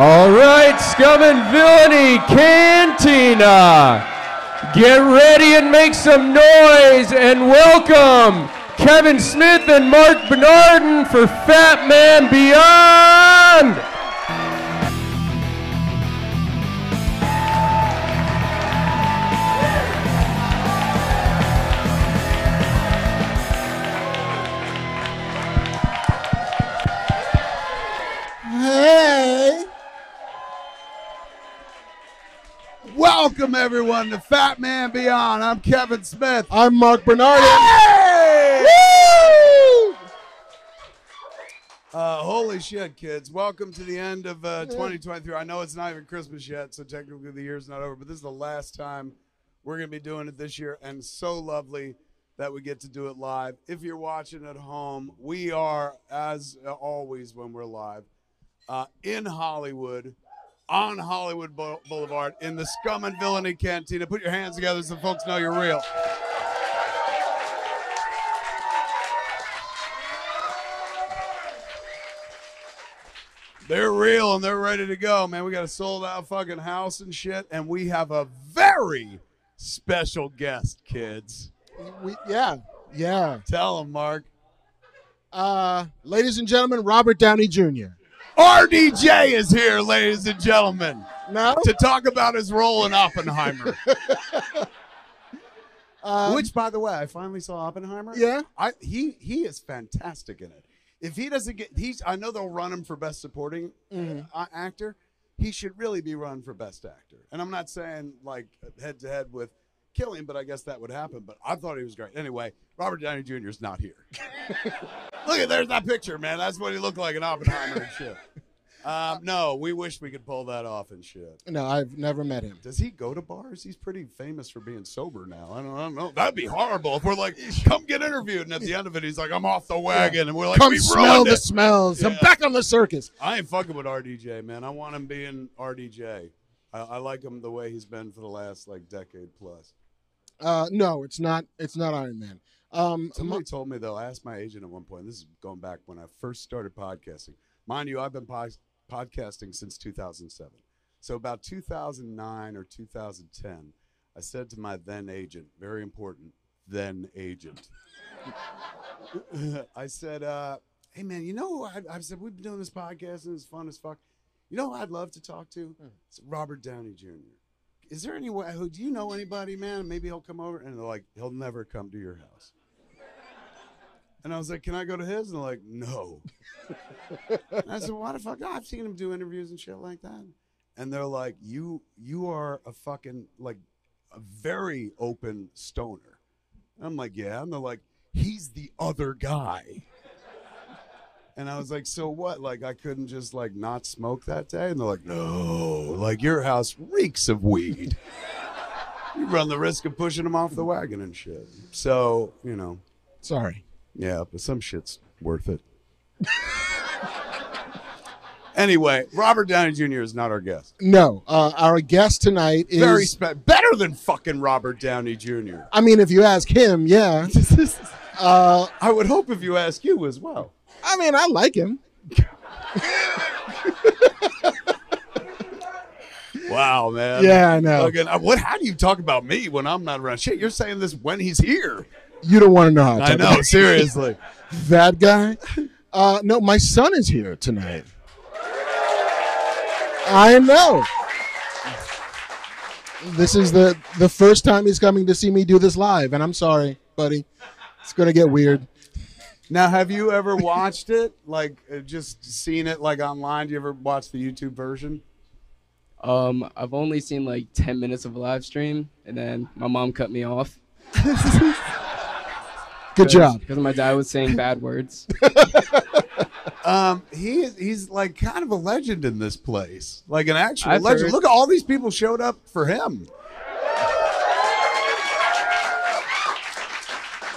All right, Scum and Villainy Cantina. Get ready and make some noise and welcome Kevin Smith and Marc Bernardin for Fat Man Beyond. Welcome everyone to Fat Man Beyond. I'm Kevin Smith. I'm Marc Bernardin. Hey! Uh, holy shit, kids. Welcome to the end of uh, 2023. I know it's not even Christmas yet, so technically the year's not over, but this is the last time we're going to be doing it this year, and so lovely that we get to do it live. If you're watching at home, we are, as always when we're live, uh, in Hollywood, on Hollywood Boulevard, in the Scum and Villainy Cantina. Put your hands together so folks know you're real. They're real and they're ready to go, man. We got a sold out fucking house and shit, and we have a very special guest, kids. We, yeah, yeah. Tell them, Marc. Uh, ladies and gentlemen, Robert Downey Jr. RDJ is here, ladies and gentlemen, No, to talk about his role in Oppenheimer. um, Which, by the way, I finally saw Oppenheimer. Yeah. I he he is fantastic in it. If he doesn't get, he's I know they'll run him for best supporting Mhm. uh, actor. He should really be run for best actor. And I'm not saying like head to head with Cillian, but I guess that would happen. But I thought he was great. Anyway, Robert Downey Jr. is not here. Look at there's that picture, man. That's what he looked like in Oppenheimer and shit. Um, no, we wish we could pull that off and shit. no, I've never met him. Does he go to bars? He's pretty famous for being sober now. I don't, I don't know. That'd be horrible if we're like, come get interviewed, and at the end of it, he's like, I'm off the wagon, and we're like, Come we smell ruined the it. smells. I'm Yeah. back on the circus. I ain't fucking with RDJ, man. I want him being RDJ. I, I like him the way he's been for the last like decade plus. Uh, no, it's not. It's not Iron Man. Um, Somebody told me though. I asked my agent at one point. This is going back when I first started podcasting. Mind you, I've been pod- podcasting since 2007. So about 2009 or 2010, I said to my then agent, very important, then agent. I said, uh, "Hey man, you know, I, I said we've been doing this podcast and it's fun as fuck. You know, who I'd love to talk to It's Robert Downey Jr. Is there any way? Who do you know anybody, man? Maybe he'll come over." And they're like, "He'll never come to your house." And I was like, "Can I go to his?" And they're like, "No." I said, "Why the fuck?" "Oh, I've seen him do interviews and shit like that. And they're like, "You, you are a fucking like a very open stoner." And I'm like, "Yeah." And they're like, "He's the other guy." And I was like, "So what? Like, I couldn't just like not smoke that day?" And they're like, "No, like your house reeks of weed. you run the risk of pushing them off the wagon and shit." So you know. sorry. Yeah, but some shit's worth it. anyway, Robert Downey Jr. is not our guest. No, uh, our guest tonight is. Very spe- better than fucking Robert Downey Jr. I mean, if you ask him, yeah. Uh, I would hope if you ask you as well. I mean, I like him. Wow, man. Yeah, I know. Fucking- uh, what? How do you talk about me when I'm not around? Shit, you're saying this when he's here. You don't want to know how. to I know, seriously. that guy. Uh, no, my son is here tonight. I know. This is the the first time he's coming to see me do this live, and I'm sorry, buddy. It's gonna get weird. Now, have you ever watched it? Like, uh, just seen it like online? Do you ever watch the YouTube version? Um, I've only seen like 10 minutes of a live stream, and then my mom cut me off. Good job. Because my dad was saying bad words. Um, he is, he's like kind of a legend in this place, like an actual I've legend. heard. Look at all these people showed up for him.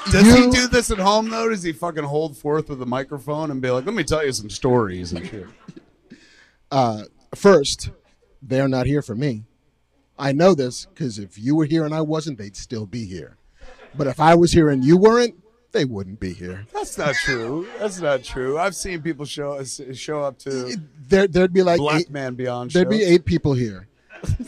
Does he do this at home though? Does he fucking hold forth with a microphone and be like, "Let me tell you some stories and shit"? Uh, first, they're not here for me. I know this because if you were here and I wasn't, they'd still be here. But if I was here and you weren't, they wouldn't be here. That's not true. That's not true. I've seen people show show up to There, there'd be like Black eight, Man Beyond. there'd be eight people here,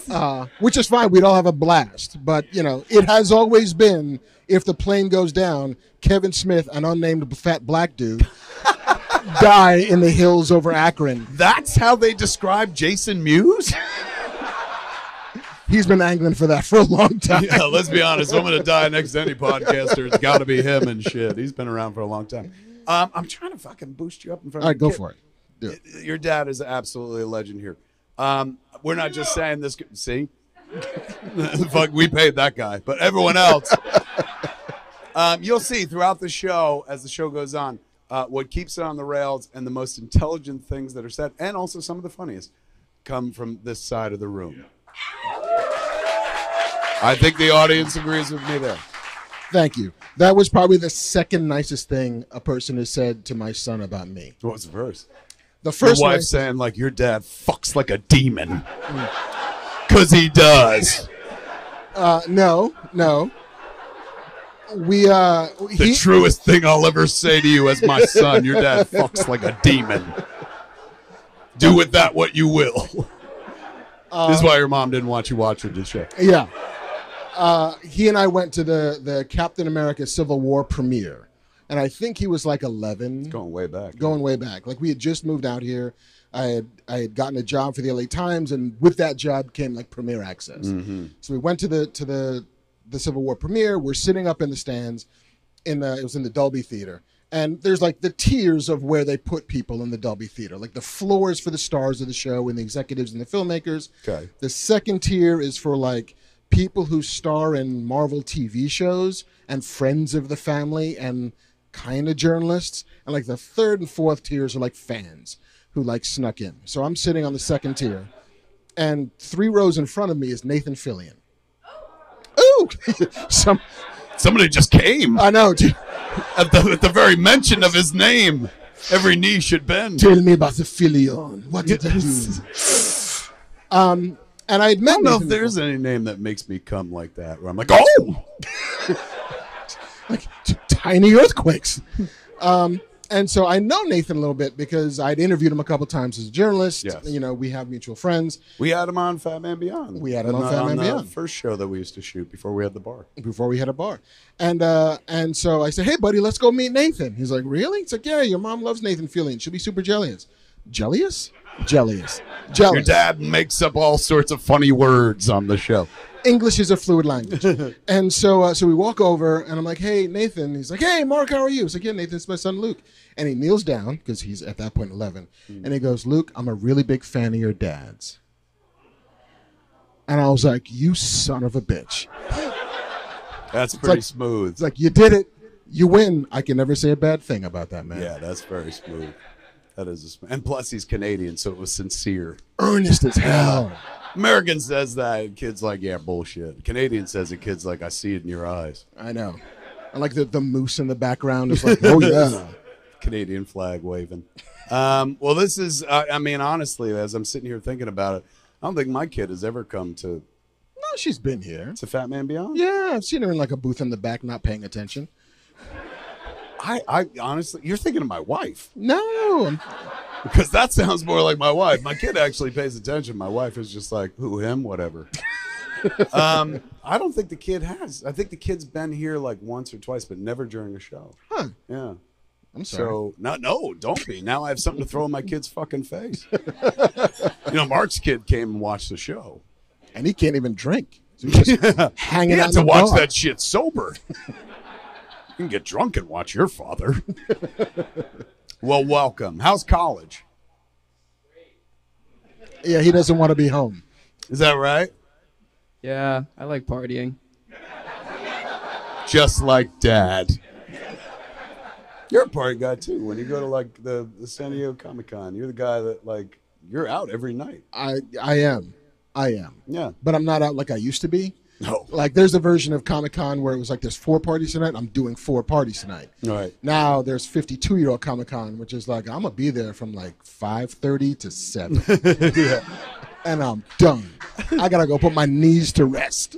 uh, which is fine. We'd all have a blast. But you know, it has always been if the plane goes down, Kevin Smith, an unnamed fat black dude, die in the hills over Akron. That's how they describe Jason Mewes. He's been angling for that for a long time. yeah, let's be honest. I'm gonna die next to any podcaster. It's got to be him and shit. He's been around for a long time. Um, I'm trying to fucking boost you up in front. All of right, go kid. for it. Do it. Your dad is absolutely a legend here. Um, we're not just saying this. See, fuck, we paid that guy, but everyone else. Um, you'll see throughout the show as the show goes on uh, what keeps it on the rails and the most intelligent things that are said, and also some of the funniest, come from this side of the room. I think the audience agrees with me there. Thank you. That was probably the second nicest thing a person has said to my son about me. What was the first? The Your first wife one, saying like your dad fucks like a demon, cause he does. uh, no, no. We uh, The he, truest thing I'll ever say to you as my son. Your dad fucks like a demon. Do with that what you will. this is why your mom didn't want you watching the show. Yeah. Uh, he and I went to the, the Captain America Civil War premiere. And I think he was like 11, Going way back. going way back. Like we had just moved out here. I had I had gotten a job for the LA Times, and with that job came like premiere access. So we went to the to the the Civil War premiere. We're sitting up in the stands. In the it was in the Dolby Theater, and there's like the tiers of where they put people in the Dolby Theater. Like the floors for the stars of the show and the executives and the filmmakers. Okay. The second tier is for like people who star in Marvel TV shows and friends of the family and kind of journalists. And like the third and fourth tiers are like fans who like snuck in. So I'm sitting on the second tier, and three rows in front of me is Nathan Fillion. Some Somebody just came I know. At the at the very mention of his name. Every knee should bend. tell me about the Fillion. What did I do? Um, and I I don't know if there's any name that makes me come like that. Where I'm like, oh, like t- tiny earthquakes. um, and so I know Nathan a little bit because I'd interviewed him a couple times as a journalist. Yes. You know, we have mutual friends we had him on Fat Man Beyond. We had him on Fat Man the Beyond. First show that we used to shoot before we had the bar. before we had a bar. And uh, and so I said, hey, buddy, let's go meet Nathan. He's like, really? It's like, yeah, your mom loves Nathan Fillion. She'll be super jealous. Jealous? Jealous. Jealous. Your dad makes up all sorts of funny words on the show. English is a fluid language. and so uh, so we walk over, and I'm like, hey, Nathan. He's like, hey, Marc, how are you? He's like, yeah, Nathan's my son, Luke. And he kneels down because he's at that point 11. And he goes, Luke, I'm a really big fan of your dad's. And I was like, you son of a bitch. That's pretty like- smooth. It's like, you did it. You win. I can never say a bad thing about that, man. yeah, that's very smooth. That is, a and plus he's Canadian, so it was sincere. Earnest as hell. American says that, and kids like, yeah, bullshit. Canadian says it, kids like, I see it in your eyes. I know. I like the, the moose in the background is like, oh, yeah. Canadian flag waving. Um, well, this is, I, I mean, honestly, as I'm sitting here thinking about it, I don't think my kid has ever come to, No, she's been here. to Fat Man Beyond. Yeah, I've seen her in like a booth in the back, not paying attention. I, I honestly, you're thinking of my wife No, I'm- because that sounds more like my wife. My kid actually pays attention. My wife is just like, who, him, whatever. um, I don't think the kid has. I think the kid's been here like once or twice, but never during a show. huh? Yeah. I'm sorry. So no, no, don't be. Now I have something to throw in my kid's fucking face. you know, Marc's kid came and watched the show. and he can't even drink. So he's just He hanging out had to the watch bar. that shit sober. you can get drunk and watch your father. Well, welcome. How's college? Yeah, he doesn't want to be home. Is that right? Yeah, I like partying. Just like dad. You're a party guy too. When you go to like the, the San Diego Comic Con, you're the guy that like you're out every night. I I am, I am, Yeah. but I'm not out like I used to be. No. Like there's a version of Comic Con where it was like there's four parties tonight. I'm doing four parties tonight. Right. Now there's 52 year old Comic Con, which is like I'm gonna be there from like 5:30 to seven, and I'm done. I gotta go put my knees to rest.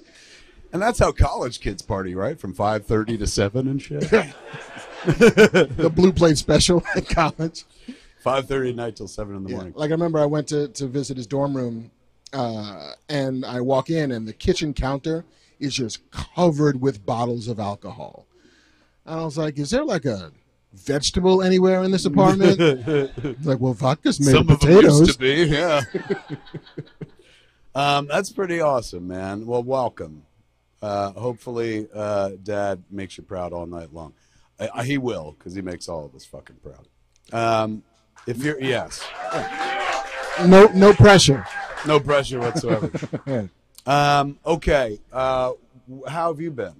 And that's how college kids party, right? From five thirty to seven and shit. the blue plate special at college. Five thirty at night till seven in the Yeah. morning. Like I remember I went to, to visit his dorm room uh, and I walk in and the kitchen counter is just covered with bottles of alcohol. And I was like, is there like a vegetable anywhere in this apartment? like, well, vodka's made Some of of them used potatoes. to be, yeah. um, that's pretty awesome, man. Well, welcome. Uh, hopefully, uh, Dad makes you proud all night long. I, I, he will, because he makes all of us fucking proud. Um, if you're yes, No, no pressure. No pressure whatsoever. um, okay, uh, how have you been?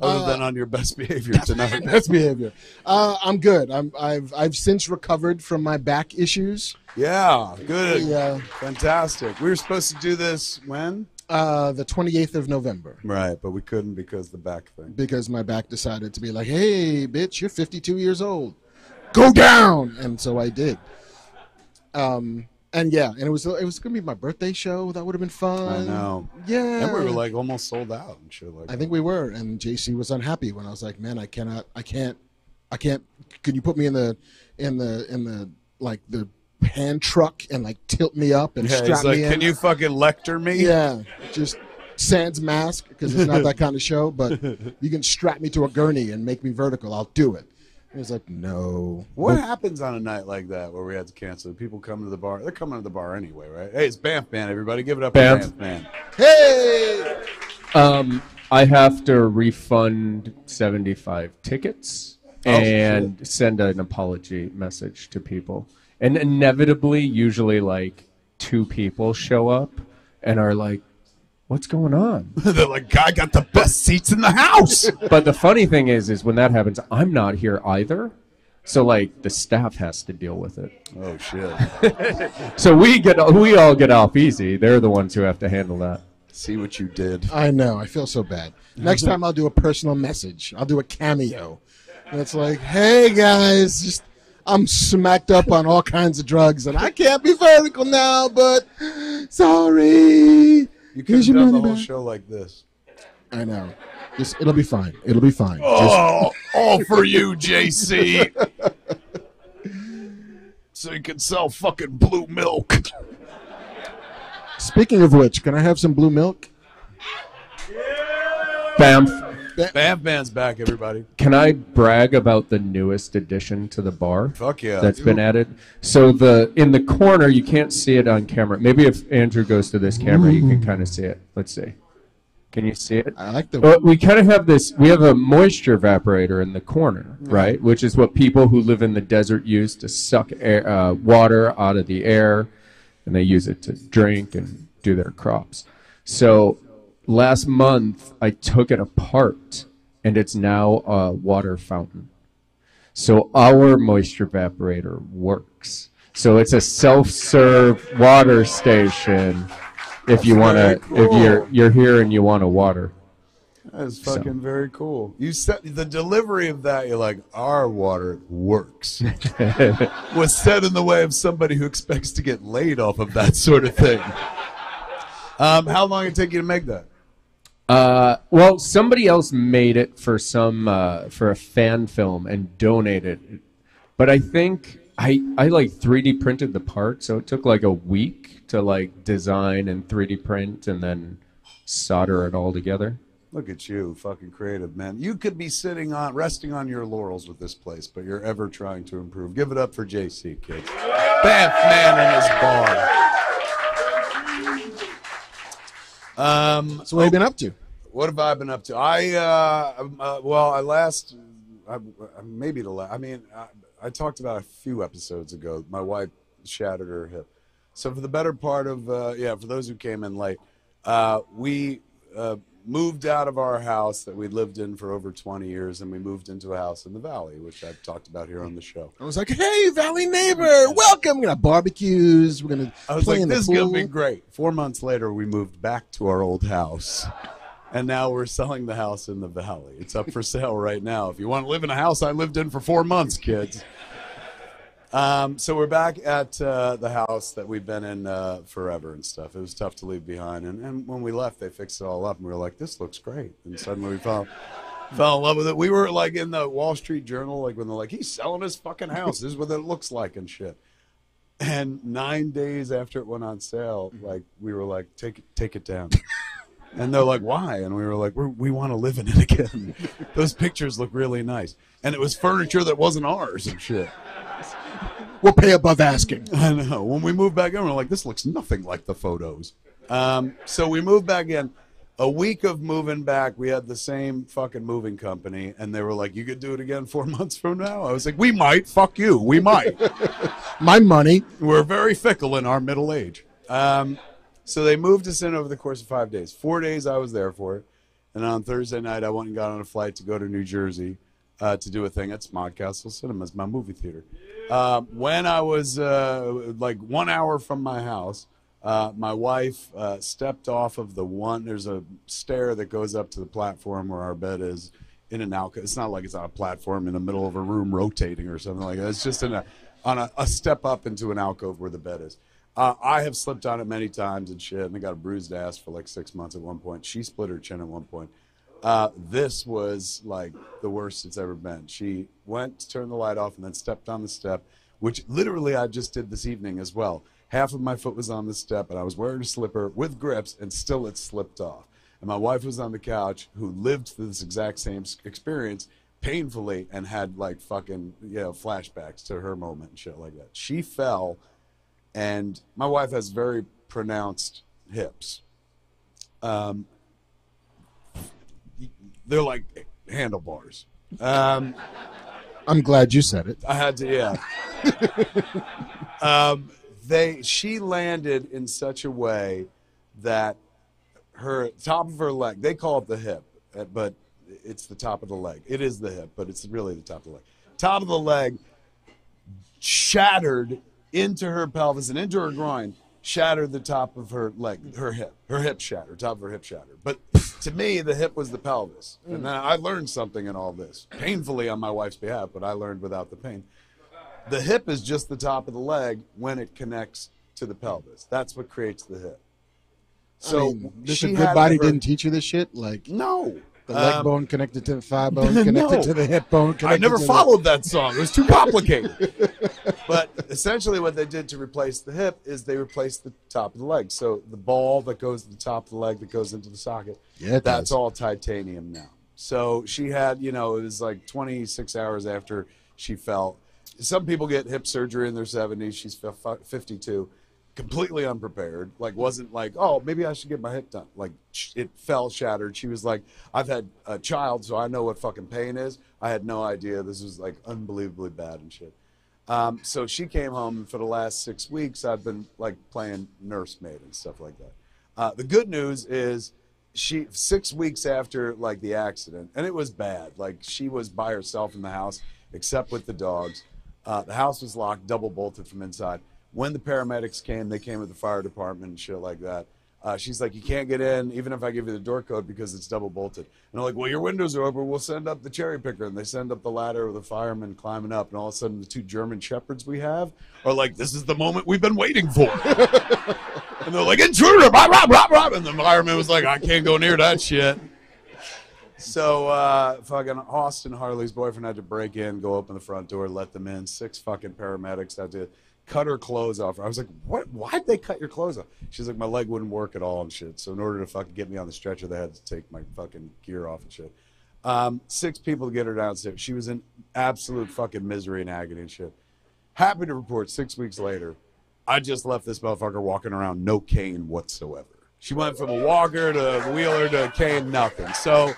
Other Uh, than on your best behavior tonight. Best behavior. Uh, I'm good. I'm, I've I've since recovered from my back issues. yeah, good, Yeah. fantastic. We were supposed to do this when? Uh, the 28th of November. Right, but we couldn't because the back thing. because my back decided to be like, "Hey, bitch, you're 52 years old. Go down." And so I did. Um and yeah, and it was it was going to be my birthday show. That would have been fun. I know. Yeah. And we were like almost sold out and shit like I think we were and JC was unhappy when I was like, "Man, I cannot I can't I can't can you put me in the in the in the like the hand truck and like tilt me up and Yeah, strap like, me in?" can you fucking lecture me? Yeah, just sans mask because it's not that kind of show. But you can strap me to a gurney and make me vertical. I'll do it. He was like, no. What happens on a night like that where we had to cancel? People come to the bar. They're coming to the bar anyway, right? Hey, it's Banff Man, everybody. Give it up Banff. for Banff Man. Hey, Um, I have to refund 75 tickets and send an apology message to people. And inevitably, usually, like two people show up and are like, What's going on? They're like, I got the best seats in the house. But the funny thing is, is when that happens, I'm not here either. So like the staff has to deal with it. oh shit! So we get we all get off easy. They're the ones who have to handle that. See what you did. I know. I feel so bad. Next time I'll do a personal message. I'll do a cameo. And it's like, hey guys, just I'm smacked up on all kinds of drugs and I can't be vertical now, but sorry. You could Here's have your done the whole back. show like this. I know. Just it'll be fine. It'll be fine. Oh, Just, Oh, all for you, JC. so you can sell fucking blue milk. speaking of which, can I have some blue milk? Bam. Banff Man's back, everybody. Can I brag about the newest addition to the bar? Fuck yeah. That's been added. So the in the corner, you can't see it on camera. Maybe if Andrew goes to this camera, you can kind of see it. Let's see. Can you see it? I like the Well, we kind of have this. We have a moisture evaporator in the corner, right? Which is what people who live in the desert use to suck air, uh, water out of the air, and they use it to drink and do their crops. So last month, I took it apart, and it's now a water fountain. So our moisture evaporator works. So it's a self-serve water station. If you want to, very if you're you're here and you want to water. That's fucking very cool. You said the delivery of that. You're like, our water works. was said in the way of somebody who expects to get laid off of that sort of thing. Um, how long did it take you to make that? Uh, well, somebody else made it for some uh, for a fan film and donated it, but I think I I like 3D printed the part, so it took like a week to like design and 3D print and then solder it all together. Look at you, fucking creative man. You could be sitting on, resting on your laurels with this place, but you're ever trying to improve. Give it up for JC, kids. Banff man in his bar. Um, So what have you been up to? What have I been up to? I uh, um, uh well, I last I, maybe the last. I mean, I, I talked about a few episodes ago. My wife shattered her hip. So for the better part of uh, yeah, for those who came in late, uh, we uh, moved out of our house that we lived in for over 20 years, and we moved into a house in the valley, which I've talked about here on the show. I was like, hey, Valley neighbor, welcome. We're gonna have barbecues. We're gonna I was play like, in the this is gonna be great. Four months later, we moved back to our old house, and now we're selling the house in the valley. It's up for sale right now. If you want to live in a house I lived in for four months, kids. Um, so we're back at uh, the house that we've been in uh, forever and stuff. It was tough to leave behind, and, and when we left, they fixed it all up, and we were like, "This looks great." And suddenly we found Fell in love with it. We were like in the Wall Street Journal, like when they're like, he's selling his fucking house. This is what it looks like and shit. And nine days after it went on sale, like we were like, take it, take it down. And they're like, why? And we were like, we're, we want to live in it again. Those pictures look really nice. And it was furniture that wasn't ours and shit. We'll pay above asking. I know. When we moved back in, we're like, this looks nothing like the photos. Um, so we moved back in. A week of moving back, we had the same fucking moving company, and they were like, "You could do it again four months from now." I was like, "We might. Fuck you. We might." My money. we're very fickle in our middle age. Um, so they moved us in over the course of five days. Four days I was there for it, and on Thursday night I went and got on a flight to go to New Jersey uh, to do a thing at Smodcastle Cinemas, my movie theater. Uh, when I was uh, like one hour from my house, uh, my wife uh, stepped off of the one. There's a stair that goes up to the platform where our bed is in an alcove. It's not like it's on a platform in the middle of a room rotating or something like that. It's just in a on a, a step up into an alcove where the bed is. Uh, I have slipped on it many times and shit, and I got a bruised ass for like six months at one point. She split her chin at one point. Uh, this was like the worst it's ever been. She went to turn the light off and then stepped on the step, which literally I just did this evening as well. Half of my foot was on the step, and I was wearing a slipper with grips, and still it slipped off. And my wife was on the couch, who lived through this exact same experience painfully and had like fucking you know flashbacks to her moment and shit like that. She fell, and my wife has very pronounced hips. Um, they're like handlebars. Um, I'm glad you said it. I had to, yeah. um, they she landed in such a way that her top of her leg. They call it the hip, uh, but it's the top of the leg. It is the hip, but it's really the top of the leg. Top of the leg shattered into her pelvis and into her groin. Shattered the top of her leg, her hip, her hip shattered, top of her hip shattered. But to me, the hip was the pelvis, and mm. then I learned something in all this, painfully on my wife's behalf, but I learned without the pain. The hip is just the top of the leg when it connects to the pelvis. That's what creates the hip. So So I mean, this she a good body her- didn't teach you this shit. Like No, the leg Um, bone connected to the thigh bone, connected No. to the hip bone. I never to the- followed that song. It was too complicated. but essentially, what they did to replace the hip is they replaced the top of the leg. So the ball that goes to the top of the leg that goes into the socket, Yeah, that's does. all titanium now. So she had, you know, it was like 26 hours after she fell. Some people get hip surgery in their 70s. She's 52, completely unprepared. Like, wasn't like, oh, maybe I should get my hip done. Like, it fell shattered. She was like, I've had a child, so I know what fucking pain is. I had no idea this was like unbelievably bad and shit. Um, so she came home, and for the last six weeks, I've been like playing nursemaid and stuff like that. Uh, the good news is she six weeks after like the accident, and it was bad. Like she was by herself in the house, except with the dogs. Uh, the house was locked, double bolted from inside. When the paramedics came, they came with the fire department and shit like that. Uh, she's like, you can't get in, even if I give you the door code because it's double bolted. And I'm like, well, your windows are open. We'll send up the cherry picker. And they send up the ladder with the firemen climbing up. And all of a sudden, the two German shepherds we have are like, this is the moment we've been waiting for. and they're like, intruder, blah, blah, blah, blah. And the fireman was like, I can't go near that shit. So uh, fucking Austin Harley's boyfriend had to break in, go open the front door, let them in. Six fucking paramedics had to cut her clothes off. I was like, "What? Why'd they cut your clothes off?" She's like, "My leg wouldn't work at all and shit." So in order to fucking get me on the stretcher, they had to take my fucking gear off and shit. Um, six people to get her downstairs. She was in absolute fucking misery and agony and shit. Happy to report, six weeks later, I just left this motherfucker walking around no cane whatsoever. She went from a walker to a wheeler to a cane, nothing. So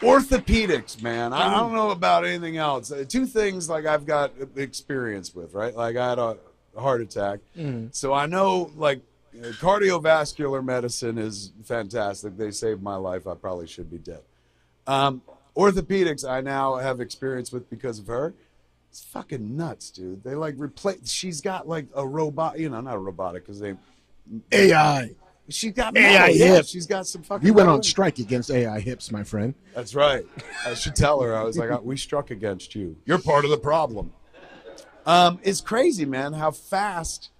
orthopedics, man. I, I don't know about anything else. Uh, Two things like I've got experience with, right? Like I had a heart attack, so I know like uh, cardiovascular medicine is fantastic. They saved my life. I probably should be dead. Um, orthopedics, I now have experience with because of her. It's fucking nuts, dude. They like replace. She's got like a robot, you know, not a robotic because they. AI. She's got AI metal, yeah. She's got some fucking. You went on in- strike against AI hips, my friend. that's right. I should tell her. I was like, we struck against you. You're part of the problem. Um, it's crazy, man, how fast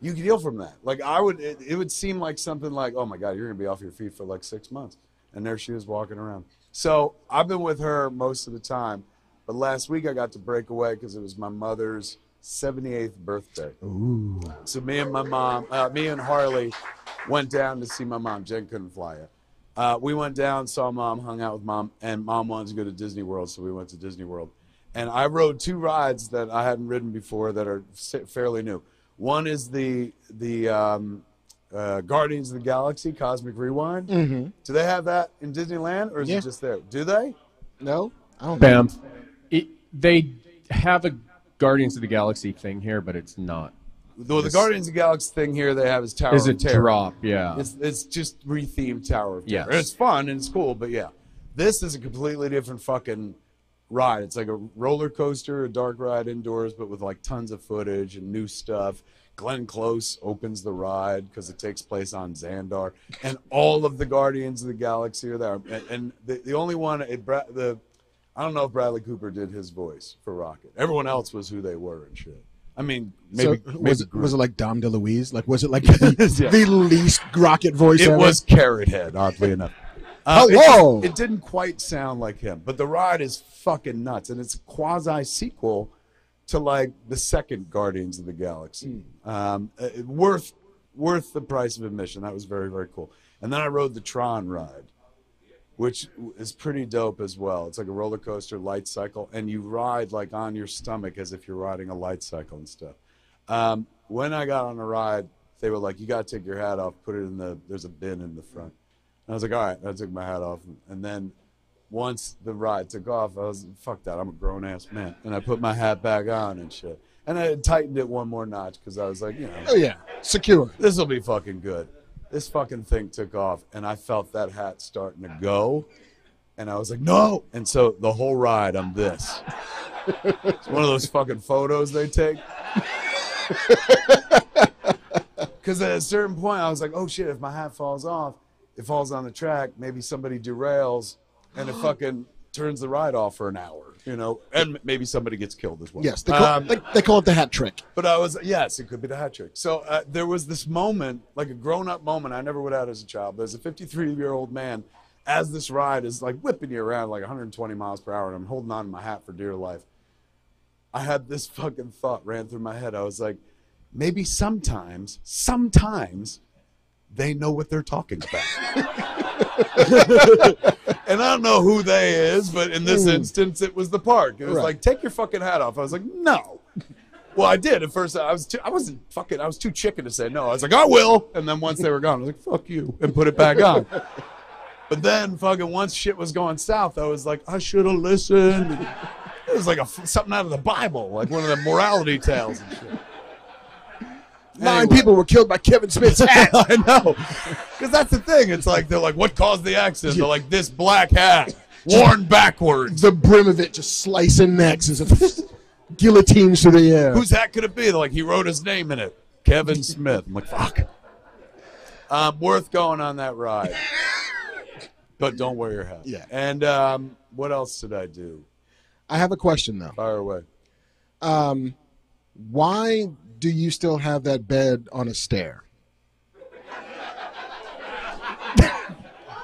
you can heal from that. Like I would, it, it would seem like something like, oh my god, you're gonna be off your feet for like six months, and there she is walking around. So I've been with her most of the time, but last week I got to break away because it was my mother's 78th birthday. Ooh. So me and my mom, uh, me and Harley, went down to see my mom. Jen couldn't fly yet. Uh, we went down, saw mom, hung out with mom, and mom wanted to go to Disney World, so we went to Disney World. And I rode two rides that I hadn't ridden before that are fairly new. One is the the um, uh, Guardians of the Galaxy Cosmic Rewind. Mm-hmm. Do they have that in Disneyland, or is Yeah. it just there? Do they? No, I don't. Bam. It, they have a Guardians of the Galaxy thing here, but it's not. Well, the Guardians of the Galaxy thing here they have is Tower Is of it Terror. drop? Yeah. It's it's just rethemed Tower of Terror. Yes. And It's fun and it's cool, but yeah, this is a completely different fucking ride. It's like a roller coaster, a dark ride indoors, but with like tons of footage and new stuff. Glenn Close opens the ride because it takes place on Xandar, and all of the Guardians of the Galaxy are there. And, and the, the only one, it, the I don't know if Bradley Cooper did his voice for Rocket. Everyone else was who they were and shit. I mean, maybe, so maybe was it, was it like Dom DeLuise? Like was it like the, Yeah. the least Rocket voice It ever? was Carrot Head, oddly enough. Uh, it Hello. just- It, didn't quite sound like him, but the ride is fucking nuts, and it's a quasi sequel to like the second Guardians of the Galaxy. Um, uh, worth worth the price of admission. That was very very cool. And then I rode the Tron ride, which is pretty dope as well. It's like a roller coaster light cycle, and you ride like on your stomach as if you're riding a light cycle and stuff. Um, when I got on the ride, they were like, "You got to take your hat off. Put it in the. There's a bin in the front." And I was like, "All right." I took my hat off, and then once the ride took off, I was, "Fuck that! I'm a grown ass man," and I put my hat back on and shit. And I tightened it one more notch because I was like, you know, oh yeah, secure. this will be fucking good. This fucking thing took off, and I felt that hat starting to go, and I was like, no. And so the whole ride, I'm this. It's one of those fucking photos they take. Because at a certain point, I was like, oh shit, if my hat falls off, it falls on the track, maybe somebody derails, and it fucking turns the ride off for an hour, you know, and maybe somebody gets killed as well. Yes, they call, Um, they, they call it the hat trick. but I was yes, it could be the hat trick. So uh, there was this moment, like a grown-up moment, I never would have had as a child. But as a 53-year-old man, as this ride is like whipping you around like 120 miles per hour, and I'm holding on to my hat for dear life. I had this fucking thought ran through my head. I was like, maybe sometimes, sometimes they know what they're talking about. and I don't know who they is, but in this hmm. instance, it was the park. It was Right. like, take your fucking hat off. I was like, no. Well, I did at first. I was too, I wasn't fucking. I was too chicken to say no. I was like, I will. And then once they were gone, I was like, fuck you, and put it back on. But then, fucking, once shit was going south, I was like, I should have listened. It was like a something out of the Bible, like one of the morality tales and shit. Nine Anyway. people were killed by Kevin Smith's hat. I know, because that's the thing. It's like they're like, what caused the accident? They're like, this black hat worn backwards. the brim of it just slicing necks as it guillotines through the air. Whose hat could it be? They're like, he wrote his name in it, Kevin Smith. I'm like, fuck. Um, worth going on that ride, but don't wear your hat. Yeah. And um, what else did I do? I have a question though. Fire away. Um, why do you still have that bed on a stair?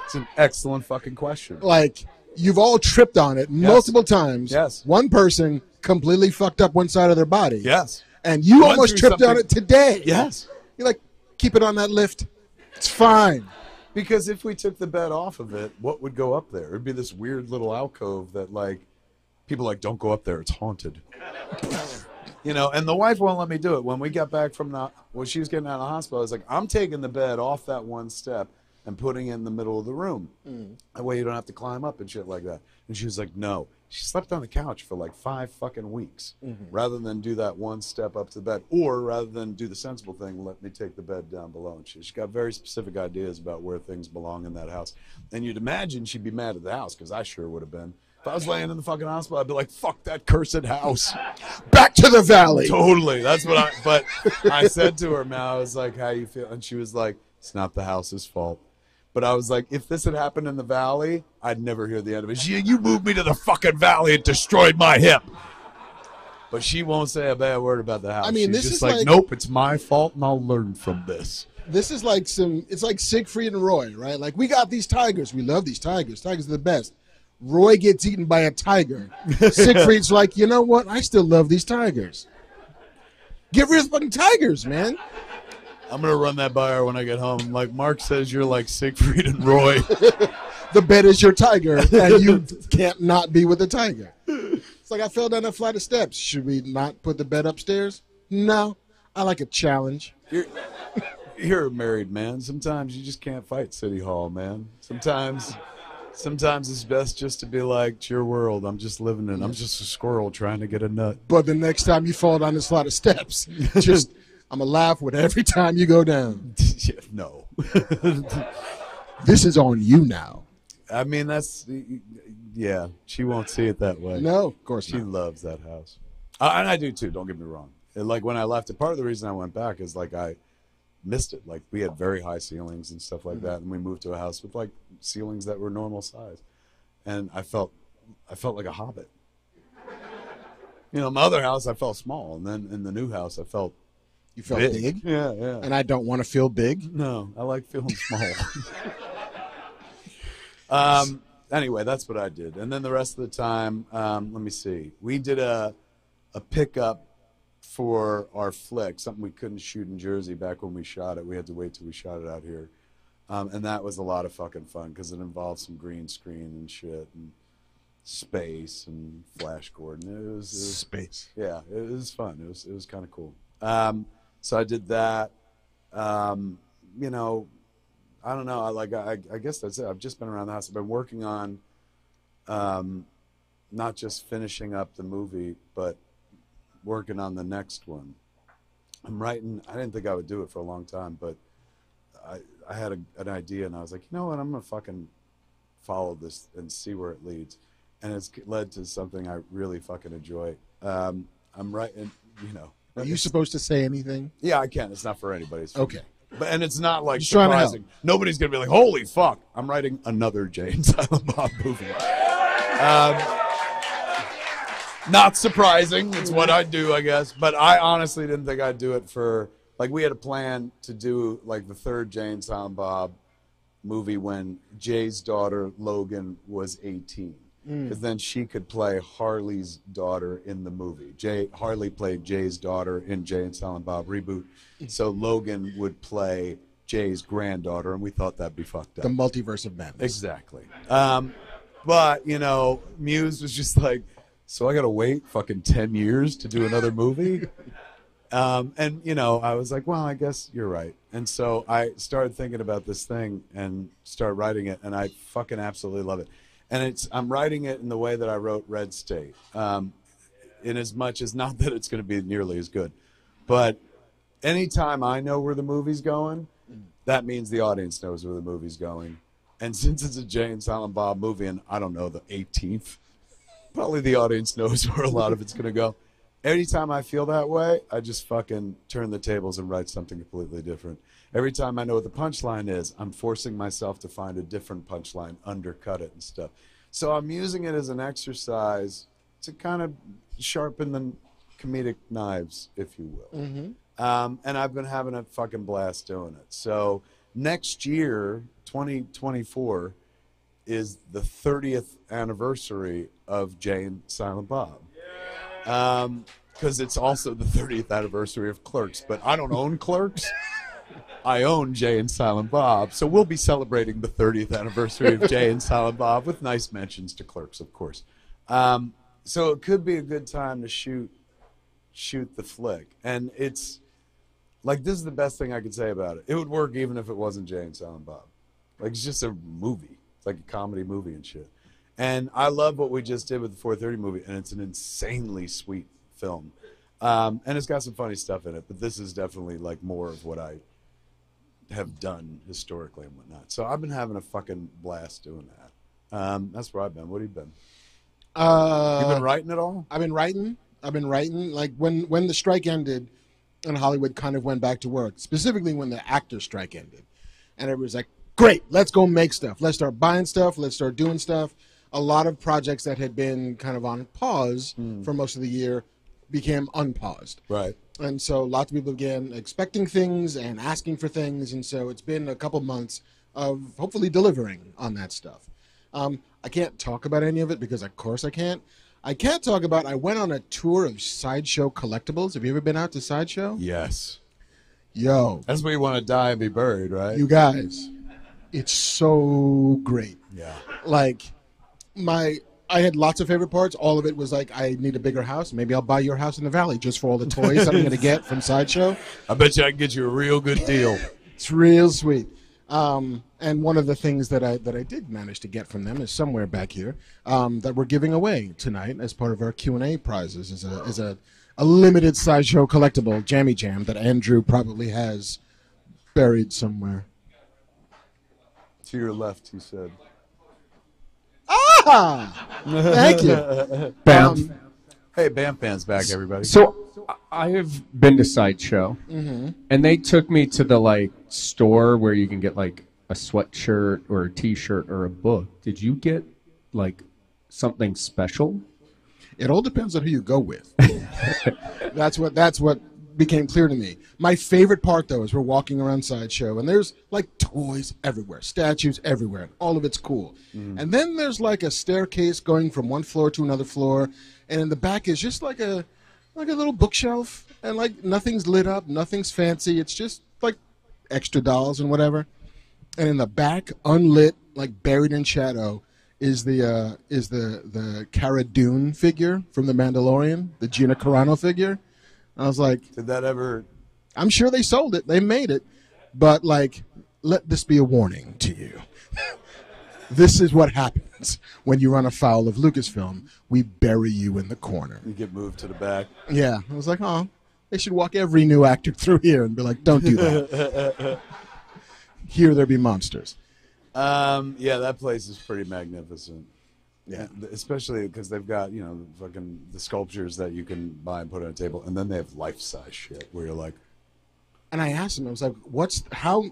It's an excellent fucking question. Like you've all tripped on it multiple times. Yes. One person completely fucked up one side of their body. Yes. And you Went almost through tripped on something- it today. Yes. You're like, keep it on that lift. It's fine. Because if we took the bed off of it, what would go up there? It'd be this weird little alcove that like people are like don't go up there, it's haunted. you know, and the wife won't let me do it. When we got back from the when she was getting out of the hospital, I was like, I'm taking the bed off that one step and putting it in the middle of the room. Mm. That way you don't have to climb up and shit like that. And she was like, No. She slept on the couch for like five fucking weeks mm-hmm. rather than do that one step up to the bed. Or rather than do the sensible thing, let me take the bed down below. And she, she got very specific ideas about where things belong in that house. And you'd imagine she'd be mad at the house because I sure would have been. If I was laying in the fucking hospital, I'd be like, fuck that cursed house. Back to the valley. Totally. That's what I. But I said to her, man, I was like, "How you feel?" And she was like, "It's not the house's fault." But I was like, if this had happened in the valley, I'd never hear the end of it. She, you moved me to the fucking valley and destroyed my hip. But she won't say a bad word about the house. I mean, She's this just is like, like- nope, it's my fault, and I'll learn from this. This is like some. It's like Siegfried and Roy, right? Like we got these tigers. We love these tigers. Tigers are the best. Roy gets eaten by a tiger. Siegfried's like, you know what? I still love these tigers. Get rid of fucking tigers, man. I'm gonna run that by her when I get home. Like Marc says, you're like Siegfried and Roy. The bed is your tiger, and you can't not be with the tiger. It's like I fell down a flight of steps. Should we not put the bed upstairs? No. I like a challenge. You're, you're a married man. Sometimes you just can't fight City Hall, man. Sometimes, sometimes it's best just to be like, "It's your world. I'm just living in. I'm just a squirrel trying to get a nut." But the next time you fall down this flight of steps, just I'm gonna laugh with every time you go down. Yeah, no. This is on you now. I mean, that's yeah. She won't see it that way. No, of course She not. loves that house, and I do too. Don't get me wrong. And, like when I left it, part of the reason I went back is like I missed it. Like we had very high ceilings and stuff like mm-hmm. that, and we moved to a house with like ceilings that were normal size, and I felt I felt like a hobbit. You know, my other house I felt small, and then in the new house I felt You felt big. big, Yeah, yeah. and I don't want to feel big. No, I like feeling small. um. Anyway, that's what I did, and then the rest of the time, um, let me see. We did a a pickup for our flick, something we couldn't shoot in Jersey back when we shot it. We had to wait till we shot it out here, um, and that was a lot of fucking fun because it involved some green screen and shit and space and flash Gordon. It was, it was Space. yeah, it was fun. It was it was kind of cool. Um, so I did that. Um, you know, I don't know. I like I, I guess that's it. I've just been around the house. I've been working on, um, not just finishing up the movie, but working on the next one. I'm writing. I didn't think I would do it for a long time, but I I had a, an idea, and I was like, you know what? I'm gonna fucking follow this and see where it leads. And it's led to something I really fucking enjoy. Um, I'm writing, you know. Are you supposed to say anything? Yeah, I can. It's not for anybody. For Okay. me. But and it's not like Just to surprising. Nobody's gonna be like, "Holy fuck!" I'm writing another Jay and Silent Bob movie. Um, not surprising. It's what I do, I guess. But I honestly didn't think I'd do it for like we had a plan to do like the third Jay and Silent Bob movie when Jay's daughter Logan was 18. Because then she could play Harley's daughter in the movie. Jay Harley played Jay's daughter in Jay and Silent Bob reboot, so Logan would play Jay's granddaughter, and we thought that'd be fucked up. The multiverse of madness. Exactly. Um, but you know, Mewes was just like, so I got to wait fucking ten years to do another movie. Um, and you know, I was like, well, I guess you're right. And so I started thinking about this thing and started writing it, and I fucking absolutely love it. And it's I'm writing it in the way that I wrote Red State, um, in as much as not that it's going to be nearly as good, but anytime I know where the movie's going, that means the audience knows where the movie's going. And since it's a Jay and Silent Bob movie, and I don't know the 18th, probably the audience knows where a lot of it's going to go. Anytime I feel that way, I just fucking turn the tables and write something completely different. Every time I know what the punchline is, I'm forcing myself to find a different punchline, undercut it and stuff. So I'm using it as an exercise to kind of sharpen the comedic knives, if you will. Um, and I've been having a fucking blast doing it. So next year, 2024, is the 30th anniversary of Jay and Silent Bob. Because it's also the 30th anniversary of Clerks, but I don't own Clerks. I own Jay and Silent Bob, so we'll be celebrating the 30th anniversary of Jay and Silent Bob with nice mentions to Clerks, of course. Um, so it could be a good time to shoot shoot the flick, and it's like this is the best thing I could say about it. It would work even if it wasn't Jay and Silent Bob. Like it's just a movie. It's like a comedy movie and shit. And I love what we just did with the 430 movie, and it's an insanely sweet film. Um, and it's got some funny stuff in it, but this is definitely like more of what I have done historically and whatnot. So I've been having a fucking blast doing that. Um, that's where I've been. What have you been? Uh, You been writing at all? I've been writing. I've been writing. Like when when the strike ended, and Hollywood kind of went back to work. Specifically when the actor strike ended, and it was like, great, let's go make stuff. Let's start buying stuff. Let's start doing stuff. A lot of projects that had been kind of on pause for most of the year became unpaused. Right. And so lots of people began expecting things and asking for things. And so it's been a couple months of hopefully delivering on that stuff. Um, I can't talk about any of it because, of course, I can't. I can't talk about. I went on a tour of sideshow collectibles. Have you ever been out to sideshow? Yes. Yo, That's where you want to die and be buried, right? you guys, it's so great. yeah. Like my, I had lots of favorite parts. All of it was like, I need a bigger house. Maybe I'll buy your house in the valley just for all the toys I'm going to get from sideshow. I bet you I can get you a real good deal. It's real sweet. Um, and one of the things that I that I did manage to get from them is somewhere back here um, that we're giving away tonight as part of our Q and A prizes is a is a, a limited sideshow collectible jammy jam that Andrew probably has buried somewhere. to your left, he said. Thank you. Bam. Um, Hey, Bam fans back, everybody. So I have been to Sideshow, and they took me to the like store where you can get like a sweatshirt or a T-shirt or a book. Did you get like something special? It all depends on who you go with. that's what that's what became clear to me. My favorite part though is we're walking around sideshow and there's like toys everywhere, statues everywhere, and all of it's cool. And then there's like a staircase going from one floor to another floor, and in the back is just like a like a little bookshelf and like nothing's lit up, nothing's fancy. It's just like extra dolls and whatever. And in the back, unlit, like buried in shadow, is the uh, is the the Cara Dune figure from the Mandalorian, the Gina Carano figure. I was like, Did that ever? I'm sure they sold it, they made it, but like, let this be a warning to you. this is what happens when you run afoul of Lucasfilm. We bury you in the corner. You get moved to the back. Yeah, I was like, oh, they should walk every new actor through here and be like, don't do that. here there be monsters. Um, yeah, that place is pretty magnificent. Yeah. especially because they've got you know the fucking the sculptures that you can buy and put on a table, and then they have life size shit where you're like, And I asked him, I was like, what's how,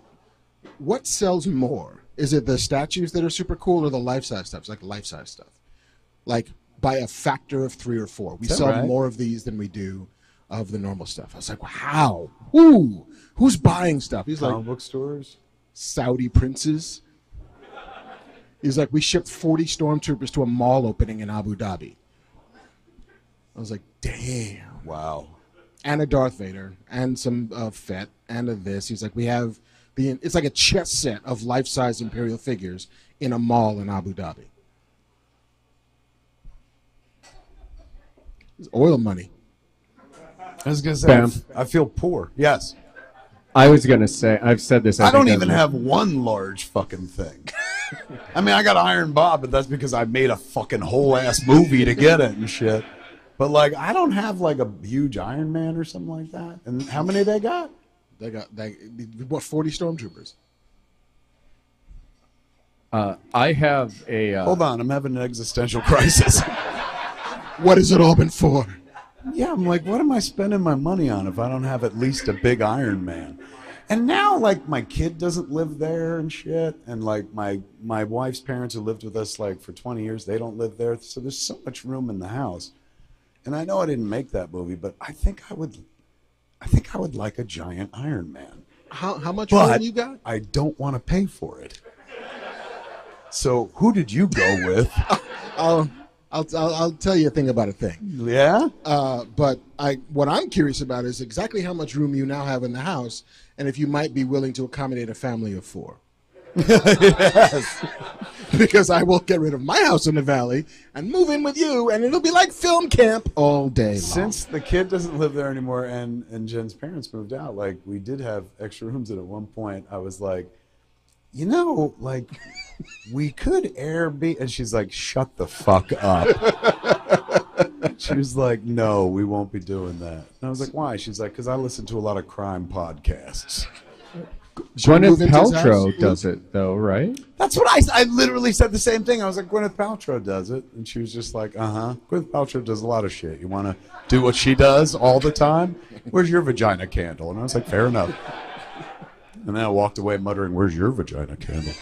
what sells more? Is it the statues that are super cool or the life size stuff? It's like life size stuff. Like by a factor of three or four. We sell right? more of these than we do of the normal stuff. I was like, how? Who? Who's buying stuff? He's comic like, book stores. Saudi princes. He's like, we shipped 40 stormtroopers to a mall opening in Abu Dhabi. I was like, damn. Wow. And a Darth Vader, and some uh, Fett, and a this. He's like, we have the. It's like a chess set of life-size Imperial figures in a mall in Abu Dhabi. It's oil money. I was gonna say, I Bam. f- I feel poor. Yes, I was gonna say I've said this. I, think don't on even the- have one large fucking thing. I mean, I got Iron Bob, but that's because I made a fucking whole ass movie to get it and shit. But like, I don't have like a huge Iron Man or something like that. And how many they got? They got they what 40 stormtroopers. Uh, I have a. Uh, Hold on, I'm having an existential crisis. What has it all been for? Yeah, I'm like, what am I spending my money on if I don't have at least a big Iron Man? And now, like, my kid doesn't live there and shit, and like my my wife's parents who lived with us like for 20 years, they don't live there. So there's so much room in the house. And I know I didn't make that movie, but I think I would, I think I would like a giant Iron Man. How how much But room you got? I don't want to pay for it. So who did you go with? I'll, oh, I'll I'll I'll tell you a thing about a thing. yeah. Uh, but I, what I'm curious about is exactly how much room you now have in the house, and if you might be willing to accommodate a family of four. yes. Because I will get rid of my house in the valley and move in with you, and it'll be like film camp all day long. Since the kid doesn't live there anymore and, and Jen's parents moved out, like we did have extra rooms and at one point I was like, you know, like we could Airbnb and she's like, shut the fuck up. she was like, no, we won't be doing that. And I was like, why? She's like, because I listen to a lot of crime podcasts. Should Gwyneth Paltrow does it though, right? That's what I, I literally said the same thing. I was like, Gwyneth Paltrow does it. And she was just like, uh huh. Gwyneth Paltrow does a lot of shit. You want to do what she does all the time? Where's your vagina candle? And I was like, fair enough. And then I walked away muttering, where's your vagina candle?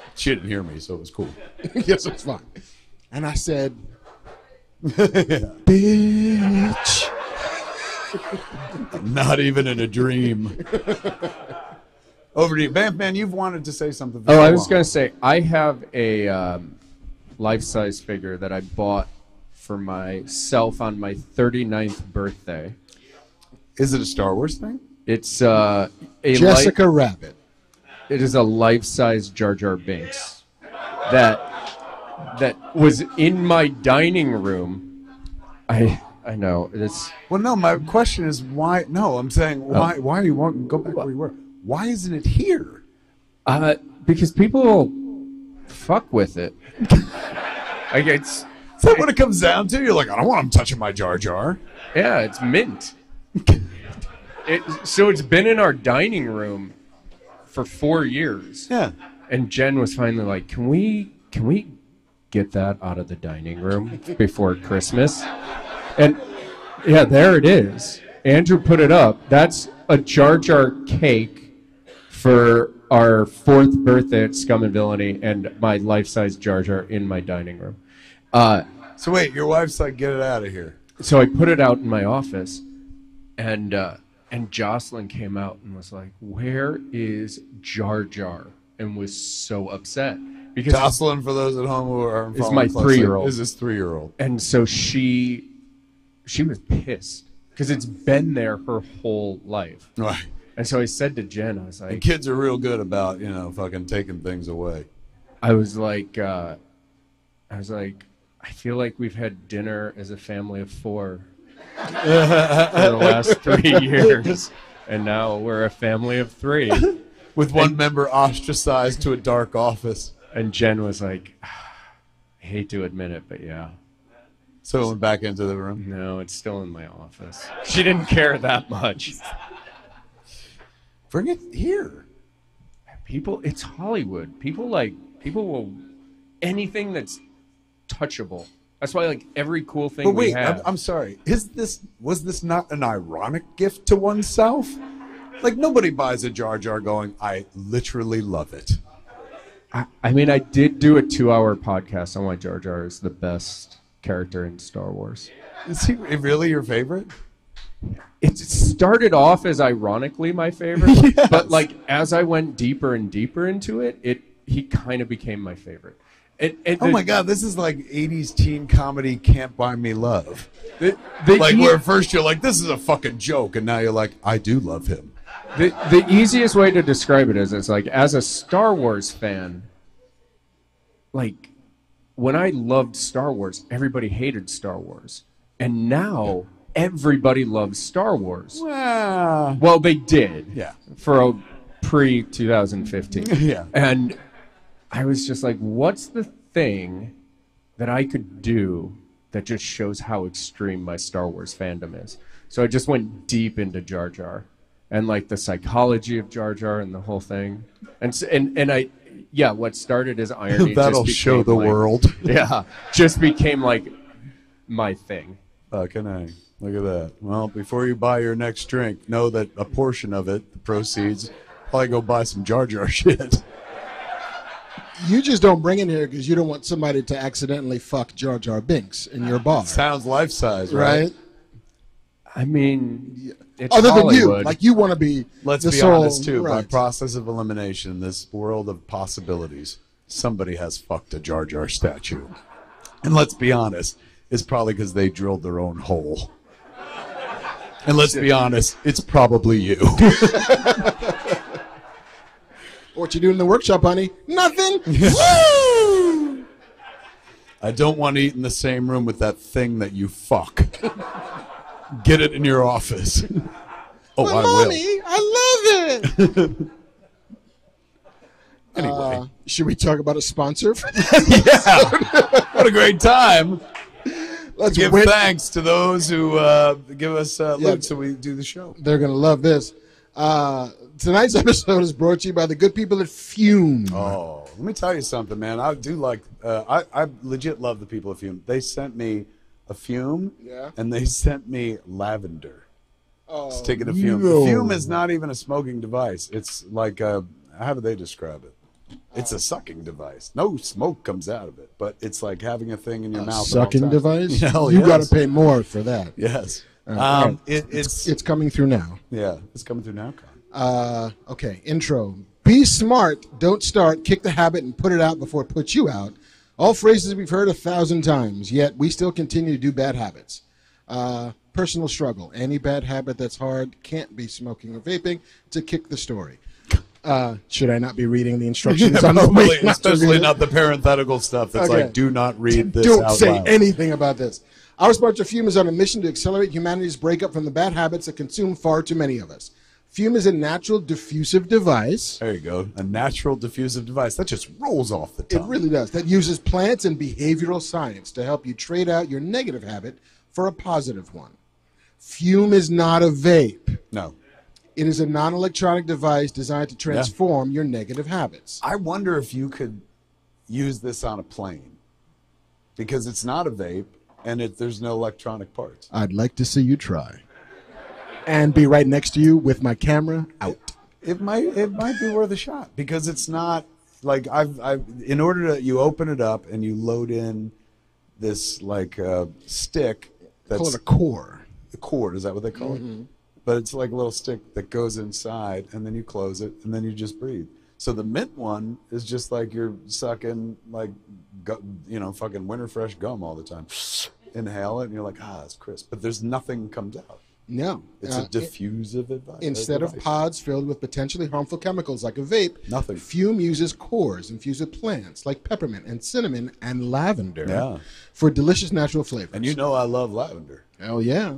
she didn't hear me, so it was cool. yes, it's fine. And I said, bitch. Not even in a dream. Over to you, Bam. Man, you've wanted to say something. For Oh, I was going to say, I have a um, life size figure that I bought for myself on my 39th birthday. Is it a Star Wars thing? It's uh, a Jessica Rabbit. it is a life size Jar Jar Binks that that was in my dining room. I I know it's Well, no. My question is why? No, I'm saying why? Why do you want to go back where you were? Why isn't it here? uh, because people fuck with it. like it's Is that what it comes down to? You're like, I don't want them touching my Jar Jar. yeah, it's mint. it so it's been in our dining room for four years. Yeah. And Jen was finally like, "Can we can we get that out of the dining room before Christmas?" And yeah, there it is. Andrew put it up. That's a Jar Jar cake for our fourth birthday at Scum and Villainy, and my life-size Jar Jar in my dining room. Uh, So wait, your wife's like, get it out of here. so I put it out in my office, and uh, and Jocelyn came out and was like, "Where is Jar Jar?" and was so upset because Jocelyn, for those at home who are Is my three-year-old. Is this three-year-old? and so she she was pissed because it's been there her whole life. Right. And so I said to Jen, I was And like, kids are real good about you know fucking taking things away. I was like, uh, I was like, I feel like we've had dinner as a family of four for the last three years, and now we're a family of three. With one member ostracized to a dark office. And Jen was like, I hate to admit it, but yeah, So it went back into the room. no, it's still in my office. She didn't care that much. Bring it here. People, it's Hollywood. People like people will anything that's touchable. That's why like every cool thing But we wait, have. I'm, I'm sorry. Is this was this not an ironic gift to oneself? Like nobody buys a Jar Jar going, I literally love it. I, I mean, I did do a two-hour podcast on why Jar Jar is the best character in Star Wars. Is he really your favorite? It started off as ironically my favorite, Yes. but like as I went deeper and deeper into it, it he kind of became my favorite. And, and Oh the- my god, this is like 80s teen comedy Can't Buy Me Love. The, the, Like ea- where at first you're like, this is a fucking joke, and now you're like, I do love him. the the easiest way to describe it is it's like as a Star Wars fan, like when I loved Star Wars, everybody hated Star Wars, and now everybody loves Star Wars. Wow. Well, they did. Yeah. For a pre 2015. Yeah. And I was just like, what's the thing that I could do that just shows how extreme my Star Wars fandom is? So I just went deep into Jar Jar and like the psychology of Jar Jar and the whole thing. And and and I yeah, what started as irony That'll show the like- world. Yeah, just became like my thing. Fucking A. Look at that. Well, before you buy your next drink, know that a portion of it, the proceeds, probably go buy some Jar Jar shit. You just don't bring in here because you don't want somebody to accidentally fuck Jar Jar Binks in your ah. bar, Sounds life size, right? right? I mean, it's Other than you, like you want to be. Let's the be sole- honest too. By process of elimination, this world of possibilities, somebody has fucked a Jar Jar statue, and let's be honest, it's probably because they drilled their own hole. And let's be honest, it's probably you. What you doing in the workshop, honey? Nothing. Woo! I don't want to eat in the same room with that thing that you fuck. Get it in your office. Oh, I mommy, I love it. Anyway, Uh, should we talk about a sponsor? yeah, what a great time. Let's Give win. thanks to those who uh, give us uh, Yeah. loot so we do the show. They're gonna love this. Uh, tonight's episode is brought to you by the good people at Fume. Oh, let me tell you something, man. I do like. Uh, I I legit love the people of Fume. They sent me a Fume, Yeah. and they sent me lavender. Oh, Stick it a Fume. no. Fume is not even a smoking device. It's like a. How do they describe it? It's a sucking device. No smoke comes out of it, but it's like having a thing in your mouth. sucking device. Hell you yes. got to pay more for that. Yes. Uh, um, it, it's, It's coming through now. yeah. It's coming through now. Uh, okay, intro. Be smart, don't start, kick the habit, and put it out before it puts you out. All phrases we've heard a thousand times, yet we still continue to do bad habits. Uh, personal struggle. Any bad habit that's hard can't be smoking or vaping. To kick the story. Uh, should I not be reading the instructions on the Probably, not especially not the parenthetical stuff that's Okay. like, do not read this Don't say loud. anything about this. Our sponsor Fume is on a mission to accelerate humanity's breakup from the bad habits that consume far too many of us. Fume is a natural diffusive device. There you go. A natural diffusive device that just rolls off the tongue. It really does. That uses plants and behavioral science to help you trade out your negative habit for a positive one. Fume is not a vape. no. It is a non-electronic device designed to transform your negative habits. I wonder if you could use this on a plane because it's not a vape and it, there's no electronic parts. I'd like to see you try. And be right next to you with my camera out. It might it might be worth a shot because it's not like I've I've in order to you open it up and you load in this like uh, stick that's Call it a core. the cord is that what they call it? But it's like a little stick that goes inside and then you close it and then you just breathe. So the mint one is just like you're sucking like gu- you know fucking winter fresh gum all the time. Inhale it and you're like ah it's crisp. But there's nothing comes out No. it's Uh, a diffusive advice Instead of pods filled with potentially harmful chemicals like a vape, Nothing. Fume uses cores infused with plants like peppermint and cinnamon and lavender Yeah. for delicious natural flavors. and you know i love lavender Hell yeah.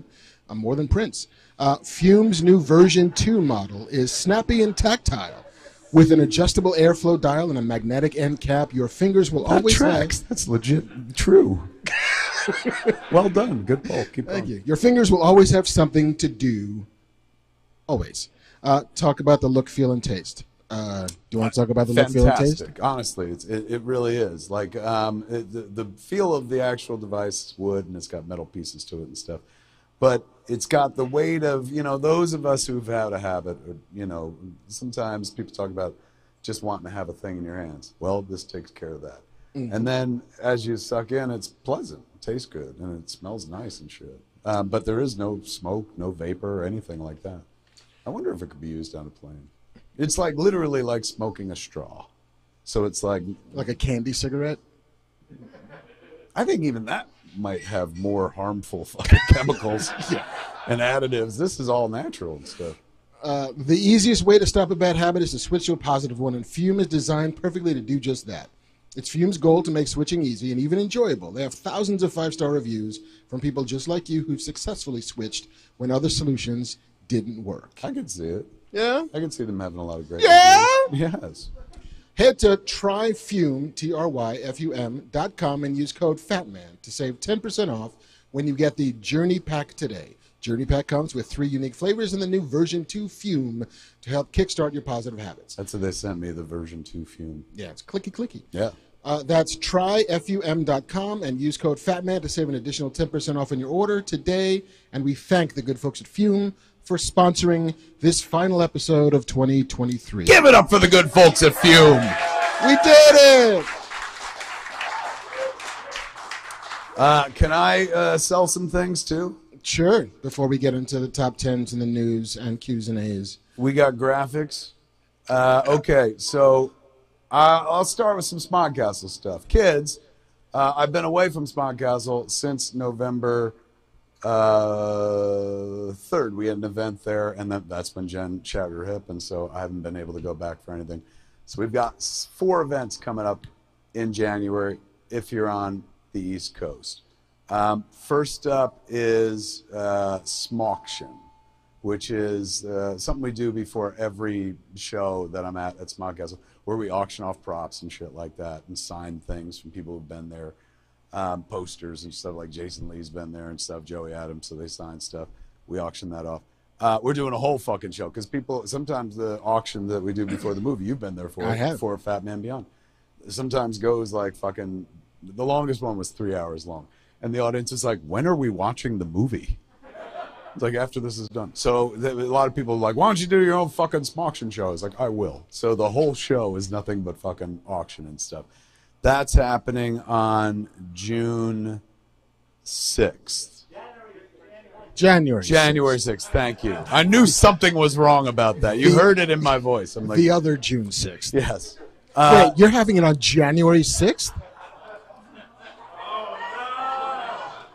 I'm more than Prince. Uh, Fume's new version 2 model is snappy and tactile. With an adjustable airflow dial and a magnetic end cap, your fingers will that always tracks have. that's legit true well done good poll keep Thank going you. Your fingers will always have something to do. Always. Uh, talk about the look, feel, and taste. Uh, do you want to talk about the look, feel, and taste? fantastic. Honestly, it's, it, it really is. Like um, it, the, the feel of the actual device is wood, and it's got metal pieces to it and stuff. But it's got the weight of you know those of us who've had a habit. Or, you know, sometimes people talk about just wanting to have a thing in your hands. Well, this takes care of that. And then as you suck in, it's pleasant, it tastes good, and it smells nice and shit. Um, but there is no smoke, no vapor, or anything like that. I wonder if it could be used on a plane. It's like literally like smoking a straw. So it's like Like a candy cigarette? I think even that might have more harmful fucking chemicals and additives. This is all natural and stuff. Uh, the easiest way to stop a bad habit is to switch to a positive one, and Fume is designed perfectly to do just that. It's Fume's goal to make switching easy and even enjoyable. They have thousands of five star reviews from people just like you who've successfully switched when other solutions didn't work. I can see it. Yeah? I can see them having a lot of great. Yeah? reviews. Yes. Head to tryfum, T R Y F U M, dot com and use code FATMAN to save 10% off when you get the Journey Pack today. Journey Pack comes with three unique flavors and the new version 2 Fume to help kickstart your positive habits. That's what they sent me. The version two fume. Yeah, it's clicky clicky. Yeah. Uh, that's tryfum.com and use code FATMAN to save an additional 10% off on your order today. And we thank the good folks at Fume for sponsoring this final episode of 2023. Give it up for the good folks at Fume. We did it! Uh, can I uh, sell some things too? Sure. Before we get into the top tens and the news and Q's and A's. We got graphics. Uh, okay, so uh, I'll start with some Smod Castle stuff. Kids, uh, I've been away from Smod Castle since November uh, 3rd. We had an event there, and that, that's when Jen shattered her hip, and so I haven't been able to go back for anything. So we've got four events coming up in January if you're on the East Coast. Um, first up is uh, Smauction which is uh, something we do before every show that I'm at at Smod Castle, where we auction off props and shit like that and sign things from people who've been there, um, posters and stuff like Jason Lee's been there and stuff, Joey Adams, so they sign stuff. We auction that off. Uh, we're doing a whole fucking show because people sometimes the auction that we do before the movie you've been there for I have. for Fat Man Beyond sometimes goes like fucking the longest one was three hours long and the audience is like when are we watching the movie it's like after this is done. So a lot of people are like, why don't you do your own fucking auction show? It's like I will. So the whole show is nothing but fucking auction and stuff. That's happening on June sixth. January. January 6th. Thank you. I knew something was wrong about that. You The- heard it in my voice. I'm like, the other June 6th. yes. Uh, Wait, you're having it on January 6th?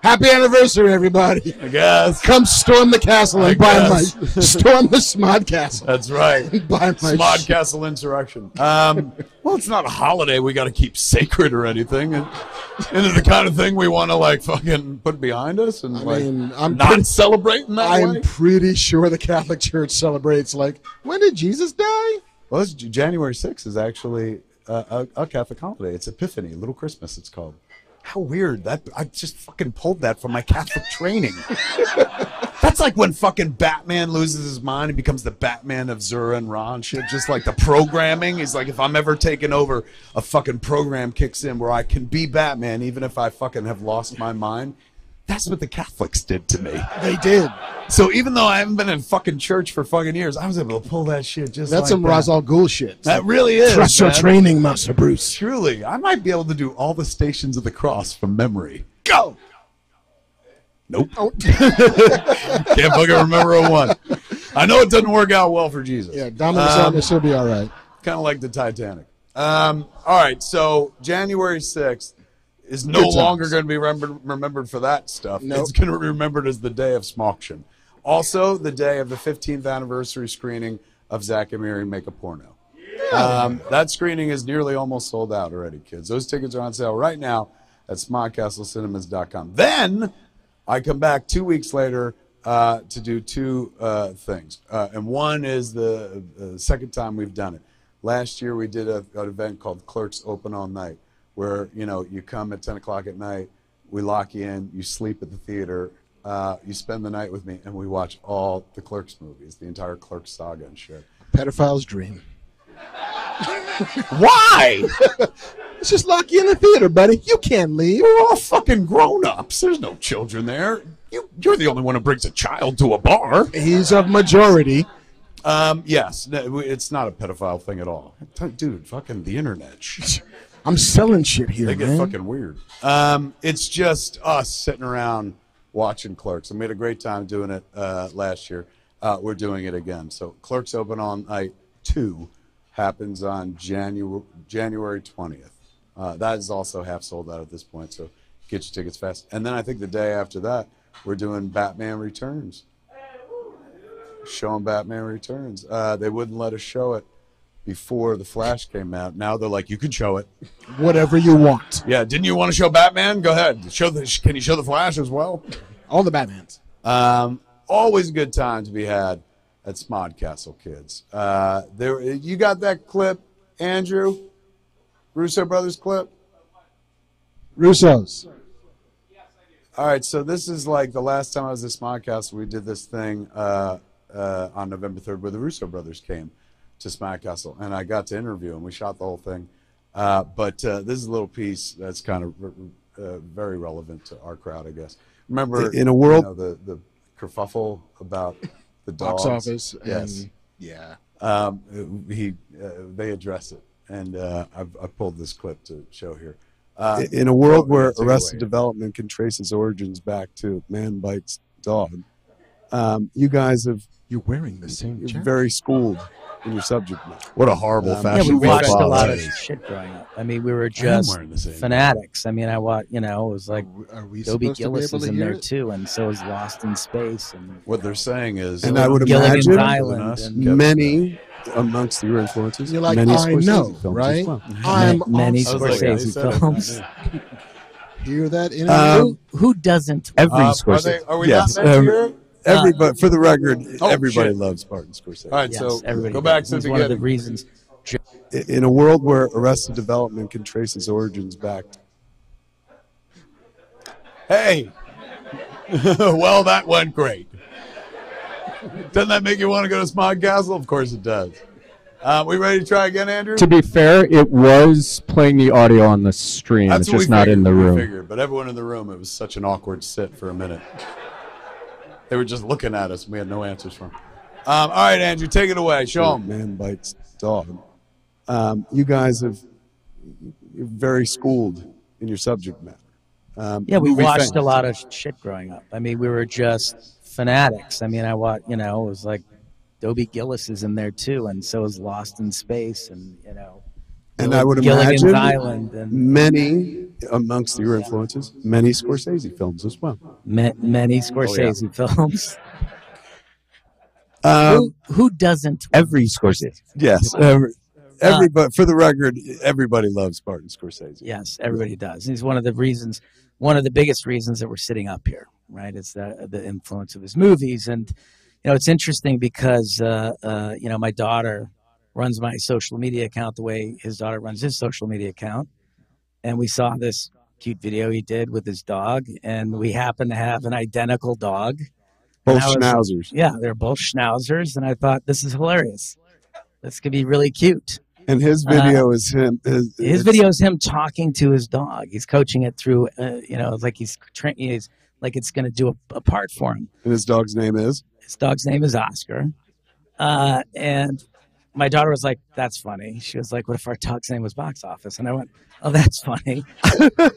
Happy anniversary, everybody. I guess. Come storm the castle and I buy my storm the Smod Castle. That's right. Buy my Smod Castle insurrection. Um, well, it's not a holiday we got to keep sacred or anything. And, and it's the kind of thing we want to like fucking put behind us and like mean, I'm not pretty- in that I'm way. pretty sure the Catholic Church celebrates like when did Jesus die? Well, January 6th is actually uh, a, a Catholic holiday. It's Epiphany, Little Christmas. It's called. How weird that I just fucking pulled that from my Catholic training. That's like when fucking Batman loses his mind and becomes the Batman of Zur-En-Arrh and and shit. Just like the programming is like if I'm ever taken over, a fucking program kicks in where I can be Batman even if I fucking have lost my mind. That's what the Catholics did to me. They did. So even though I haven't been in fucking church for fucking years, I was able to pull that shit just That's like some that. Ra's al Ghul shit. That really is. Trust your training, Master Bruce. Truly, I might be able to do all the stations of the cross from memory. Go. Nope. Can't fucking remember a one. I know it doesn't work out well for Jesus. Yeah, Dominic Um, Salmus will be all right. kind of like the Titanic. Um, all right, so January 6th is no longer going to be remembered, remembered for that stuff. Nope. It's going to be remembered as the day of Smoction. Also, the day of the 15th anniversary screening of Zack and Miri Make a Porno. Um, that screening is nearly almost sold out already, kids. Those tickets are on sale right now at smodcastlecinemas.com. Then I come back two weeks later uh, to do two uh, things. Uh, and one is the uh, second time we've done it. Last year we did a, an event called Clerks Open All Night, where you know you come at 10 o'clock at night, we lock you in, you sleep at the theater, uh, you spend the night with me, and we watch all the Clerks movies, the entire Clerks saga and shit. Pedophile's dream. Why? Let's just lock you in the theater, buddy. You can't leave. We're all fucking grown ups. There's no children there. You, you're the only one who brings a child to a bar. He's of majority. Um, yes, no, it's not a pedophile thing at all. Dude, fucking the internet. I'm selling shit here, They get man. fucking weird. Um, it's just us sitting around watching Clerks. And we had a great time doing it uh, last year. Uh, we're doing it again. So Clerks Open on Night 2 happens on January January 20th. Uh, that is also half sold out at this point, so get your tickets fast. And then I think the day after that, we're doing Batman Returns. Showing Batman Returns. Uh, they wouldn't let us show it before The Flash came out. Now they're like, you can show it. Whatever you want. Yeah, didn't you want to show Batman? Go ahead. Show the. Can you show the Flash as well? All the Batmans. Um, always a good time to be had at Smod Castle, kids. Uh, there, you got that clip, Andrew, Russo brothers clip. Russo's. All right, so this is like the last time I was at Smod Castle. We did this thing uh, uh, on November third, where the Russo brothers came to Smod Castle, and I got to interview them. We shot the whole thing, uh, but uh, this is a little piece that's kind of uh, very relevant to our crowd, I guess. Remember, In a world- you know, the the kerfuffle about the Box office. yes. And, yeah. Um, he, uh, they address it, and uh, I've, I pulled this clip to show here. Uh, in a world where yeah, take it Arrested away. Development can trace its origins back to man bites dog, um, you guys have You're wearing the same you're jacket. very schooled in your subject matter. what a horrible Um, Yeah, fashion. we watched a lot of shit growing up. I mean, we were just wearing the same. fanatics. I mean, I watched, you know, it was like Are we Dobie supposed to be Gillis able is to in there it? too, and so is Lost in Space and What they're saying is, And I would Gilligan's imagine Island. us. And Kevin many amongst your influences. You're like, many I Scorsese know, films as right? well. I'm many I also- was like, I Scorsese films. not me. hear that in Um, who, who doesn't? Every Uh, are, Scorsese. they, are we Yes, not meant um, to hear it? Every, but for the record, Oh, everybody shit. loves Martin Scorsese. All right, Yes, so everybody go back does. to the He's one of the reasons. In a world where Arrested Development can trace its origins back, Hey, well, that went great. Doesn't that make you want to go to Smod Castle? Of course it does. Uh, we ready to try again, Andrew? To be fair, it was playing the audio on the stream. That's it's just we not figured, in the room. Figured, but everyone in the room, it was such an awkward sit for a minute. They were just looking at us. and We had no answers for them. Um, all right, Andrew, take it away. Show them. man bites dog. Um, you guys have you're very schooled in your subject matter. Um, Yeah, we movie watched a lot of shit growing up. I mean, we were just fanatics. I mean, I watched, you know, it was like Dobie Gillis is in there too, and so is Lost in Space, and you know, And I would Gilligan's imagine Island, and many amongst your influences, many Scorsese films as well. ma- Oh, many Scorsese films. Um, who who doesn't? Every Scorsese. yes, every, everybody. For the record, everybody loves Martin Scorsese. Yes, everybody does. He's one of the reasons, one of the biggest reasons that we're sitting up here, right? It's the the influence of his movies, and you know, it's interesting because uh, uh, you know my daughter runs my social media account the way his daughter runs his social media account, and we saw this cute video he did with his dog, and we happen to have an identical dog. Both was- schnauzers. Yeah, they're both schnauzers, and I thought this is hilarious. This could be really cute. And his video is him. His, Uh, His video is him talking to his dog. He's coaching it through, uh, you know, like he's tra- he's like it's going to do a, a part for him. And his dog's name is. His dog's name is Oscar, uh, and my daughter was like, "That's funny." She was like, "What if our dog's name was Box Office?" And I went, "Oh, that's funny.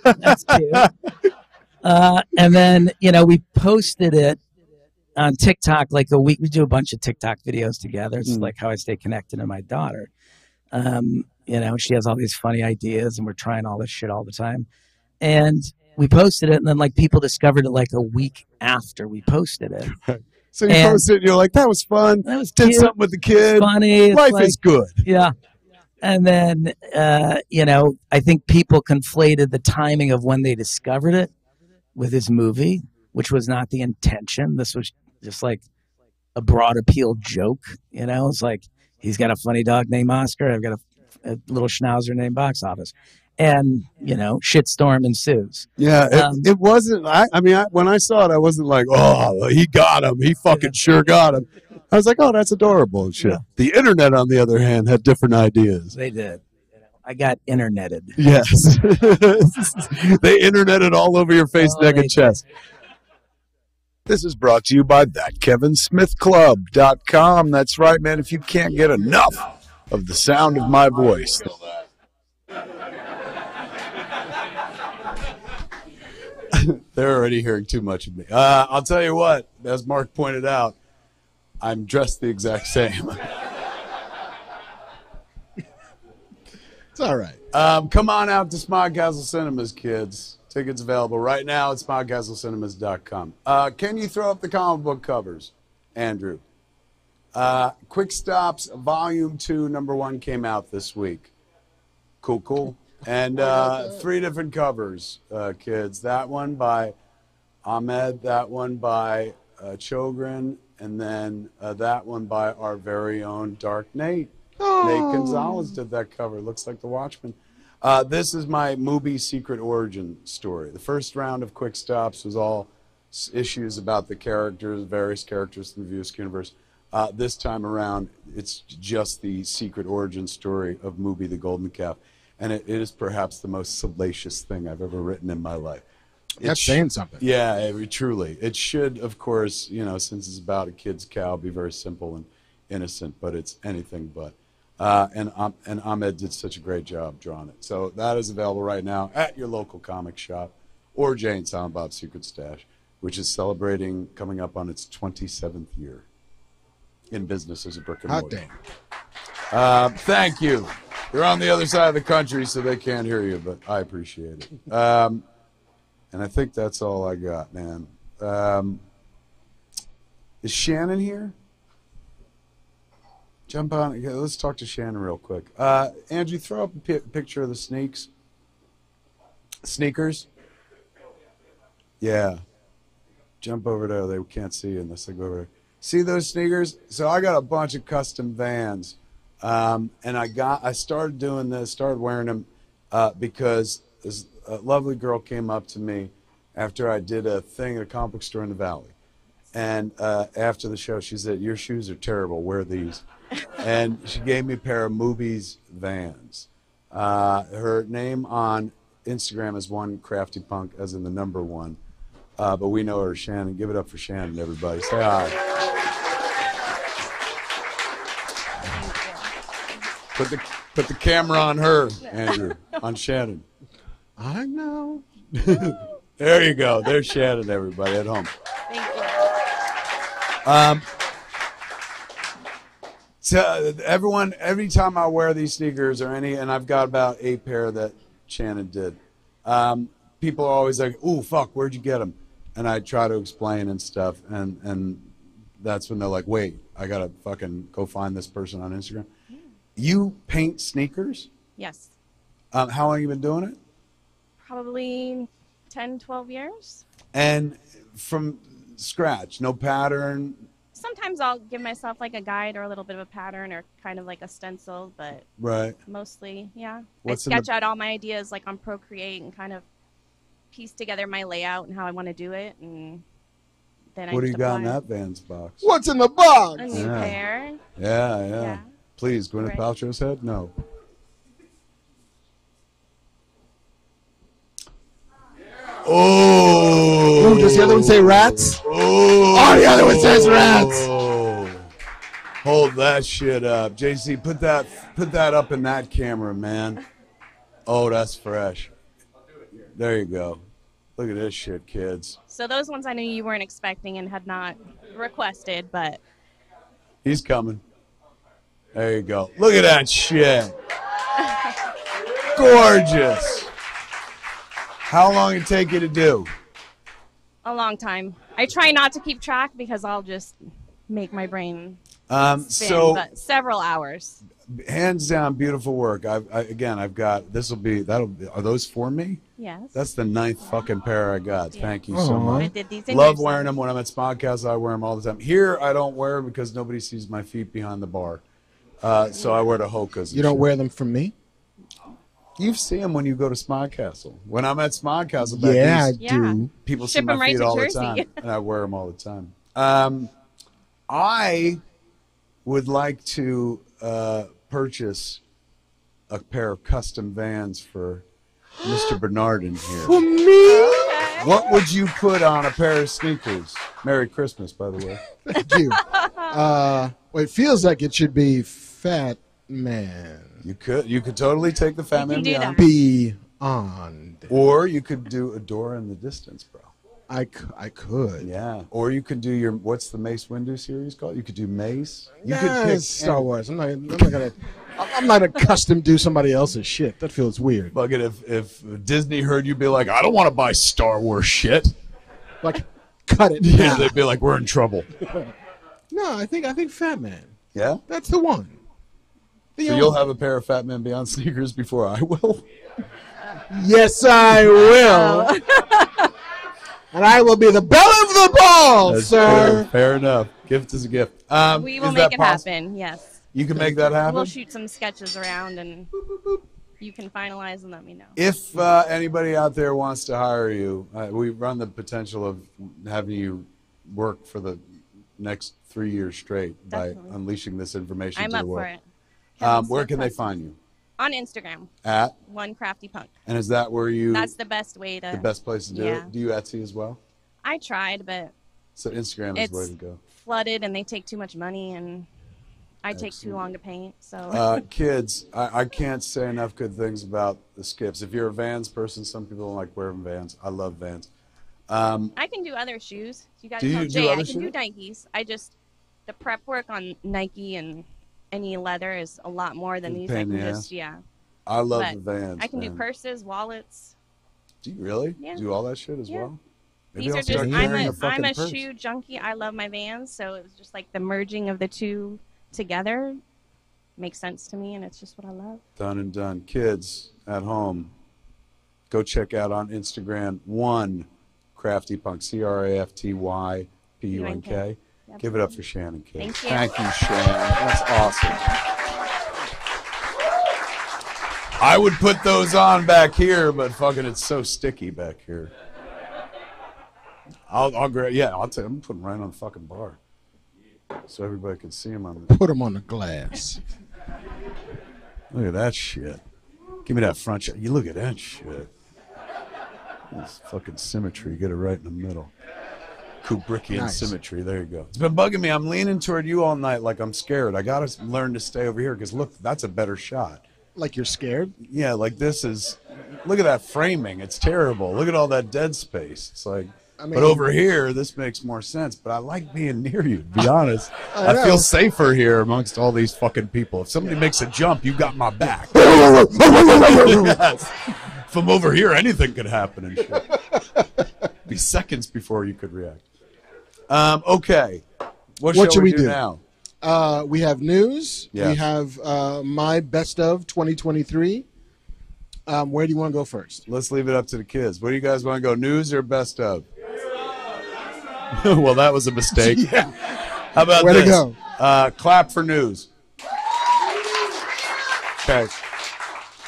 that's cute." Uh, and then you know we posted it on TikTok like a week. We do a bunch of TikTok videos together. It's Mm. like how I stay connected to my daughter. Um, you know, she has all these funny ideas, and we're trying all this shit all the time. And we posted it, and then like people discovered it like a week after we posted it. So you And- posted, and you're like, that was fun. That was Did cute, something with the kid. funny. Life like- is good. yeah. And then, uh, you know, I think people conflated the timing of when they discovered it with his movie, which was not the intention. This was just like a broad appeal joke. You know, it's like he's got a funny dog named Oscar. I've got a, a little schnauzer named Box Office. And, you know, shitstorm ensues. Yeah, it, Um, it wasn't. I, I mean, I, when I saw it, I wasn't like, "Oh, he got him. He fucking sure got him." I was like, "Oh, that's adorable." and Shit. Yeah. The internet, on the other hand, had different ideas. They did. You know, I got interneted. Yes, they interneted all over your face, Oh, neck, and chest. This is brought to you by thatkevinsmithclub.com. That's right, man. If you can't get enough of the sound of my voice, they're already hearing too much of me. Uh, I'll tell you what, as Marc pointed out, I'm dressed the exact same. It's all right. Um, come on out to Smod Castle Cinemas, kids. Tickets available right now at smodcastlecinemas.com. Uh, can you throw up the comic book covers, Andrew? Uh, Quick Stops Volume 2, number one, came out this week. Cool, cool. And uh, three different covers, uh, kids. That one by Ahmed, that one by uh, and then uh, that one by our very own Dark Nate. Nate Gonzalez did that cover. Looks like The Watchman. Uh, this is my movie secret origin story. The first round of quick stops was all issues about the characters, various characters in the Views universe. Uh, this time around, it's just the secret origin story of Mooby The Golden Calf. And it, it is perhaps the most salacious thing I've ever written in my life. It That's sh- saying something. yeah, it, truly. It should, of course, you know, since it's about a kid's cow, be very simple and innocent, but it's anything but. Uh, and um, and Ahmed did such a great job drawing it. So that is available right now at your local comic shop or Jay and Silent Bob's Secret Stash, which is celebrating coming up on its 27th year in business as a brick and Hot damn. Uh, thank you. You're on the other side of the country, so they can't hear you, but I appreciate it. Um, and I think that's all I got, man. Um, is Shannon here? Jump on. yeah, Let's talk to Shannon real quick. Uh, Andrew, throw up a pi- picture of the sneaks. Sneakers. Yeah. Jump over there. They can't see you unless they go over there. See those sneakers? So I got a bunch of custom Vans, um, and I got. I started doing this. Started wearing them uh, because this a lovely girl came up to me after I did a thing at a comic store in the valley. And uh, after the show, she said, "Your shoes are terrible. Wear these." and she gave me a pair of Mooby's Vans. Uh, her name on Instagram is one crafty punk, as in the number one. Uh, but we know her, Shannon. Give it up for Shannon, everybody. Say hi. Put the put the camera on her, Andrew, on Shannon. I know. There you go. There's Shannon, everybody at home. Thank you. Um, so everyone, every time I wear these sneakers or any, and I've got about eight pair that Shannon did. Um, people are always like, "Ooh, fuck, where'd you get them?" And I try to explain and stuff, and and that's when they're like, "Wait, I gotta fucking go find this person on Instagram." You paint sneakers? Yes. Um, how long you been doing it? Probably 10, 12 years. And from scratch, no pattern. Sometimes I'll give myself like a guide or a little bit of a pattern or kind of like a stencil, but Right. mostly, yeah. What's I in the- sketch out all my ideas like on Procreate and kind of piece together my layout and how I want to do it, and then I What do you just got in that Vans box? What's in the box? A new Yeah. pair. Yeah, yeah. Yeah. Please, Gwyneth Right. Paltrow's head? No. Oh. Ooh, does the other one say rats? Oh, Oh, the other one says rats. Oh. Hold that shit up, JC. Put that put that up in that camera, man. Oh, that's fresh. There you go. Look at this shit, kids. So those ones I knew you weren't expecting and had not requested, but He's coming. There you go. Look at that shit. Gorgeous. How long did it take you to do? a long time. I try not to keep track because I'll just make my brain Um, spin, so several hours. hands down, beautiful work. I've, I, again, I've got this. Will be that'll. Be, are those for me? Yes. That's the ninth fucking pair I got. Yeah. Thank you so Aw. much. I did these Love wearing them when I'm at Smodcast. I wear them all the time. Here, I don't wear them because nobody sees my feet behind the bar. Uh, so I wear the Hokas. You don't shit. wear them for me? You see them when you go to Smod Castle. When I'm at Smodcastle, back Yeah, I east, Yeah. do. people Ship see my 'em right feet all Jersey. the time, and I wear them all the time. Um, I would like to uh, purchase a pair of custom Vans for Mr. Bernardin here. For me? What would you put on a pair of sneakers? Merry Christmas, by the way. Thank you. Uh, well, it feels like it should be Fat Man You could you could totally take the Fat You Man can do Beyond, that. Beyond. or you could do a door in the Distance, bro. I, I could. Yeah, or you could do your what's the Mace Windu series called? You could do Mace. You Nah, could pick it's Star Wars. I'm not. I'm not gonna. I'm not accustomed to do somebody else's shit. That feels weird. Fucking if if Disney heard you be like, I don't want to buy Star Wars shit. Like, cut it. Yeah, they'd be like, we're in trouble. No, I think I think Fat Man. Yeah. That's the one. The So only- you'll have a pair of Fat Man Beyond sneakers before I will. Yes, I will. and I will be the belle of the ball, That's sir. fair. Fair enough. Gift is a gift. Um, We will make it poss- happen. Yes. You can make that happen. We'll shoot some sketches around and you can finalize and let me know. If uh, anybody out there wants to hire you, uh, we run the potential of having you work for the next three years straight by unleashing this information I'm to up the for world. Um, where can they find you? On Instagram, At one crafty punk. and is that where you That's the best way to. the best place to do Yeah. it? Do you Etsy as well? I tried, but So Instagram is where to go. flooded and they take too much money and I take too long to paint. So Uh, kids, I, I can't say enough good things about the skips. If you're a Vans person, some people don't like wearing Vans. I love Vans. Um, I can do other shoes. You got Do to you tell Jay I can do? Nikes. I just the prep work on Nike and any leather is a lot more than It's a these. I can the just yeah. I love But the Vans. I can do purses, wallets. Do you really Yeah. do all that shit as Yeah. well? Maybe These I'll are just I'm carrying a, fucking I'm a purse. shoe junkie. I love my Vans, so it was just like the merging of the two together makes sense to me, and it's just what I love. Done and done. Kids at home, go check out on Instagram one crafty punk C R A F T Y P U N K. Give it up for Shannon, kids. Thank you. Thank you, Shannon. That's awesome. I would put those on back here, but fucking, it's so sticky back here. I'll, I'll grab. Yeah, I'll tell. I'm putting right on the fucking bar, so everybody can see them on the. Put them on the glass. Look at that shit. Give me that front shot. You look at that shit. This fucking symmetry. Get it right in the middle. Kubrickian Nice. symmetry. There you go. It's been bugging me. I'm leaning toward you all night like I'm scared. I got to learn to stay over here because look, that's a better shot. Like you're scared. Yeah, like this is. Look at that framing. It's terrible. Look at all that dead space. It's like. I mean- but over here, this makes more sense. But I like being near you. To be honest, I I, feel safer here amongst all these fucking people. If somebody makes a jump, you got my back. yes. If I'm over here, anything could happen and shit. Be seconds before you could react. Um, okay. What, What should we, we do do? now? Uh, we have news. We have uh, my best of 2023. Um, where do you want to go first? Let's leave it up to the kids. Where do you guys want to go? News or best of? well, that was a mistake. How about Way to go. Uh, clap for news. Okay.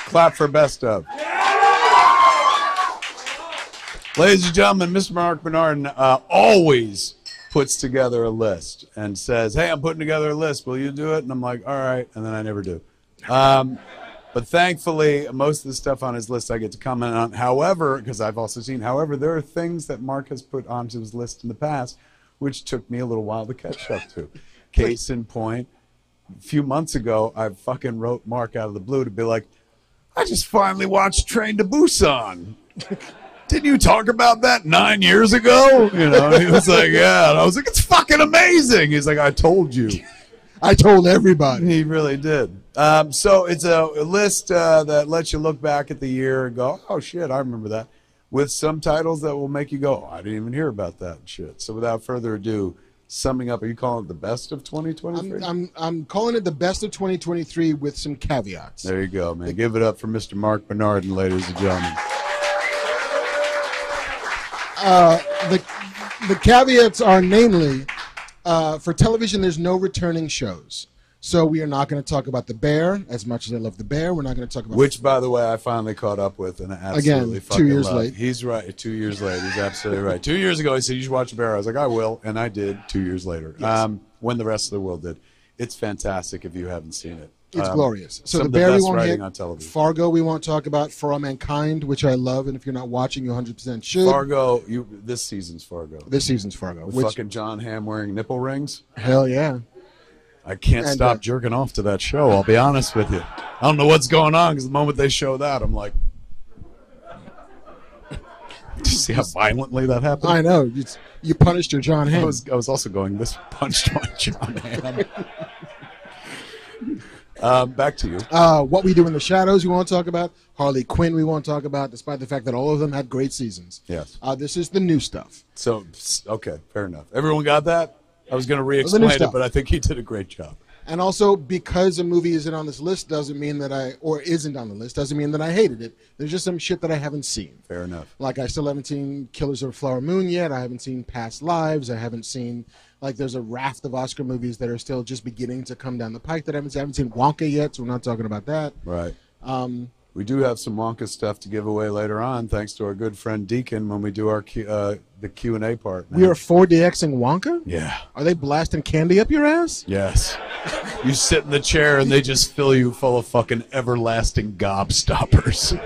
Clap for best of. Ladies and gentlemen, Mr. Marc Bernard uh, always puts together a list and says, "Hey, I'm putting together a list. Will you do it?" And I'm like, "All right," and then I never do. Um, but thankfully, most of the stuff on his list I get to comment on. However, because I've also seen, however, there are things that Marc has put onto his list in the past, which took me a little while to catch up to. Case in point, a few months ago, I fucking wrote Marc out of the blue to be like, I just finally watched Train to Busan. Didn't you talk about that nine years ago? You know, and he was like, Yeah. And I was like, It's fucking amazing. He's like, I told you. I told everybody. He really did. Um, so it's a, a list uh, that lets you look back at the year and go, oh shit, I remember that, with some titles that will make you go, oh, I didn't even hear about that shit. So without further ado, summing up, are you calling it the best of 2023? I'm, I'm I'm calling it the best of 2023 with some caveats. there you go, man. Give it up for Mr. Marc Bernardin ladies and gentlemen. The the caveats are namely uh, for television there's no returning shows so we are not going to talk about the bear as much as i love the bear we're not going to talk about Which, by the way, I finally caught up with, and I absolutely Again, two years love. late. He's right. Two years late. He's absolutely right. Two years ago, he said you should watch the Bear. I was like, I will, and I did. Two years later, um, when the rest of the world did. It's fantastic if you haven't seen it. It's Um, glorious so the of the bear we won't writing hit on television. fargo we won't talk about for all mankind which i love and if you're not watching you 100% should Fargo, you this season's Fargo. this season's fargo With which fucking Jon Hamm wearing nipple rings. hell yeah I can't And, stop uh, jerking off to that show. I'll be honest with you. I don't know what's going on because the moment they show that, I'm like, Did you see how violently that happened? i know it's, you punished your john I Hamm. was I was also going. This punched my Jon Hamm. um, back to you. uh, what we do in the shadows we want to talk about harley quinn we want to talk about despite the fact that all of them had great seasons Yes. uh, this is the new stuff So okay, fair enough. Everyone got that. I was going to re-explain it, stuff. but I think he did a great job. And also, because a movie isn't on this list doesn't mean that I, or isn't on the list, doesn't mean that I hated it. There's just some shit that I haven't seen. Fair enough. Like, I still haven't seen Killers of the Flower Moon yet. I haven't seen Past Lives. I haven't seen, like, there's a raft of Oscar movies that are still just beginning to come down the pike that I haven't seen. I haven't seen Wonka yet, so we're not talking about that. Right. Um, We do have some Wonka stuff to give away later on, thanks to our good friend Deacon when we do our Q, uh, the Q and A part. we are 4DXing Wonka? Yeah. Are they blasting candy up your ass? Yes. You sit in the chair and they just fill you full of fucking everlasting gobstoppers.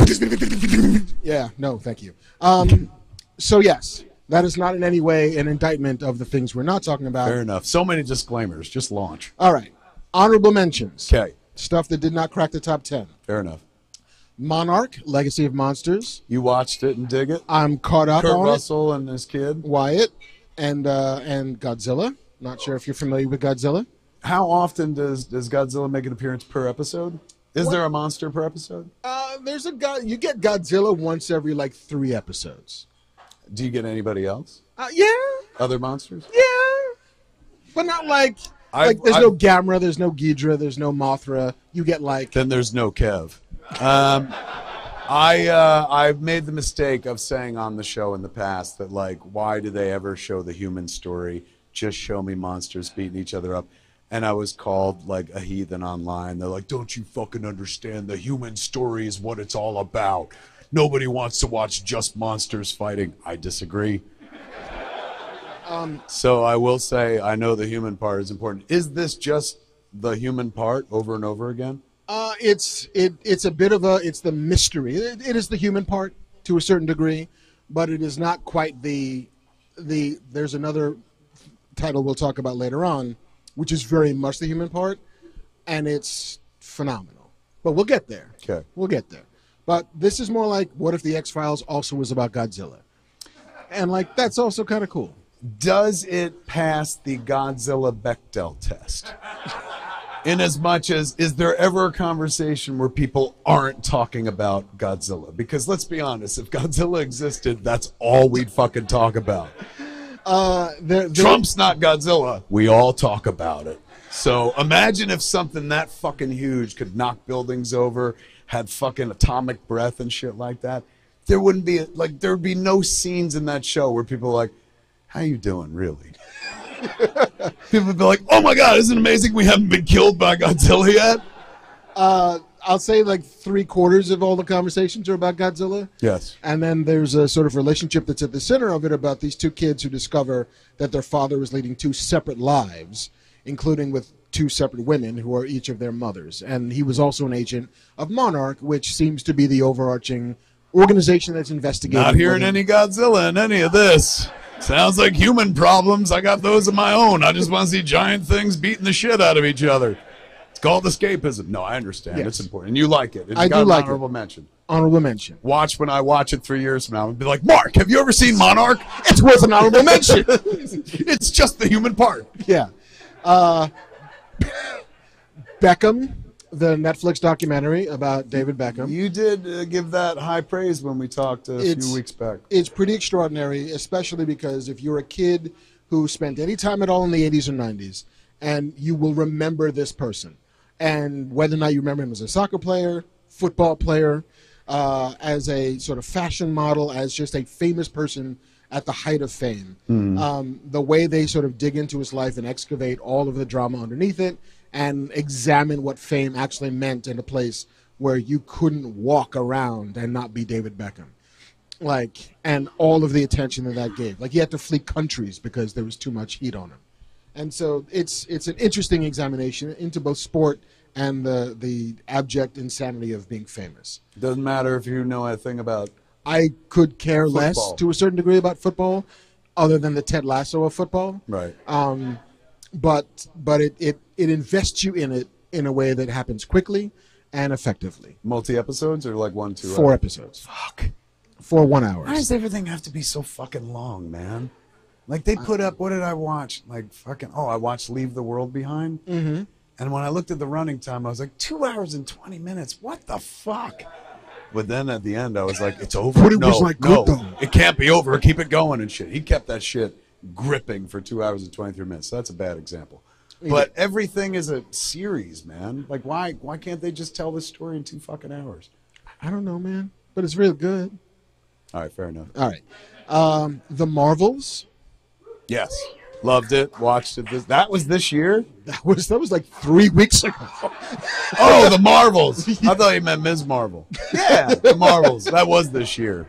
Yeah, no, thank you. Um, so, yes, that is not in any way an indictment of the things we're not talking about. Fair enough. So many disclaimers. Just launch. All right. Honorable mentions. Okay. Stuff that did not crack the top 10. Fair enough. Monarch, Legacy of Monsters. You watched it and dig it. I'm caught up Kurt on Russell and his kid. Wyatt and uh, and Godzilla. Not sure if you're familiar with Godzilla. How often does does Godzilla make an appearance per episode? Is there a monster per episode? Uh, there's a guy. You get Godzilla once every like three episodes. Do you get anybody else? Uh, yeah, Other monsters? yeah, but not like I- like. There's I- no Gamera. There's no Ghidorah. There's no Mothra. You get like Then there's no Kev. Um, I uh, I've made the mistake of saying on the show in the past that like, why do they ever show the human story? Just show me monsters beating each other up. And I was called like a heathen online. They're like, don't you fucking understand? The human story is what it's all about. Nobody wants to watch just monsters fighting. I disagree. so I will say I know the human part is important. Is this just the human part over and over again? Uh, it's it it's a bit of a it's the mystery. It, it is the human part to a certain degree, but it is not quite the the. There's another title we'll talk about later on, which is very much the human part, and it's phenomenal. but we'll get there. Okay. We'll get there. But this is more like, what if the X Files also was about Godzilla? And like, that's also kind of cool. Does it pass the Godzilla Bechdel test? In as much as, is there ever a conversation where people aren't talking about Godzilla? Because let's be honest, if Godzilla existed, that's all we'd fucking talk about. Uh, there, there- Trump's not Godzilla. We all talk about it. So imagine if something that fucking huge could knock buildings over, had fucking atomic breath and shit like that. There wouldn't be like there would be no scenes in that show where people are like, "How you doing, really?" people would be like, "Oh my god, isn't it amazing we haven't been killed by Godzilla yet?" uh, I'll say like three quarters of all the conversations are about Godzilla. Yes. And then there's a sort of relationship that's at the center of it about these two kids who discover that their father was leading two separate lives, including with two separate women who are each of their mothers. And he was also an agent of Monarch, which seems to be the overarching organization that's investigating. Not hearing whether- any Godzilla in any of this. Sounds like human problems. I got those of my own. I just want to see giant things beating the shit out of each other. It's called escapism. No, I understand. Yes. It's important. And you like it. It's I got do an like it. honorable mention. honorable mention. Watch when I watch it three years from now and be like, Marc, have you ever seen Monarch? It's worth an honorable mention. it's just the human part. yeah. Uh, Beckham, the Netflix documentary about David Beckham. You did uh, give that high praise when we talked a It's- few weeks back. it's pretty extraordinary, especially because if you're a kid who spent any time at all in the 80s or 90s, and you will remember this person, and whether or not you remember him as a soccer player, football player, uh, as a sort of fashion model, as just a famous person at the height of fame, um, the way they sort of dig into his life and excavate all of the drama underneath it, and examine what fame actually meant in a place where you couldn't walk around and not be David Beckham. Like and all of the attention that that gave. Like he had to flee countries because there was too much heat on him. And so it's it's an interesting examination into both sport and the the abject insanity of being famous. Doesn't matter if you know a thing about. I could care less to a certain degree about football other than the ted lasso of football Right. um, but but it, it it invests you in it in a way that happens quickly and effectively Multi episodes or like one, two? four episodes? episodes Fuck. for one hour. Why does everything have to be so fucking long, man? Like they put up, what did I watch? Like fucking, oh, I watched Leave the World Behind. Mm-hmm. And when I looked at the running time, I was like, two hours and 20 minutes. What the fuck? But then at the end, I was like, it's over. But it no, was, like, no, good, though. it can't be over. Keep it going and shit. He kept that shit gripping for two hours and 23 minutes. So that's a bad example. But everything is a series, man. Like, why why can't they just tell this story in two fucking hours? i don't know man but it's real good All right, fair enough. All right. Um, the Marvels. Yes, loved it. Watched it. This, that was this year. That was that was like three weeks ago. Oh, the Marvels. I thought you meant Ms. Marvel. Yeah, the Marvels. That was this year.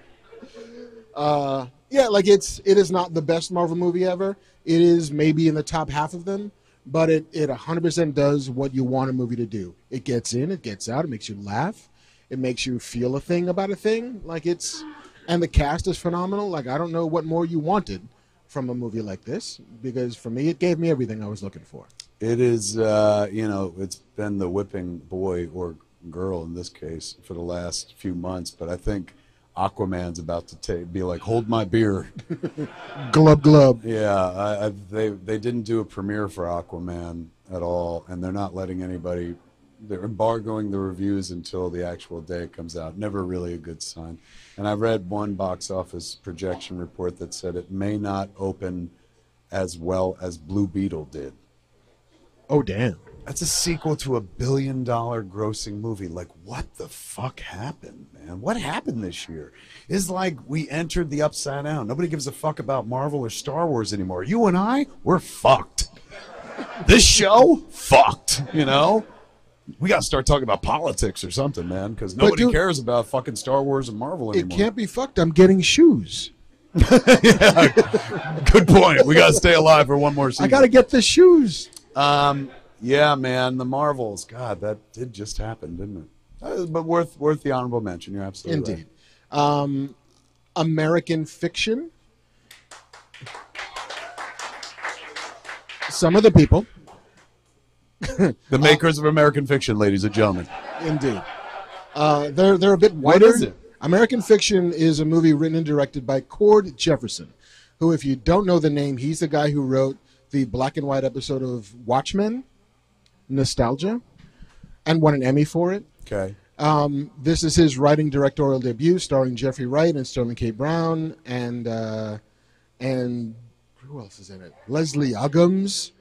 Uh, yeah, like it's it is not the best Marvel movie ever. It is maybe in the top half of them, but it it 100% does what you want a movie to do. It gets in, it gets out, it makes you laugh, it makes you feel a thing about a thing. Like it's and the cast is phenomenal. Like I don't know what more you wanted from a movie like this because for me it gave me everything I was looking for. It is, uh, you know, it's been the whipping boy or girl in this case for the last few months, but I think Aquaman's about to ta be like, hold my beer. Glub glub. Yeah, I, I, they they didn't do a premiere for Aquaman at all, and they're not letting anybody. They're embargoing the reviews until the actual day it comes out. Never really a good sign. And I read one box office projection report that said it may not open as well as Blue Beetle did. Oh damn. That's a sequel to a billion dollar grossing movie. Like, what the fuck happened, man? What happened this year? It's like we entered the upside down. Nobody gives a fuck about Marvel or Star Wars anymore. You and I, we're fucked. this show, fucked, you know? We got to start talking about politics or something, man, because nobody dude- cares about fucking Star Wars and Marvel anymore. It can't be fucked. I'm getting shoes. Good point. We got to stay alive for one more season. I got to get the shoes. Um, yeah, man, the Marvels. God, that did just happen, didn't it? Uh, but worth worth the honorable mention. You're absolutely Indeed. Um, American fiction. Some of the people. The makers of American Fiction, ladies and gentlemen. Indeed. Uh, they're they're a bit whiter. is it? American Fiction is a movie written and directed by Cord Jefferson, who, if you don't know the name, he's the guy who wrote the black and white episode of Watchmen, Nostalgia, and won an Emmy for it. Okay. Um, this is his writing directorial debut, starring Jeffrey Wright and Sterling K. Brown, and uh, and who else is in it? Leslie Uggams.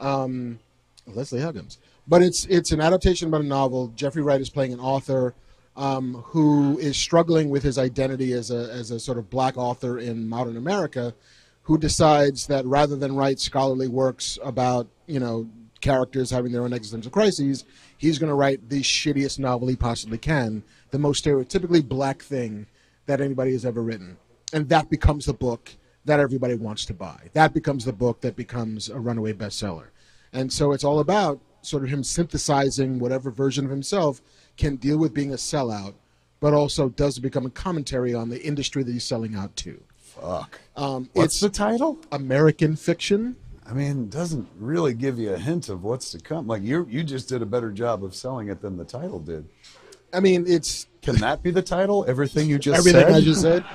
Um, Leslie Huggins. But it's it's an adaptation about a novel. Jeffrey Wright is playing an author um, who is struggling with his identity as a as a sort of black author in modern America, who decides that rather than write scholarly works about you know characters having their own existential crises, he's going to write the shittiest novel he possibly can, the most stereotypically black thing that anybody has ever written, and that becomes the book that everybody wants to buy. That becomes the book that becomes a runaway bestseller, and so it's all about sort of him synthesizing whatever version of himself can deal with being a sellout, but also does become a commentary on the industry that he's selling out to. Fuck. Um, What's it's the title? American fiction. I mean, doesn't really give you a hint of what's to come. Like you, you just did a better job of selling it than the title did. I mean, it's Can that be the title? Everything you just everything said. I just said.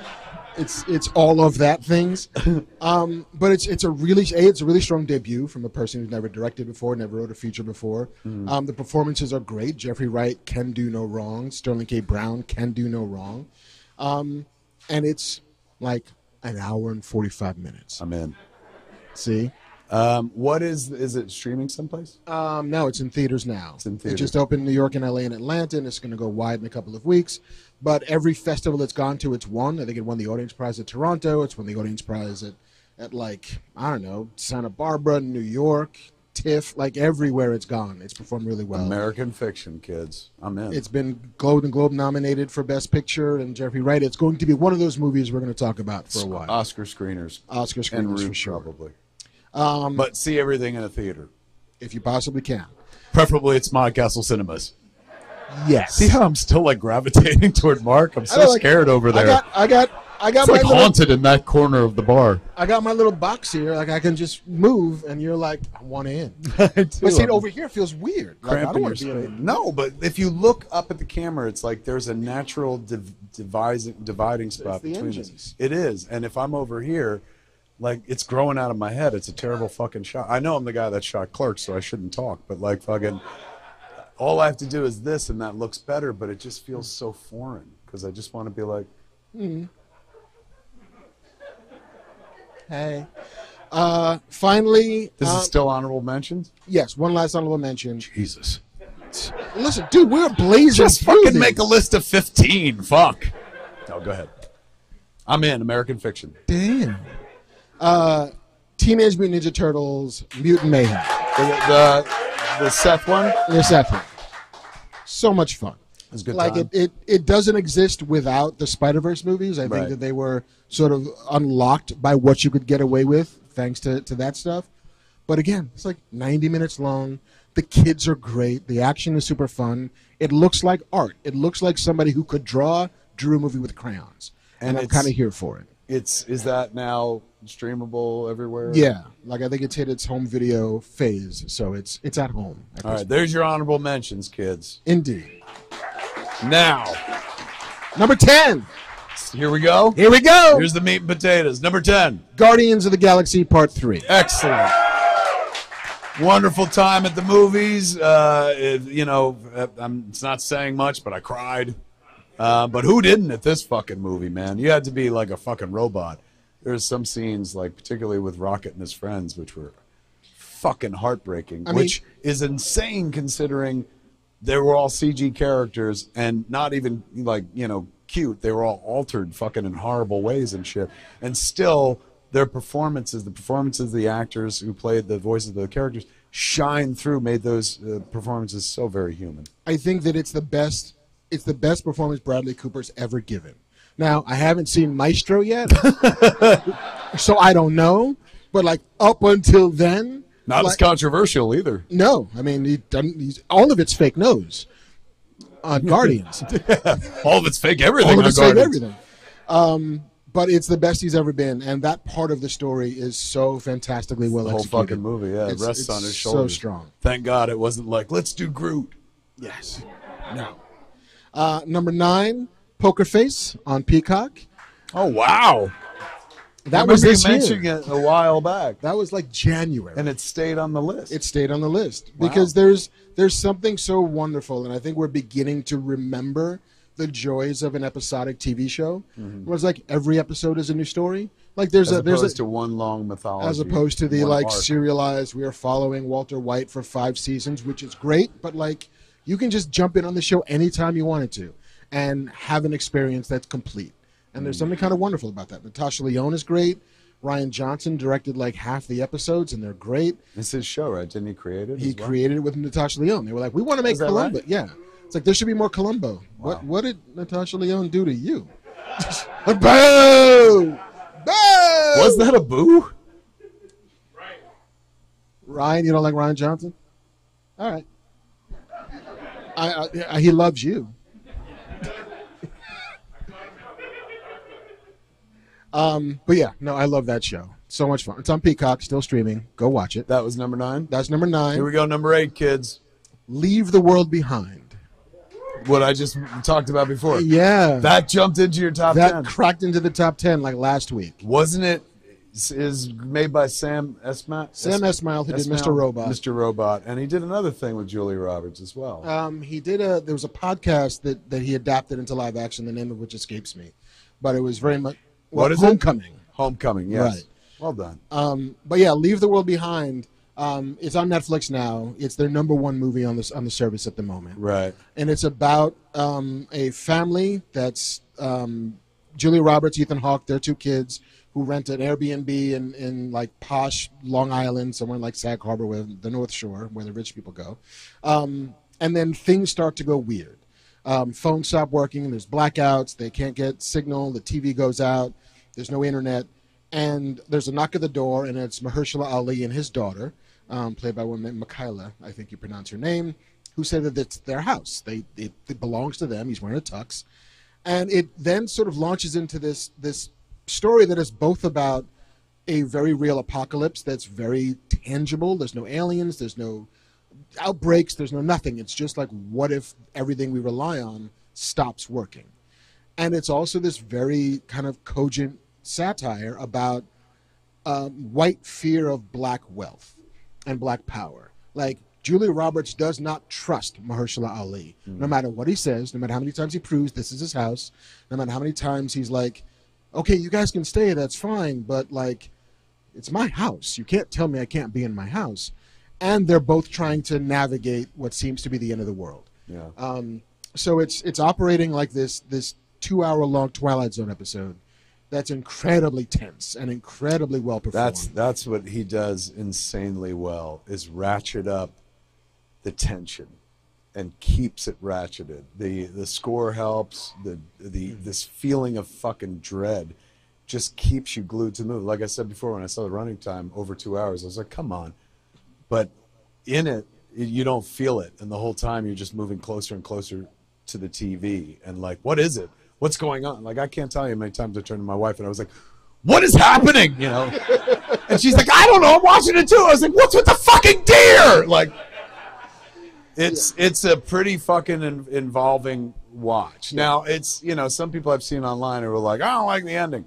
It's it's all of that things, um, but it's it's a really a it's a really strong debut from a person who's never directed before, never wrote a feature before. Um, the performances are great. Jeffrey Wright can do no wrong. Sterling K. Brown can do no wrong, um, and it's like an hour and forty five minutes. I'm in. See, Um, what is is it streaming someplace? Um, no, it's in theaters now. It's in It just opened in New York and LA and Atlanta, and it's going to go wide in a couple of weeks. But every festival it's gone to, it's won. I think it won the audience prize at Toronto. It's won the audience prize at, at like I don't know Santa Barbara, New York, TIFF. Like everywhere it's gone, it's performed really well. American Fiction, kids. I'm in. It's been Golden Globe nominated for Best Picture, and Jeffrey Wright. It's going to be one of those movies we're going to talk about for a while. Oscar screeners Oscar and screeners for sure, probably. um, But see everything in a theater. if you possibly can. Preferably it's Smod Castle Cinemas. Yes. See how I'm still like gravitating toward Marc? I'm so like- scared over there. I got, I got, I got it's my like little- haunted in that corner of the bar. I got my little box here. Like I can just move, and you're like, I want in. I But see, over here feels weird. Like, I cramping don't your want to be in No, but if you look up at the camera, it's like there's a natural div- divising, dividing spot the between engines. us. It is, and if I'm over here, like it's growing out of my head. It's a terrible fucking shot. I know I'm the guy that shot Clerks, so I shouldn't talk. But like fucking, all I have to do is this, and that looks better. But it just feels so foreign because I just want to be like, Hey. Uh, finally, this um, is still honorable mentions. yes. One last honorable mention. Jesus, Listen, dude, we're blazing. just fucking make a list of fifteen. Fuck. No, go ahead. I'm in American Fiction. Damn. Uh, Teenage Mutant Ninja Turtles, Mutant Mayhem. The the, the Seth one Yes, that thing. So much fun. was a good. like time. it, it, it doesn't exist without the Spider Verse movies. I think that they were sort of unlocked by what you could get away with thanks to, to that stuff. But again, it's like 90 minutes long. The kids are great. The action is super fun. It looks like art. It looks like somebody who could draw drew a movie with crayons. And, And I'm kind of here for it. It's is that now streamable everywhere? Yeah, like I think it's hit its home video phase, so it's it's at home. at All right, there's your honorable mentions, kids. Indeed. Now, Number 10. here we go. Here we go. Here's the meat and potatoes. Number 10. Guardians of the Galaxy Part 3. Excellent. Wonderful time at the movies. Uh, it- you know, uh, I'm, it's not saying much, but I cried. Uh, but who didn't at this fucking movie, man? You had to be like a fucking robot. There's some scenes, like particularly with Rocket and his friends, which were fucking heartbreaking, I mean- which is insane considering they were all CG characters and not even like you know cute. They were all altered, fucking in horrible ways and shit. And still, their performances, the performances of the actors who played the voices of the characters, shine through, made those uh, performances so very human. I think that it's the best. It's the best performance Bradley Cooper's ever given. Now I haven't seen Maestro yet, so I don't know. But like up until then, Not as controversial either. no. I mean, he doesn't. He's all of it's fake nose on Guardians. All of it's fake everything. all of it's fake everything. Um, but it's the best he's ever been, and that part of the story is so fantastically well The whole executed. fucking movie, yeah, it It's- rests it's on his shoulders. so strong. Thank God it wasn't like let's do Groot. Yes. No. Uh, number nine, Poker Face on Peacock. Oh wow, That was this you year. it a while back, That was like January. and it stayed on the list. it stayed on the list Wow. because there's there's something so wonderful, and I think we're beginning to remember the joys of an episodic TV show. Where it's like every episode is a new story. Like there's Mm-hmm. as a there's opposed a, to one long mythology. as opposed to the like arc. serialized. We are following Walter White for five seasons, which is great, but like you can just jump in on the show anytime you wanted to, and have an experience that's complete. And there's something kind of wonderful about that. Natasha Lyonne is great. Rian Johnson directed like half the episodes, and they're great. It's his show, right? Didn't he create it? He well? created it with Natasha Lyonne. They were like, we want to make Columbo. right? Yeah. It's like there should be more Columbo. What what did Natasha Lyonne do to you? Boo! Boo! Was that a boo? Rian? You don't like Rian Johnson? All right. I, I, he loves you. um, but yeah, no, I love that show. So much fun. It's on Peacock, still streaming. Go watch it. That was number nine. That's number nine. Here we go, number eight, kids. Leave the world behind. What I just talked about before. Yeah. That jumped into your top that ten. cracked into the top 10 like last week. Wasn't it? Is made by Sam Esmail. Sam Esmail, who did Mr. Robot. Mr. Robot, and he did another thing with Julia Roberts as well. Um, he did a. There was a podcast that that he adapted into live action. The name of which escapes me, but it was very much. Well, What is it? Homecoming. Homecoming, yes. Right. Well done. Um, but yeah, Leave the World Behind. Um, it's on Netflix now. It's their number one movie on this on the service at the moment, Right. and it's about um, a family that's um, Julia Roberts, Ethan Hawke, their two kids who rent an Airbnb in in like posh Long Island, somewhere like Sag Harbor, where the North Shore, where the rich people go, um, and then things start to go weird. Um, phones stop working. There's blackouts. They can't get signal. The TV goes out. There's no internet. And there's a knock at the door, and it's Mahershala Ali and his daughter, um, played by named Michaela, I think you pronounce her name, who say that it's their house. They it, it belongs to them. He's wearing a tux, and it then sort of launches into this this story that is both about a very real apocalypse that's very tangible. There's no aliens. There's no outbreaks. There's no nothing. It's just like, what if everything we rely on stops working? And it's also this very kind of cogent satire about um, white fear of black wealth and black power. Like Julia Roberts does not trust Mahershala Ali, no matter what he says, no matter how many times he proves this is his house, no matter how many times he's like, "Okay, you guys can stay, that's fine," but like, it's my house. You can't tell me I can't be in my house. And they're both trying to navigate what seems to be the end of the world. Yeah. Um, so it's it's operating like this this two hour long Twilight Zone episode that's incredibly tense and incredibly well performed. That's that's what he does insanely well is ratchet up the tension and keeps it ratcheted. The the score helps. The the hmm. this feeling of fucking dread just keeps you glued to the movie. Like I said before, when I saw the running time over two hours, I was like, come on. But in it, you don't feel it, and the whole time you're just moving closer and closer to the TV, and like, what is it? What's going on? Like, I can't tell you how many times I turned to my wife and I was like, "What is happening?" You know, and she's like, "I don't know. I'm watching it too." I was like, "What's with the fucking deer?" Like, it's it's a pretty fucking in, involving watch. Now, it's you know, some people I've seen online who are like, "I don't like the ending."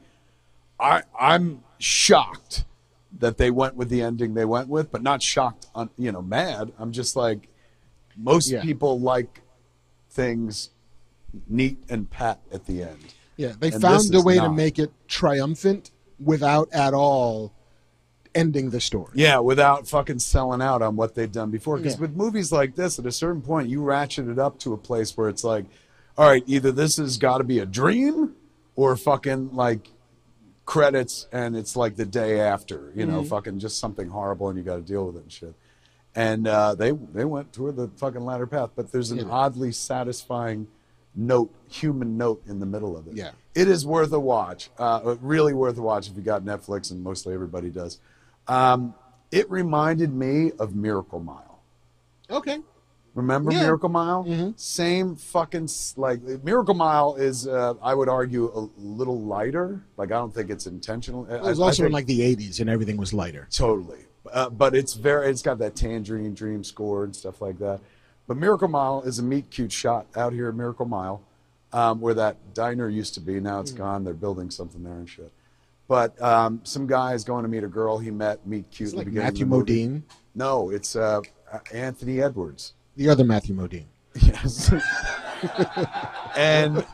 I I'm shocked that they went with the ending they went with, but not shocked on you know mad. I'm just like most Yeah. people like things neat and pat at the end. Yeah, they And found a way to make it triumphant without at all ending the story. Yeah, without fucking selling out on what they've done before. Because Yeah. with movies like this, at a certain point, you ratchet it up to a place where it's like, all right, either this has got to be a dream or fucking like credits and it's like the day after, you Mm-hmm. know, fucking just something horrible and you got to deal with it and shit. And uh, they they went toward the fucking latter path, but there's an Yeah. oddly satisfying note, human note in the middle of it. Yeah. it is worth a watch. Uh, really worth a watch if you got Netflix, and mostly everybody does. Um, it reminded me of Miracle Mile. Okay. Remember Yeah. Miracle Mile? Mhm. Same fucking like Miracle Mile is, uh, I would argue, a little lighter. Like I don't think it's intentional. It was also in like the '80s, and everything was lighter. Totally. Uh, but it's very, it's got that Tangerine Dream score and stuff like that. But Miracle Mile is a meet cute shot out here at Miracle Mile, um, where that diner used to be. Now it's gone. They're building something there and shit. But um, some guy is going to meet a girl he met, meet cute. It's like Matthew. Modine, No, it's uh, Anthony Edwards. the other Matthew Modine. Yes. and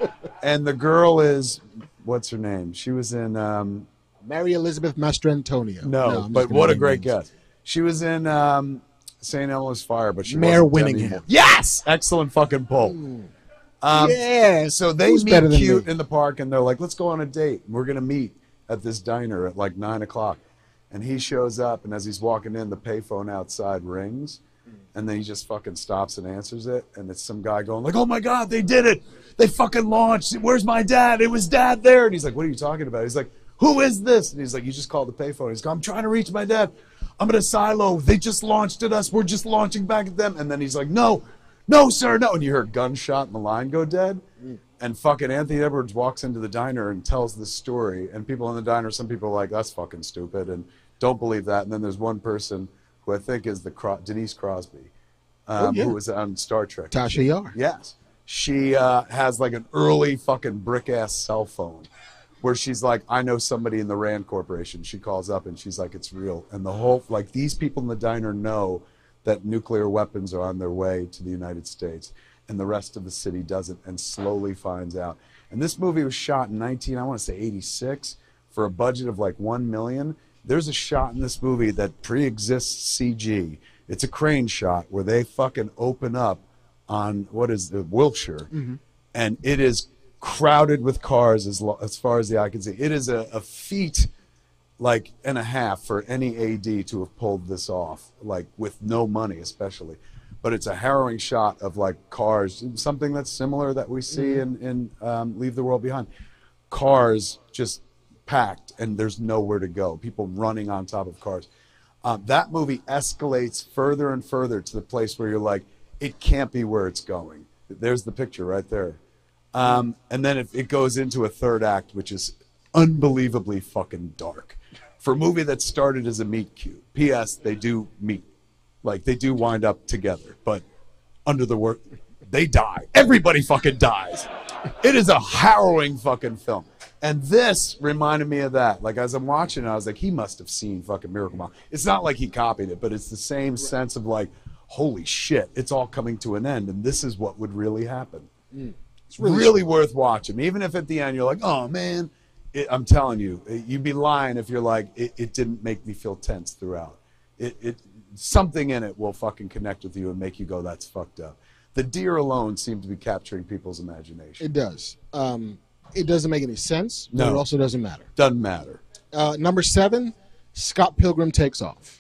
and the girl is what's her name? She was in um, Mary Elizabeth Mastrantonio. no, I'm but what a great names. guess. She was in um, St. Elmo's Fire, but she Mare Winningham. Yes, excellent fucking pull. Um, yeah, So they Who's meet cute me? in the park, and they're like, "Let's go on a date. We're gonna meet at this diner at like nine o'clock." And he shows up, and as he's walking in, the payphone outside rings, and then he just fucking stops and answers it, and it's some guy going like, "Oh my god, they did it! They fucking launched! Where's my dad? It was dad there!" And he's like, "What are you talking about?" He's like, "Who is this?" And he's like, "You just called the payphone." He's like, "I'm trying to reach my dad. I'm in a silo. They just launched at us. We're just launching back at them." And then he's like, "No." no, sir, no. And you hear a gunshot and the line go dead. And fucking Anthony Edwards walks into the diner and tells this story. And people in the diner, some people are like, that's fucking stupid and don't believe that. And then there's one person who I think is the Cro- Denise Crosby, um, Oh, yeah. who was on Star Trek. Tasha Yar. Yes. She uh, has like an early fucking brick ass cell phone where she's like, I know somebody in the Rand Corporation. She calls up and she's like, it's real. And the whole, like, these people in the diner know that nuclear weapons are on their way to the United States. And the rest of the city doesn't and slowly finds out. And this movie was shot in 19, I want to say 86, for a budget of like 1 million. There's a shot in this movie that pre exists CG. It's a crane shot where they fucking open up on what is the Wilshire, mm-hmm. and it is crowded with cars as lo- as far as the eye can see. It is a, a feat like and a half for any AD to have pulled this off, like with no money, especially. But it's a harrowing shot of like cars, something that's similar that we see in in um, Leave the World Behind. Cars just packed, and there's nowhere to go. People running on top of cars. Um, that movie escalates further and further to the place where you're like, it can't be where it's going. There's the picture right there. Um, and then it, it goes into a third act, which is unbelievably fucking dark. For a movie that started as a meet cute, P.S. They do meet, like they do wind up together, but under the work, they die. Everybody fucking dies. It is a harrowing fucking film. And this reminded me of that. Like as I'm watching, it, I was like, he must have seen fucking Miracle Mile. It's not like he copied it, but it's the same sense of like, holy shit, it's all coming to an end, and this is what would really happen. Mm. It's really, worth watching, even if at the end you're like, oh man. It, I'm telling you, it- you'd be lying if you're like, it, it didn't make me feel tense throughout. It, it something in it will fucking connect with you and make you go, that's fucked up. The deer alone seem to be capturing people's imagination. It does. Um, it doesn't make any sense, but No. it also doesn't matter. Doesn't matter. Uh, number seven, Scott Pilgrim takes off.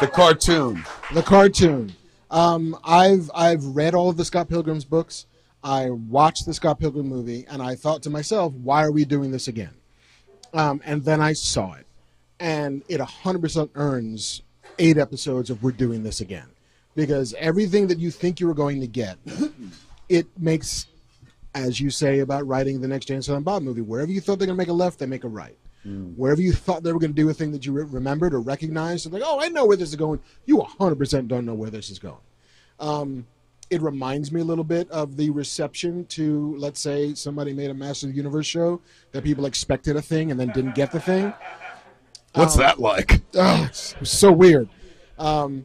The cartoon. The cartoon. Um, I've I've read all of the Scott Pilgrim's books. I watched the Scott Pilgrim movie, and I thought to myself, "Why are we doing this again?" Um, and then I saw it, and it 100% earns eight episodes of "We're doing this again," because everything that you think you were going to get, it makes, as you say about writing the next Jay and Silent Bob movie, wherever you thought they're going to make a left, they make a right. Wherever you thought they were going to do a thing that you re- remembered or recognized, like, oh, I know where this is going. You 100% don't know where this is going. Um, it reminds me a little bit of the reception to, let's say, somebody made a Master of the Universe show that people expected a thing and then didn't get the thing. What's that like? Ugh, it's- it was so weird. Um,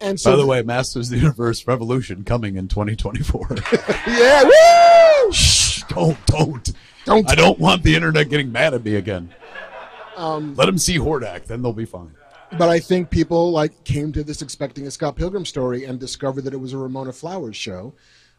and so By the way, Masters of the Universe Revolution coming in 2024. yeah, woo! Shh, don't, don't. Don't. I don't want the internet getting mad at me again. Um, Let them see Hordak, then they'll be fine. but I think people like came to this expecting a Scott Pilgrim story and discovered that it was a Ramona Flowers show,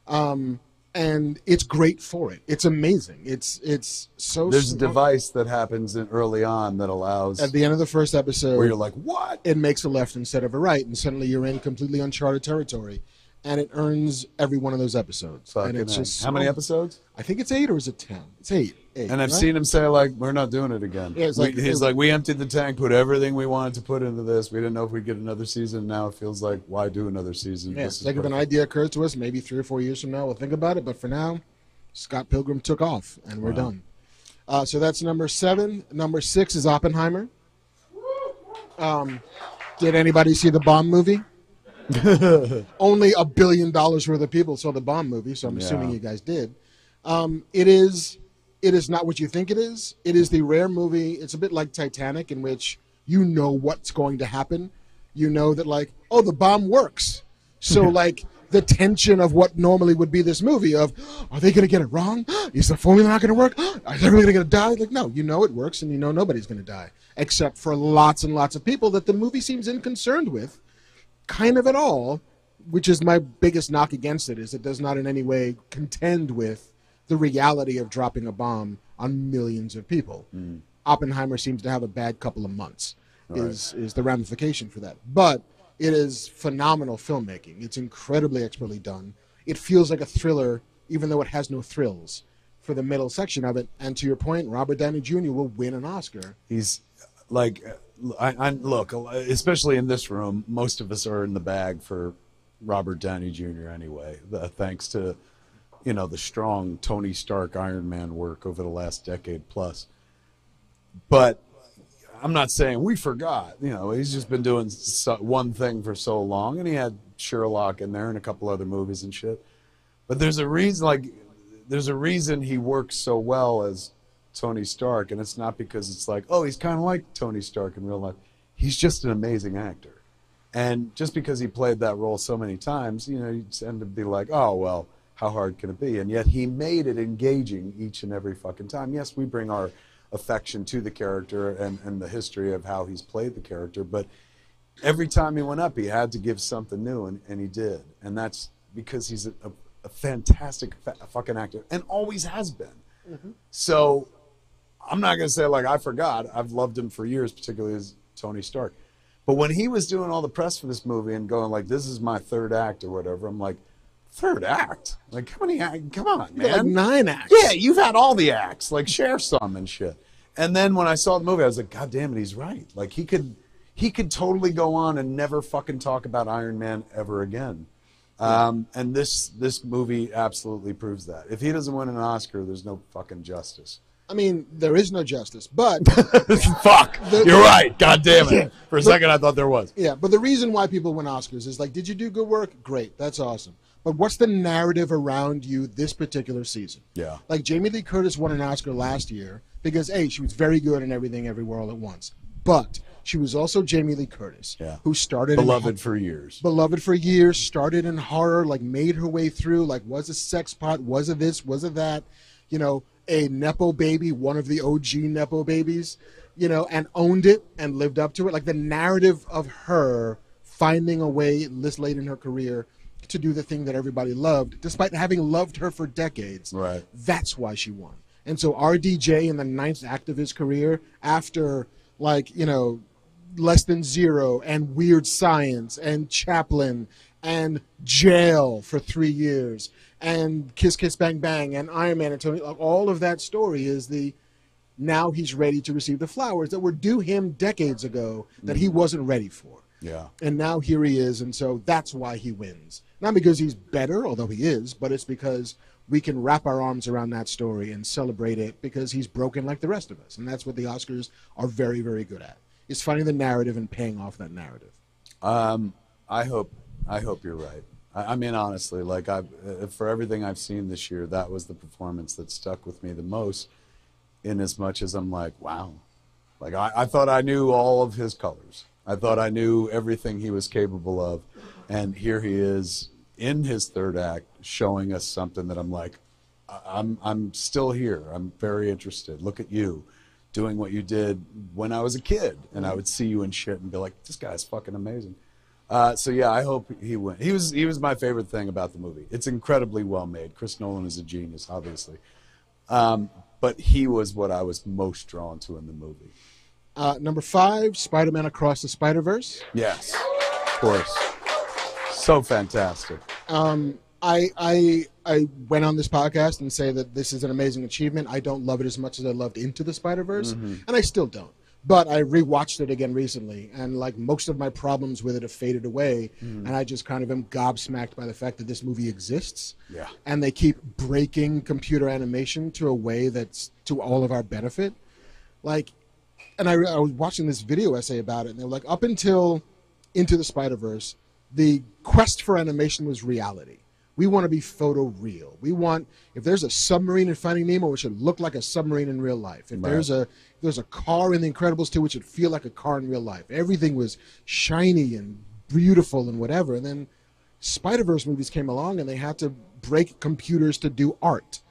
um, and it's great for it. It's amazing. It's it's so. There's a device that happens in, early on that allows at the end of the first episode where you're like, what? it makes a left instead of a right, and suddenly you're in completely uncharted territory, and it earns every one of those episodes. Fucking and it's just How many episodes? I think it's eight or is it ten? It's eight. And I've right? seen him say like, "We're not doing it again." Yeah, it's We- like- he's like, "We emptied the tank, put everything we wanted to put into this. We didn't know if we'd get another season. Now it feels like, why do another season? Yeah, This like if an idea occurs to us, maybe three or four years from now, we'll think about it. But for now, Scott Pilgrim took off, and we're Wow. done. Uh, so that's number seven. Number six is Oppenheimer. Um, did anybody see the Bomb movie? Only a billion dollars worth of people saw the Bomb movie, so I'm assuming you guys did. Um, it is. It is not what you think it is. It is the rare movie. It's a bit like Titanic, in which you know what's going to happen. You know that, like, oh, the bomb works. So, like, the tension of what normally would be this movie of, are they going to get it wrong? Is the formula not going to work? They really going to die? Like, no, you know it works, and you know nobody's going to die, except for lots and lots of people that the movie seems unconcerned with, kind of at all. Which is my biggest knock against it is it does not in any way contend with the reality of dropping a bomb on millions of people. Hmm. Oppenheimer seems to have a bad couple of months. Is is the ramification for that? But it is phenomenal filmmaking. It's incredibly expertly done. It feels like a thriller, even though it has no thrills for the middle section of it. And to your point, Robert Downey Jr. will win an Oscar. He's like, I, I look, especially in this room, most of us are in the bag for Robert Downey Jr. Anyway, the, thanks to you know the strong Tony Stark Iron Man work over the last decade plus. But I'm not saying we forgot. You know, he's just been doing so, one thing for so long, and he had Sherlock in there and a couple other movies and shit. But there's a reason, like, there's a reason he works so well as Tony Stark, and it's not because it's like, oh, he's kind of like Tony Stark in real life. He's just an amazing actor, and just because he played that role so many times, you know, you tend to be like, oh, well, how hard can it be? And yet he made it engaging each and every fucking time. Yes, we bring our affection to the character and, and the history of how he's played the character, but every time he went up, he had to give something new, and, and he did. And that's because he's a, a, a fantastic fa- fucking actor and always has been. Mm-hmm. So I'm not going to say, like, I forgot. I've loved him for years, particularly as Tony Stark. But when he was doing all the press for this movie and going, like, this is my third act or whatever, I'm like, third act? Like, how many act? Come on, man. Like nine acts. Yeah, you've had all the acts. Like share some and shit. And then when I saw the movie, I was like, God damn it, he's right. Like he could, he could totally go on and never fucking talk about Iron Man ever again. Um, and this this movie absolutely proves that. If he doesn't win an Oscar, there's no fucking justice. I mean, there is no justice, but Fuck, you're right. God damn it. For a second, I thought there was. Yeah, but the reason why people win Oscars is like, did you do good work? Great, that's awesome. But what's the narrative around you this particular season? Yeah. Like Jamie Lee Curtis won an Oscar last year because A, she was very good in everything everywhere all at once. But she was also Jamie Lee Curtis, Yeah. who started in- Beloved for years. beloved for years, started in horror, like made her way through, like was a sex pot, was a this, was a that, you know, a Nepo baby, one of the OG Nepo babies, you know, and owned it and lived up to it. Like the narrative of her finding a way this late in her career to do the thing that everybody loved, despite having loved her for decades. Right. That's why she won. And so RDJ in the ninth act of his career, after like, you know, less than zero and weird science and chaplin and jail for three years and kiss kiss bang bang and iron man and tony like, all of that story is the now he's ready to receive the flowers that were due him decades ago that he mm-hmm. wasn't ready for Yeah. and now here he is and so that's why he wins not because he's better although he is but it's because we can wrap our arms around that story and celebrate it because he's broken like the rest of us and that's what the oscars are very very good at is finding the narrative and paying off that narrative Um, I hope I hope you're right. I, I mean, honestly, like I've uh, for everything I've seen this year, that was the performance that stuck with me the most. In as much as I'm like, wow, like I, I thought I knew all of his colors. I thought I knew everything he was capable of, and here he is in his third act, showing us something that I'm like, I'm I'm still here. I'm very interested. Look at you doing what you did when I was a kid, and I would see you in shit and be like, this guy's fucking amazing. Uh, so yeah, I hope he went. He was he was my favorite thing about the movie. It's incredibly well made. Chris Nolan is a genius, obviously, um, but he was what I was most drawn to in the movie. uh, number five spider-man across the spider-verse Yes, of course, so fantastic. um, I I I went on this podcast and say that this is an amazing achievement. I don't love it as much as I loved Into the Spider Verse, and I still don't. But I rewatched it again recently, and like most of my problems with it have faded away, and I just kind of am gobsmacked by the fact that this movie exists. Yeah. And they keep breaking computer animation to a way that's to all of our benefit. Like, and I, I was watching this video essay about it, and they're like, up until Into the Spider Verse, the quest for animation was reality. We want to be photo real. We want if there's a submarine in Finding Nemo, it should look like a submarine in real life. If Right. there's a if there's a car in The Incredibles 2, it should feel like a car in real life. Everything was shiny and beautiful and whatever. And then Spider Verse movies came along, and they had to break computers to do art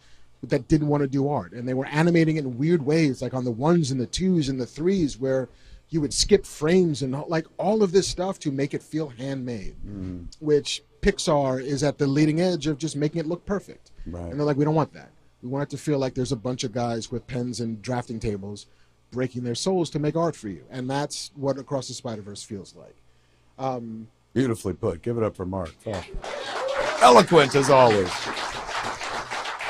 that didn't want to do art, and they were animating it in weird ways, like on the ones and the twos and the threes, where you would skip frames and like all of this stuff to make it feel handmade, which Pixar is at the leading edge of just making it look perfect. Right. And they're like, we don't want that. We want it to feel like there's a bunch of guys with pens and drafting tables breaking their souls to make art for you, and that's what Across the Spider Verse feels like. Um, Beautifully put. Give it up for Marc. Fuck. Eloquent as always.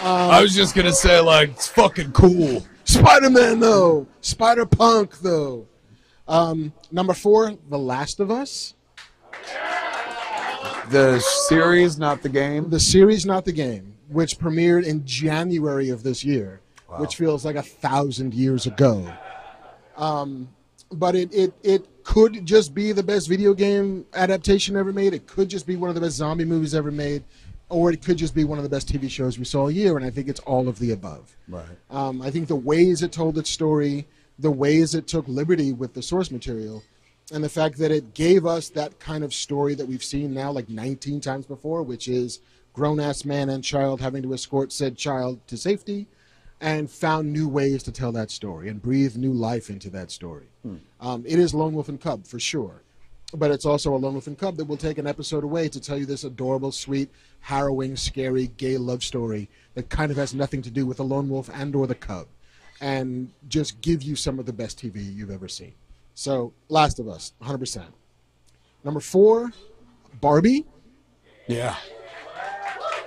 I was just gonna say like it's fucking cool. Spider Man though, Spider Punk though. Um, number four, The Last of Us. The series, not the game. the series, not the game, which premiered in January of this year, Wow. which feels like a thousand years ago. Um, but it, it it could just be the best video game adaptation ever made. It could just be one of the best zombie movies ever made, or it could just be one of the best TV shows we saw all year. And I think it's all of the above. Right. Um, I think the ways it told its story, the ways it took liberty with the source material, and the fact that it gave us that kind of story that we've seen now like 19 times before, which is grown ass man and child having to escort said child to safety, and found new ways to tell that story and breathe new life into that story. Um, it is Lone Wolf and Cub for sure. But it's also a Lone Wolf and Cub that will take an episode away to tell you this adorable, sweet, harrowing, scary, gay love story that kind of has nothing to do with the Lone Wolf and or the Cub, and just give you some of the best TV you've ever seen. So, Last of Us, 100%. Number four, Barbie. Yeah.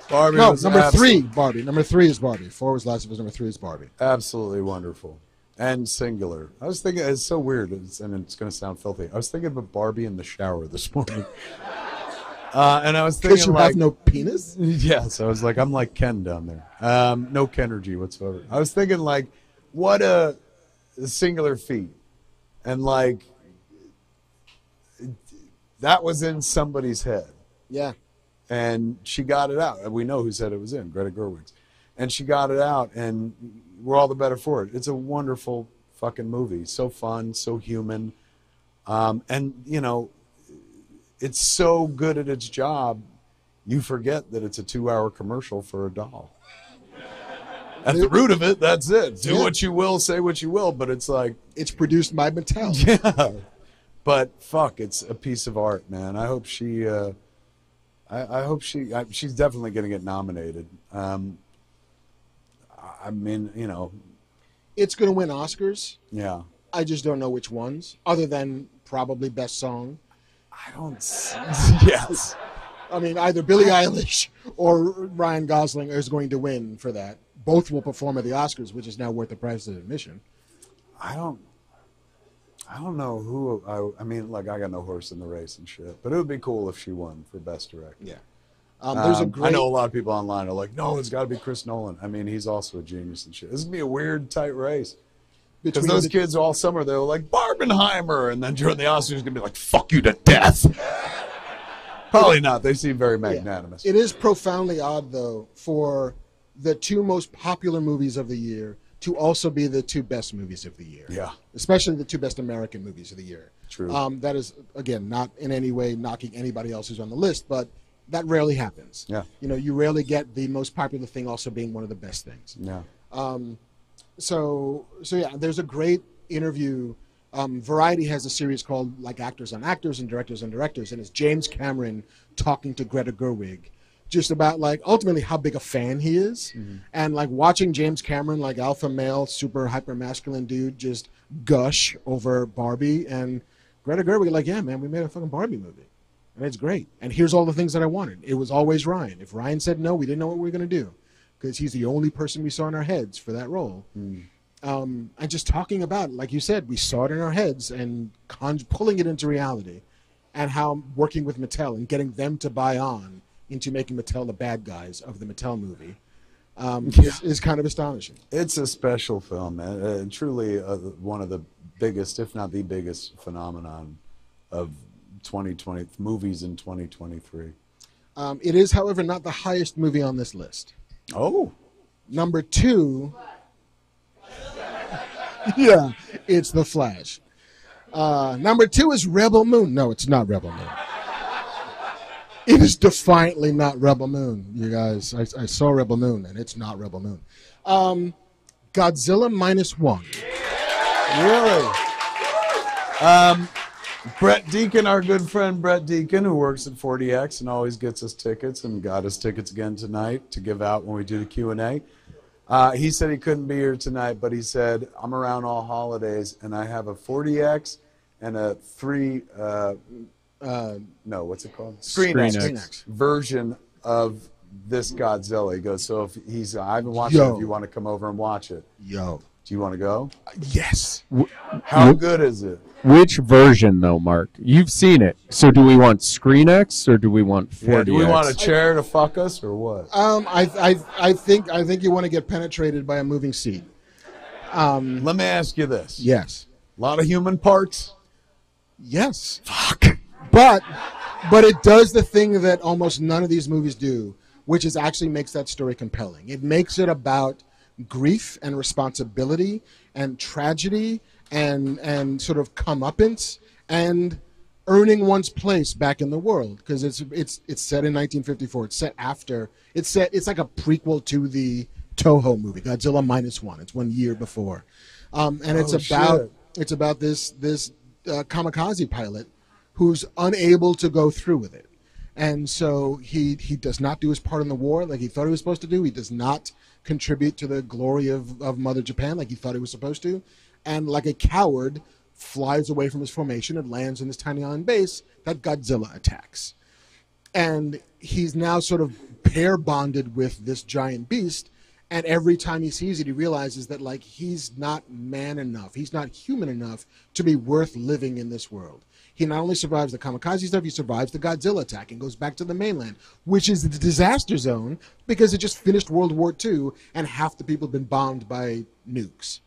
Barbie No, number abso- three, Barbie. Number three is Barbie. Four was Last of Us. Number three is Barbie. Absolutely wonderful. And singular. I was thinking, it's so weird, it's, and it's going to sound filthy. I was thinking of Barbie in the shower this morning. Uh, and I was thinking, you like, have no penis. Yes, I was like, I'm like Ken down there. Um, no Kenergy whatsoever. I was thinking, like, what a singular feat. And, like, that was in somebody's head. Yeah. And she got it out. And we know who said it was in, Greta Gerwig's. And she got it out, and we're all the better for it. It's a wonderful fucking movie. So fun, so human. Um, and, you know, it's so good at its job, you forget that it's a two hour commercial for a doll. At the root of it, that's it. Do Yeah. what you will, say what you will, but it's like, It's produced by Mattel. yeah. But fuck, it's a piece of art, man. I hope she, uh, I, I hope she, I, she's definitely going to get nominated. Um, I- mean, you know, It's going to win Oscars. yeah. I just don't know which ones, other than probably Best Song. I don't, yes. I mean, either Billie Eilish or Ryan Gosling is going to win for that. Both will perform at the Oscars, which is now worth the price of admission. I don't. I don't know who. I, I mean, like I got no horse in the race and shit, but it would be cool if she won for best director. Yeah. Um, there's a Um, great. I know a lot of people online are like, no, it's got to be Chris Nolan. I mean, he's also a genius and shit. This is gonna be a weird, tight race because those the- kids all summer they were like Barbenheimer, and then during the Oscars, gonna be like, fuck you to death. Probably not. They seem very magnanimous. It is profoundly odd, though, for the two most popular movies of the year to also be the two best movies of the year. Yeah. Especially the two best American movies of the year. True. Um, that is, again, not in any way knocking anybody else who's on the list, but that rarely happens. Yeah. You know, you rarely get the most popular thing also being one of the best things. yeah. so so yeah there's a great interview um, variety has a series called like actors on actors and directors on directors and it's james cameron talking to greta gerwig just about like ultimately how big a fan he is and like watching james cameron like alpha male super hyper masculine dude just gush over barbie and greta gerwig like yeah man we made a fucking barbie movie and it's great. And here's all the things that I wanted. It was always Ryan. If Ryan said no, we didn't know what we were going to do because he's the only person we saw in our heads for that role. Um, and just talking about, like you said, we saw it in our heads and con- pulling it into reality, and how working with Mattel and getting them to buy on into making Mattel the bad guys of the Mattel movie um, is, is kind of astonishing. It's a special film, and, Uh, truly uh, one of the biggest, if not the biggest, phenomenon of 2020 movies in 2023. Um, it is, however, not the highest movie on this list. Oh, Number two, yeah, it's The Flash. Uh, number two is Rebel Moon. No, it's not Rebel Moon. It is defiantly not Rebel Moon, you guys. I, I saw Rebel Moon, and it's not Rebel Moon. Um, Godzilla minus one. really? Um, Brett Deacon, our good friend Brett Deacon, who works at 4DX and always gets us tickets, and got us tickets again tonight to give out when we do the Q and A. Uh, he said he couldn't be here tonight, but he said I'm around all holidays, and I have a 4DX and a three. Uh, Uh, no, what's it called? Screen X Screen X. version of this Godzilla. He goes, so if he's, I haven't watched it. If you want to come over and watch it, yo, do you want to go? yes. How good is it? Which version, though, Marc? You've seen it. So do we want Screen X or do we want 4DX? Yeah, do we want a chair to fuck us or what? Um, I, I, I think, I think you want to get penetrated by a moving seat. Let me ask you this: Yes. a lot of human parts. Yes. Fuck. But but it does the thing that almost none of these movies do, which is actually makes that story compelling. It makes it about grief and responsibility and tragedy and and sort of comeuppance and earning one's place back in the world because it's it's it's set in 1954. It's set after. It's set. It's like a prequel to the Toho movie, Godzilla minus one. It's one year before, um, and it's Oh, about shit. it's about this this uh, kamikaze pilot who's unable to go through with it, and so he he does not do his part in the war like he thought he was supposed to do. He does not contribute to the glory of of Mother Japan like he thought he was supposed to, and like a coward flies away from his formation and lands in this tiny island base that Godzilla attacks. And he's now sort of pair bonded with this giant beast. And every time he sees it he realizes that like he's not man enough. He's not human enough to be worth living in this world he not only survives the kamikaze stuff he survives the godzilla attack and goes back to the mainland which is the disaster zone because it just finished world war ii and half the people have been bombed by nukes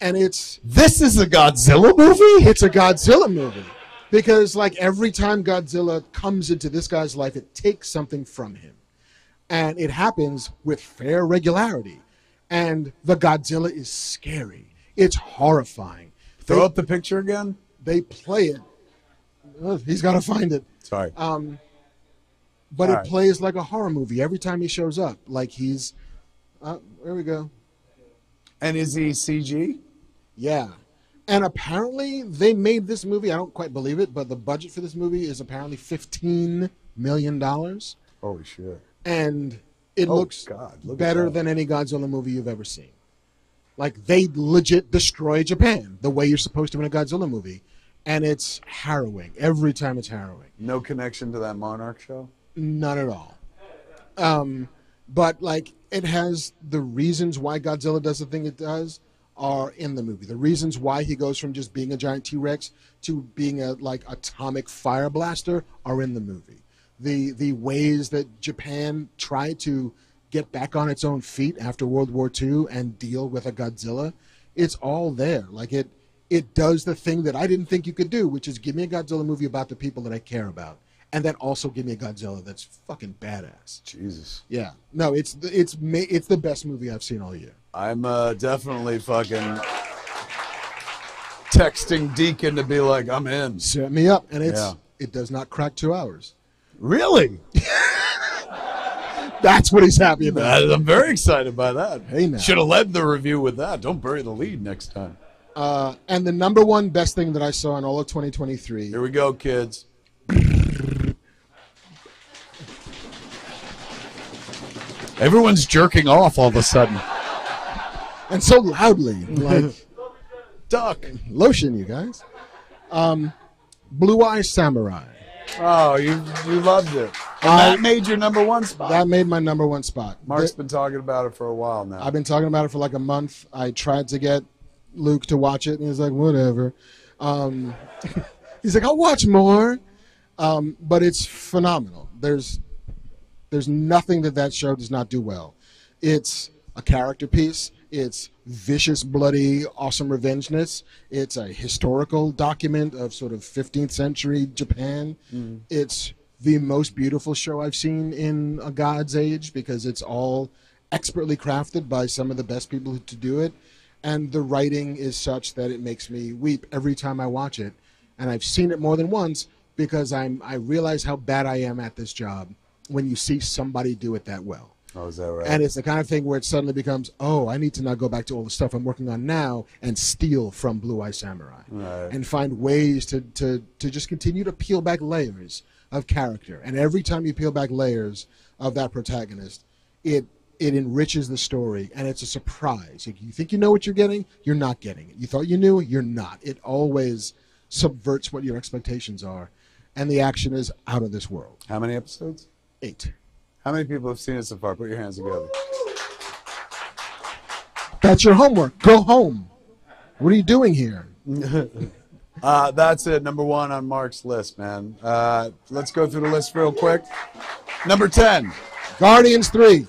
and it's This is a Godzilla movie. it's a Godzilla movie because like every time Godzilla comes into this guy's life, it takes something from him, and it happens with fair regularity. And the Godzilla is scary. It's horrifying. Throw They, up the picture again. they play it. Ugh, he's got to find it. Sorry. Um, but All it right. plays like a horror movie every time he shows up. Like he's, uh, there we go. and is he CG? Yeah. And apparently they made this movie. I don't quite believe it, but the budget for this movie is apparently fifteen million dollars, Holy shit! and it Oh, looks God, look better than any Godzilla movie you've ever seen. Like they legit destroy Japan the way you're supposed to in a Godzilla movie, and it's harrowing every time. It's harrowing. No connection to that Monarch show. None at all. Um, but like it has the reasons why Godzilla does the thing it does are in the movie. The reasons why he goes from just being a giant T Rex to being a like atomic fire blaster are in the movie. The the ways that Japan tried to get back on its own feet after World War II and deal with a Godzilla, it's all there. Like it it does the thing that I didn't think you could do, which is give me a Godzilla movie about the people that I care about, and then also give me a Godzilla that's fucking badass. Jesus. Yeah, no, it's the- it's it's the best movie I've seen all year. I'm uh, definitely fucking texting Deacon to be like, I'm in. Set me up, and it's Yeah. it does not crack two hours. Really? That's what he's happy about. I'm very excited by that. Hey, now. Should have led the review with that. Don't bury the lead next time. Uh, and the number one best thing that I saw in all of 2023 Here we go, kids. Everyone's jerking off all of a sudden. and so loudly, like Duck. lotion, you guys. Um, Blue Eye Samurai. Oh, you you loved it. And I- that made your number one spot. That made my number one spot. Marc's Th- been talking about it for a while now. I've been talking about it for like a month. I tried to get Luke to watch it, and he's like, whatever. Um, he's like, I'll watch more. Um, but it's phenomenal. There's there's nothing that that show does not do well. It's a character piece. It's vicious, bloody, awesome revengeness. It's a historical document of sort of 15th century Japan. It's the most beautiful show I've seen in a God's age because it's all expertly crafted by some of the best people to do it. And the writing is such that it makes me weep every time I watch it. And I've seen it more than once because I'm I realize how bad I am at this job when you see somebody do it that well. oh, is that right? And it's the kind of thing where it suddenly becomes, oh, I need to now go back to all the stuff I'm working on now and steal from Blue Eye Samurai. Right. And find ways to, to, to just continue to peel back layers of character. And every time you peel back layers of that protagonist, it it enriches the story and it's a surprise. You, think you know what you're getting, you're not getting it. You thought you knew, you're not. It always subverts what your expectations are. And the action is out of this world. How many episodes? Eight. How many people have seen it so far? Put your hands together. That's your homework. Go home. What are you doing here? Uh, that's it. Number one on Marc's list, man. Uh, let's go through the list real quick. Number 10. Guardians 3.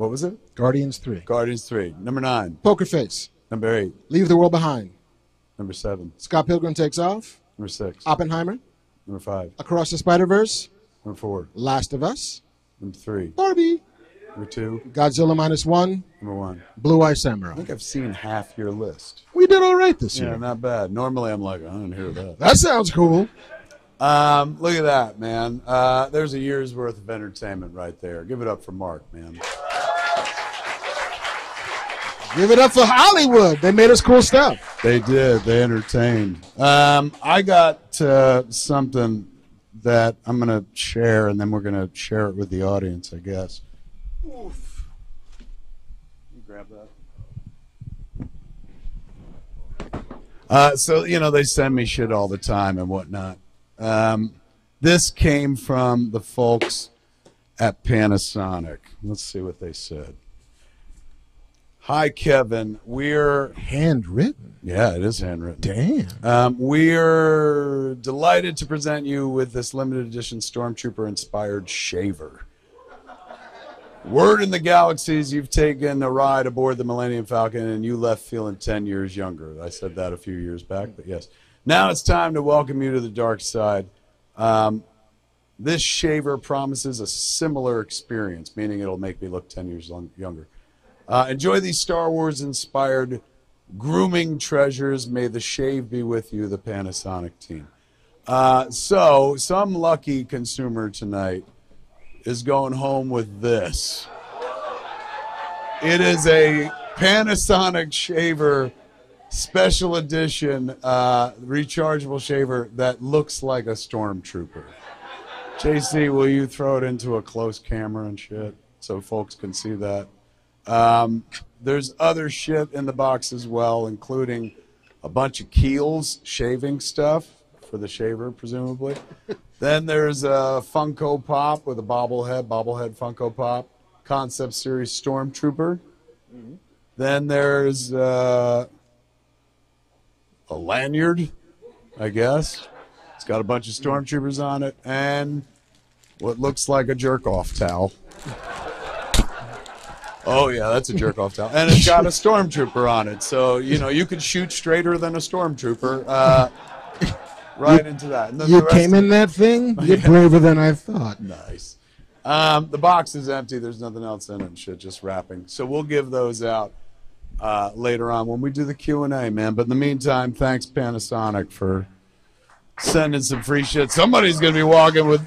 What was it? Guardians 3. Guardians 3. Number 9. Poker Face. Number 8. Leave the World Behind. Number 7. Scott Pilgrim Takes Off. Number 6. Oppenheimer. Number 5. Across the Spider Verse. Number 4. Last of Us. Number 3. Barbie. Number 2. Godzilla Minus One. Number 1. Blue Eye Samurai. I think I've seen half your list. We did all right this Yeah, year. not bad. Normally I'm like, I don't hear that. That sounds cool. Um, look at that, man. Uh, there's a year's worth of entertainment right there. Give it up for Marc, man. Give it up for Hollywood. They made us cool stuff. They did. They entertained. Um, I got uh, something that I'm going to share, and then we're going to share it with the audience, I guess. Oof. You grab that. Uh, so, you know, they send me shit all the time and whatnot. Um, this came from the folks at Panasonic. Let's see what they said. Hi, Kevin. We're Handwritten. yeah, it is handwritten. Damn. Um, we're delighted to present you with this limited edition Stormtrooper inspired shaver. Word in the galaxies, you've taken a ride aboard the Millennium Falcon and you left feeling 10 years younger. I said that a few years back, but yes. Now it's time to welcome you to the dark side. Um, this shaver promises a similar experience, meaning it'll make me look 10 years long, younger. Uh, enjoy these Star Wars inspired grooming treasures. May the shave be with you, the Panasonic team. Uh, so, some lucky consumer tonight is going home with this. It is a Panasonic shaver special edition uh, rechargeable shaver that looks like a stormtrooper. JC, will you throw it into a close camera and shit so folks can see that? Um, there's other shit in the box as well, including a bunch of Kiehl's shaving stuff for the shaver, presumably. then there's a Funko Pop with a bobblehead, bobblehead Funko Pop, concept series Stormtrooper. Then there's uh, a lanyard, I guess. It's got a bunch of stormtroopers on it and what looks like a jerk off towel. Oh yeah, that's a jerk off towel, and it's got a stormtrooper on it. So you know you could shoot straighter than a stormtrooper. Uh, right into that. You came in that thing? You're braver than I thought. Nice. Um, the box is empty. There's nothing else in it. Shit, just wrapping. So we'll give those out uh, later on when we do the Q and A, man. But in the meantime, thanks Panasonic for sending some free shit. Somebody's gonna be walking with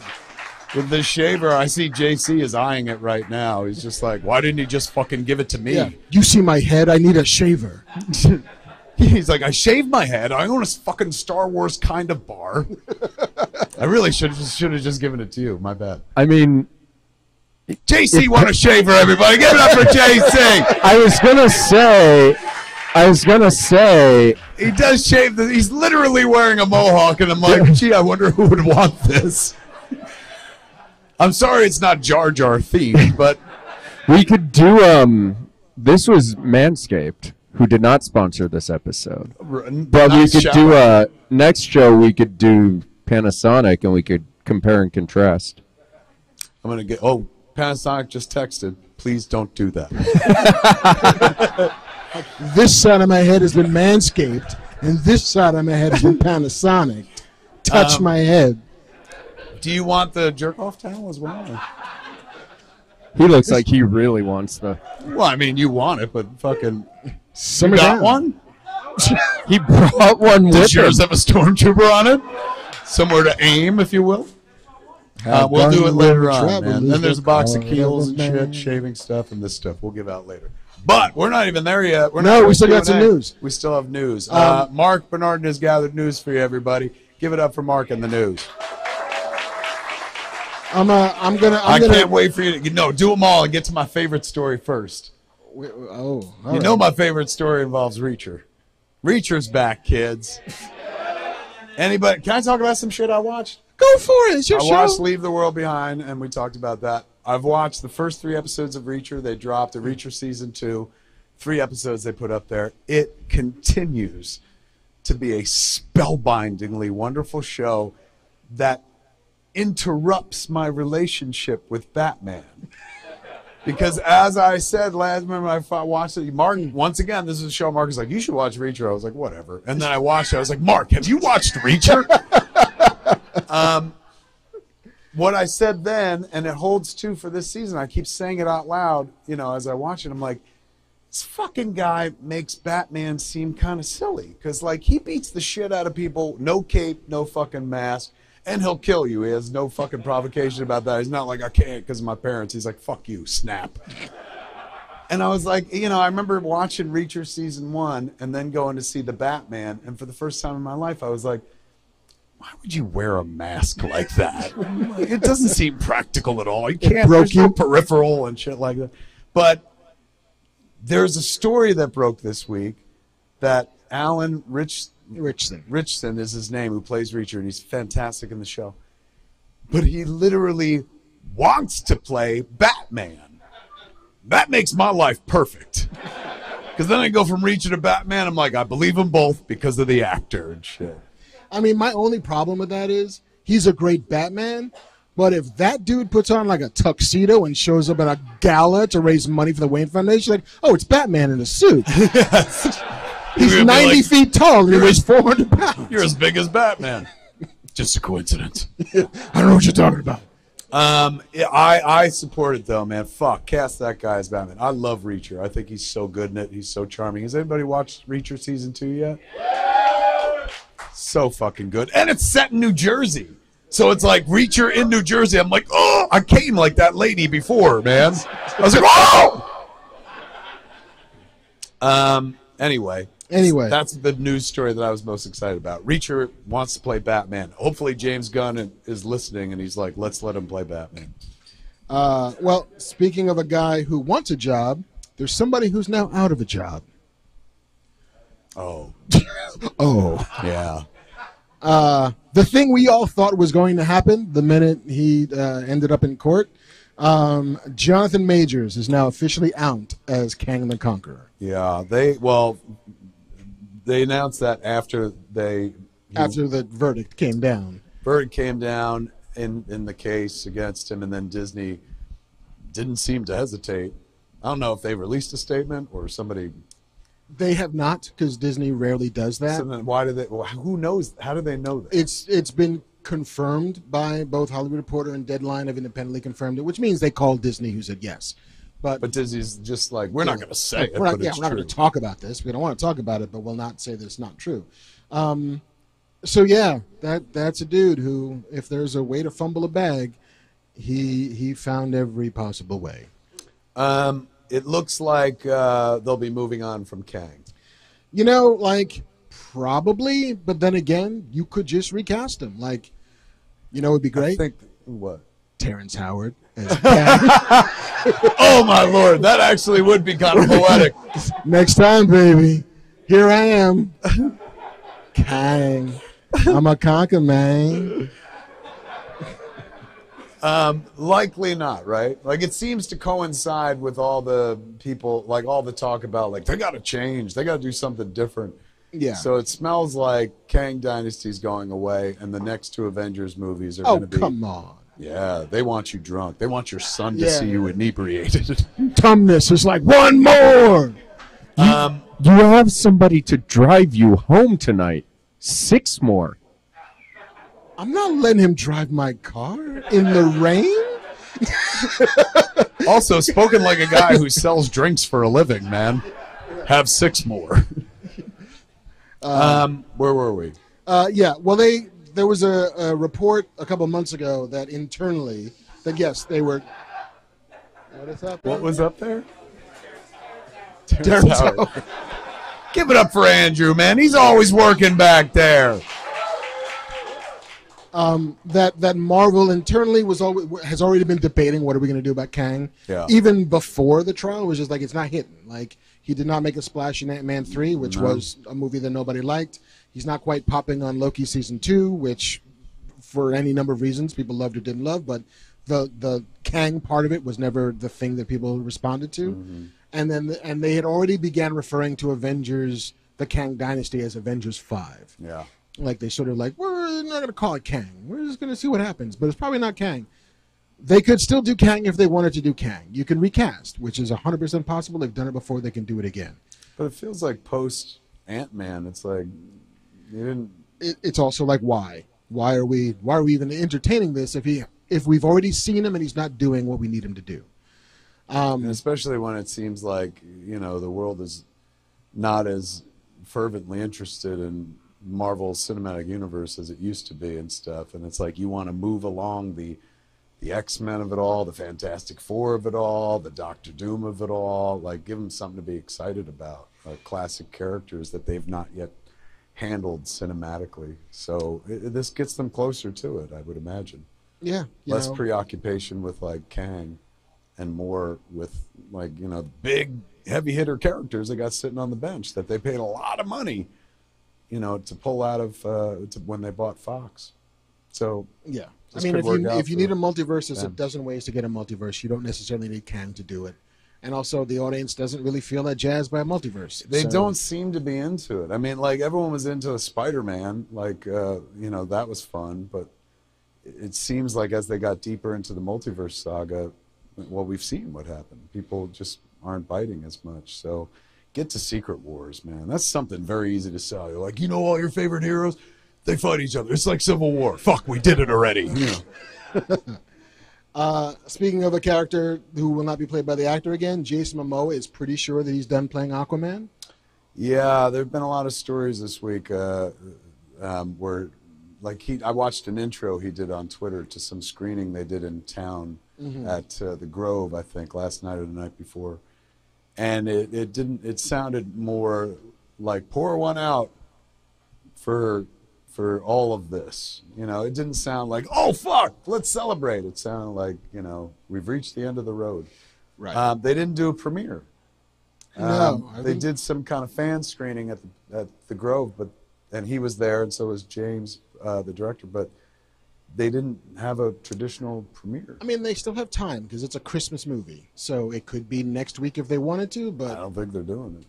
with this shaver. I see JC is eyeing it right now. He's just like, why didn't he just fucking give it to me? Yeah. You see my head? I need a shaver. He's like, I shaved my head. I own a fucking Star Wars kind of bar. I really should should have just given it to you. My bad. I mean, JC won a shaver, everybody. Give it up for JC. I was gonna say, I was gonna say, He does shave. The, he's literally wearing a mohawk, and I'm like, gee, I wonder who would want this. I'm sorry, it's not Jar Jar themed, but we could do um. This was Manscaped, who did not sponsor this episode, but we could shout do a next show. We could do Panasonic, and we could compare and contrast. I'm gonna get. Oh, Panasonic just texted. Please don't do that. This side of my head has been manscaped, and this side of my head has been Panasonic. Touch Um, my head. Do you want the jerk off towel as well? or- He looks like he really wants the. Well, I mean, you want it, but fucking, Simmer you got down. one. He brought one with Does him. yours have a stormtrooper on it? Somewhere to aim, if you will. Uh, we'll do it later on, man. Then there's a box of Kiehl's and shit, shaving stuff, and this stuff. We'll give out later. But we're not even there yet. We're No, not we still got some Q&A. news. We still have news. uh, Um, Marc Bernardin has gathered news for you, everybody. Give it up for Marc and the news. I'm uh, I'm gonna. I'm I gonna, can't wait for you to no do them all and get to my favorite story first. Wait, oh, You right. know my favorite story involves Reacher. Reacher's back, kids. Anybody? Can I talk about some shit I watched? Go for it. It's your I show. watched Leave the World Behind, and we talked about that. I've watched the first three episodes of Reacher. They dropped the Reacher season two. Three episodes they put up there. It continues to be a spellbindingly wonderful show that interrupts my relationship with Batman. Because as I said last, remember I watched it. Martin, once again, this is a show. Marc is like, "You should watch Reacher." I was like, "Whatever." And then I watched it. I was like, "Marc, have you watched Reacher?" um, what I said then, and it holds true for this season. I keep saying it out loud. You know, as I watch it, I'm like, this fucking guy makes Batman seem kind of silly because, like, he beats the shit out of people, no cape, no fucking mask, and he'll kill you. He has no fucking provocation about that. He's not like, I can't because of my parents. He's like, fuck you, snap. And I was like, you know, I remember watching Reacher season one and then going to see the Batman. And for the first time in my life, I was like, why would you wear a mask like that? it doesn't seem practical at all. You can't. broke no peripheral and shit like that. But there's a story that broke this week that Alan Rich Richardson. Ritchson is his name, who plays Reacher, and he's fantastic in the show. But he literally wants to play Batman. That makes my life perfect. Because then I go from Reacher to Batman. I'm like, I believe them both because of the actor and shit. I mean, my only problem with that is he's a great Batman, but if that dude puts on like a tuxedo and shows up at a gala to raise money for the Wayne Foundation, like, oh, it's Batman in a suit. He's 90 like, feet tall and he weighs 400 pounds. You're as big as Batman. Just a coincidence. I don't know what you're talking about. Um, yeah, I I support it though, man. Fuck, cast that guy as Batman. I love Reacher. I think he's so good in it. He's so charming. Has anybody watched Reacher season two yet? Yeah. So fucking good, and it's set in New Jersey. So it's like Reacher in New Jersey. I'm like, oh, I came like that lady before, man. I was like, oh. Um. Anyway, Anyway, that's the news story that I was most excited about. Reacher wants to play Batman. Hopefully, James Gunn is listening and he's like, let's let him play Batman. uh, well, speaking of a guy who wants a job, there's somebody who's now out of a job. Oh, Oh. yeah. Uh, the thing we all thought was going to happen the minute he uh, ended up in court, um, Jonathan Majors is now officially out as Kang the Conqueror. Yeah, they well, they announced that after they After the verdict came down. Bird came down in in the case against him, and then Disney didn't seem to hesitate. I don't know if they released a statement or somebody. They have not, because Disney rarely does that. So then why do they? Well, who knows? How do they know that? It's it's been confirmed by both Hollywood Reporter and Deadline have independently confirmed it, which means they called Disney, who said yes. But, But Disney's just like we're not going to say it, we're not, but yeah, we're not going to talk about this. We don't want to talk about it, but we'll not say that it's not true. Um, so yeah, that that's a dude who, if there's a way to fumble a bag, he he found every possible way. Um, it looks like uh, they'll be moving on from Kang. You know, like probably, but then again, you could just recast him. Like, you know, it'd be I great. think what? Terrence Howard as Kang. Oh my lord, that actually would be kind of poetic. Next time, baby. Here I am. Kang. I'm a conquer man. Um, likely not, right? Like it seems to coincide with all the people, like all the talk about, like they got to change, they got to do something different. Yeah. So it smells like Kang Dynasty's going away, and the next two Avengers movies are oh, going to be. Oh come on. Yeah, they want you drunk. They want your son to Yeah. see you inebriated. Tumnus is like, one more. um, You have somebody to drive you home tonight. Six more. I'm not letting him drive my car in the rain. also, spoken like a guy who sells drinks for a living, man. Have six more. um, where were we? Uh, yeah. Well, they there was a, a report a couple months ago that internally that yes they were. What is that? What was up there? Terrence Howard. Howard. Give it up for Andrew, man. He's always working back there. um, that that Marvel internally was always has already been debating what are we going to do about Kang. Yeah. Even before the trial, it was just like it's not hitting. Like he did not make a splash in Ant Man three, which No. was a movie that nobody liked. He's not quite popping on Loki season two, which for any number of reasons people loved or didn't love, but the the Kang part of it was never the thing that people responded to. Mm-hmm. And then and they had already began referring to Avengers the Kang Dynasty as Avengers five Yeah. like they sort of like we're not going to call it Kang. We're just going to see what happens, but it's probably not Kang. They could still do Kang if they wanted to do Kang. You can recast, which is 100% possible. They've done it before. They can do it again. But it feels like post Ant Man, it's like. It, it's also like why? Why are we why are we even entertaining this if he if we've already seen him and he's not doing what we need him to do? And especially when it seems like you know the world is not as fervently interested in Marvel's cinematic universe as it used to be and stuff. And it's like you want to move along the the X Men of it all, the Fantastic Four of it all, the Doctor Doom of it all. Like give them something to be excited about. Uh, classic characters that they've not yet handled cinematically. So it, this gets them closer to it, I would imagine. Yeah, less know. preoccupation with like Kang and more with like you know big heavy hitter characters they got sitting on the bench that they paid a lot of money you know to pull out of uh, to, when they bought Fox so Yeah, I mean, if you if you need a multiverse, there's a dozen ways to get a multiverse. You don't necessarily need Kang to do it, and also the audience doesn't really feel that jazzed by a multiverse. they So- don't seem to be into it. I mean like everyone was into Spider-Man like uh, you know that was fun but it seems like as they got deeper into the multiverse saga well we've seen what happened. People just aren't biting as much. So get to secret wars man. That's something very easy to sell. You're like you know all your favorite heroes? They fight each other. It's like civil war. Fuck we did it already. Know Uh, speaking of a character who will not be played by the actor again, Jason Momoa is pretty sure that he's done playing Aquaman. Yeah, there have been a lot of stories this week uh, um, where, like, he. I watched an intro he did on Twitter to some screening they did in town at uh, the Grove, I think, last night or the night before, and it, it didn't. It sounded more like pour one out for for all of this. You know, it didn't sound like oh fuck, let's celebrate. It sounded like you know we've reached the end of the road. Right. Um, they didn't do a premiere. No, Um, I they think- did some kind of fan screening at the, at the Grove, but and he was there, and so was James, uh, the director. But they didn't have a traditional premiere. I mean, they still have time because it's a Christmas movie, so it could be next week if they wanted to. But I don't think they're doing it.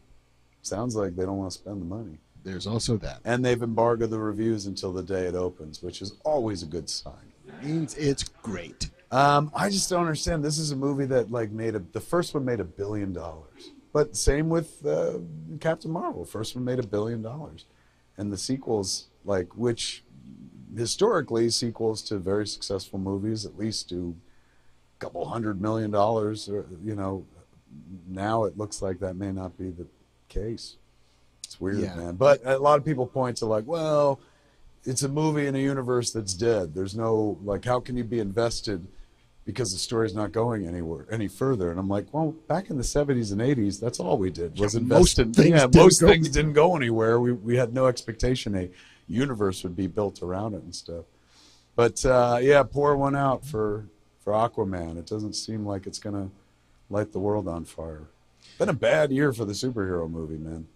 Sounds like they don't want to spend the money, there's also that. and they've embargoed the reviews until the day it opens, which is always a good sign. means it's great. Um, I just don't understand. This is a movie that like made a. The first one made a billion dollars, but same with uh, Captain Marvel. First one made a billion dollars, and the sequels, like which historically sequels to very successful movies, at least do a couple hundred million dollars. Or you know, now it looks like that may not be the case. It's weird, Yeah. man. But a lot of people point to like, well, it's a movie in a universe that's dead. There's no like, how can you be invested because the story's not going anywhere any further? And I'm like, well, back in the 70s and 80s, that's all we did was Yeah, invest most in. things Yeah, most go- things didn't go anywhere. We we had no expectation a universe would be built around it and stuff. But uh, yeah, pour one out for for Aquaman. It doesn't seem like it's gonna light the world on fire. Been a bad year for the superhero movie, man.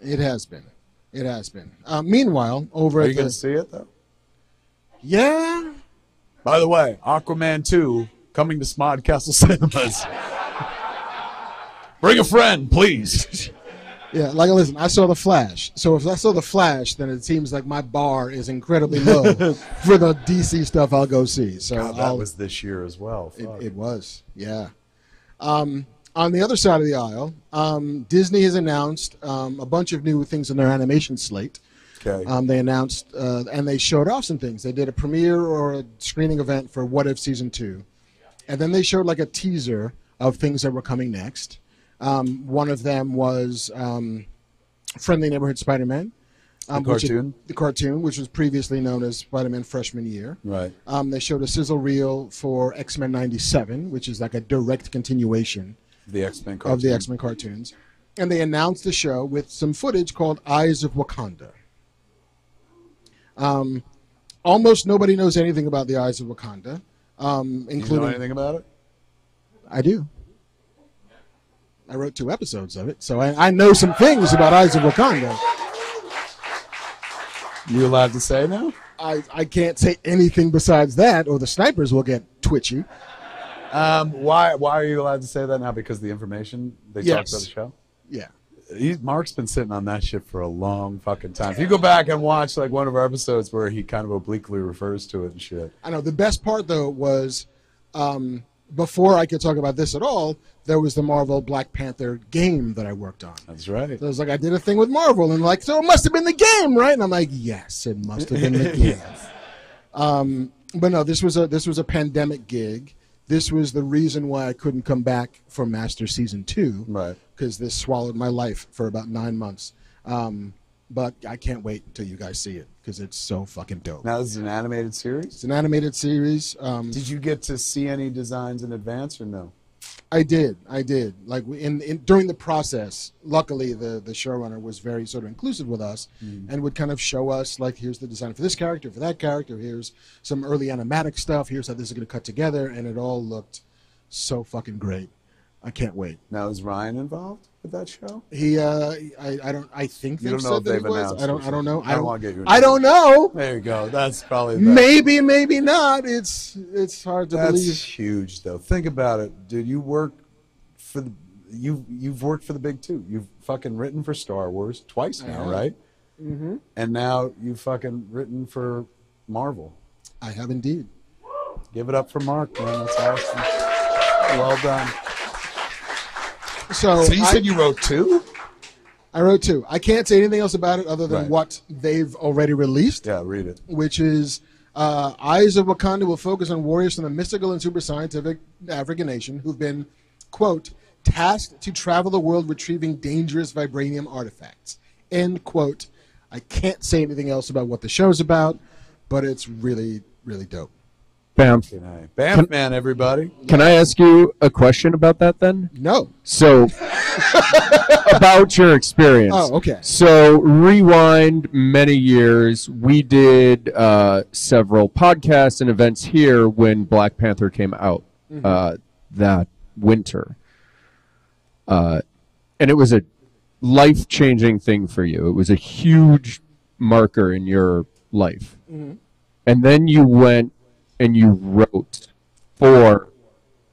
It has been. It has been. Uh, meanwhile, over Are at you the going to see it though? yeah, By the way, Aquaman 2 coming to Smod Castle Cinemas. Bring a friend, please. yeah. Like, listen, I saw the Flash. So if I saw the Flash, then it seems like my bar is incredibly low for the DC stuff. I'll go see. So God, that I'll, was this year as well. It, it was, yeah. Um, on the other side of the aisle, um, Disney has announced um, a bunch of new things in their animation slate. okay. Um, they announced uh, and they showed off some things. They did a premiere or a screening event for What If season two, and then they showed like a teaser of things that were coming next. Um, one of them was um, Friendly Neighborhood Spider-Man, um, The is- cartoon? the cartoon, which was previously known as Spider-Man Freshman Year. right. Um, they showed a sizzle reel for X Men '97, which is like a direct continuation The X Men of the X Men cartoons. And they announced the show with some footage called Eyes of Wakanda. Um, almost nobody knows anything about the Eyes of Wakanda, um, You know including anything about it? I do. I wrote two episodes of it, so I, I know some things about Eyes of Wakanda. You allowed to say now? I, I can't say anything besides that, or the snipers will get twitchy. Um, why why are you allowed to say that now? Because the information they talked about the show. Yeah. Marc's been sitting on that shit for a long fucking time. If you go back and watch like one of our episodes where he kind of obliquely refers to it and shit. I know the best part though was um, before I could talk about this at all, there was the Marvel Black Panther game that I worked on. That's right. So I was like, I did a thing with Marvel, and like, so it must have been the game, right? And I'm like, yes, it must have been the game. um, but no, this was a this was a pandemic gig. This was the reason why I couldn't come back for Master Season Two, Right. Because this swallowed my life for about nine months. Um, but I can't wait until you guys see it because it's so fucking dope. Now this is an animated series. It's an animated series. Um, Did you get to see any designs in advance or no? I did, I did. Like in, in during the process, luckily the the showrunner was very sort of inclusive with us, mm. and would kind of show us like, here's the design for this character, for that character. Here's some early animatic stuff. Here's how this is going to cut together, and it all looked so fucking great. I can't wait. Now is Ryan involved with that show? He, uh, I, I don't, I think You don't know if that they've announced I don't, I don't know. I don't wanna get you I don't know. There you go. That's probably the Maybe, maybe not. It's, it's hard to That's believe. That's huge, though. Think about it, dude. You work for the you you've worked for the big two. You've fucking written for Star Wars twice now, have. right? Mm-hmm. And now you've fucking written for Marvel. I have indeed. Give it up for Marc, man. That's awesome. Well done. So, So you I- said you wrote two? I wrote two. I can't say anything else about it other than Right. what they've already released, Yeah, read it. which is uh, Eyes of Wakanda will focus on warriors from the mystical and super scientific African nation who've been, quote, tasked to travel the world retrieving dangerous vibranium artifacts, end quote. I can't say anything else about what the show's about, but it's really, really dope. Bam. Bam, man, everybody. Can I ask you a question about that then? No. So, about your experience. Oh, okay. So, rewind many years. We did uh, several podcasts and events here when Black Panther came out uh, that winter. Uh, and it was a life changing thing for you. It was a huge marker in your life. And then you went and you wrote for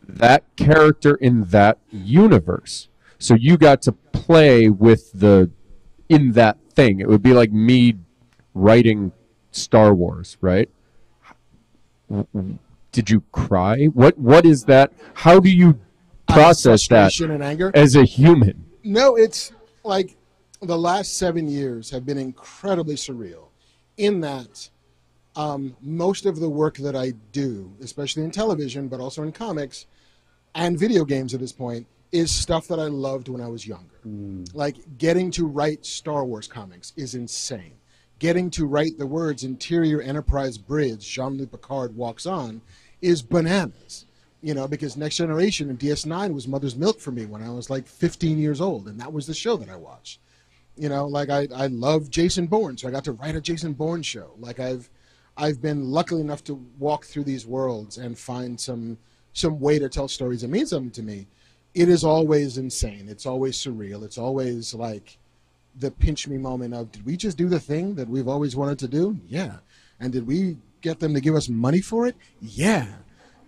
that character in that universe. So you got to play with the in that thing. It would be like me writing Star Wars, right? Did you cry? What what is that? How do you process that and anger. as a human? No, it's like the last seven years have been incredibly surreal in that um, most of the work that I do, especially in television, but also in comics and video games at this point, is stuff that I loved when I was younger. Like getting to write Star Wars comics is insane. Getting to write the words Interior Enterprise Bridge, Jean Luc Picard walks on, is bananas you know, because Next Generation and DS9 was mother's milk for me when I was like 15 years old, and that was the show that I watched. You know, like I I love Jason Bourne, so I got to write a Jason Bourne show. Like I've I've been lucky enough to walk through these worlds and find some some way to tell stories that mean something to me. It is always insane. It's always surreal. It's always like the pinch me moment of did we just do the thing that we've always wanted to do? Yeah. And did we get them to give us money for it? Yeah.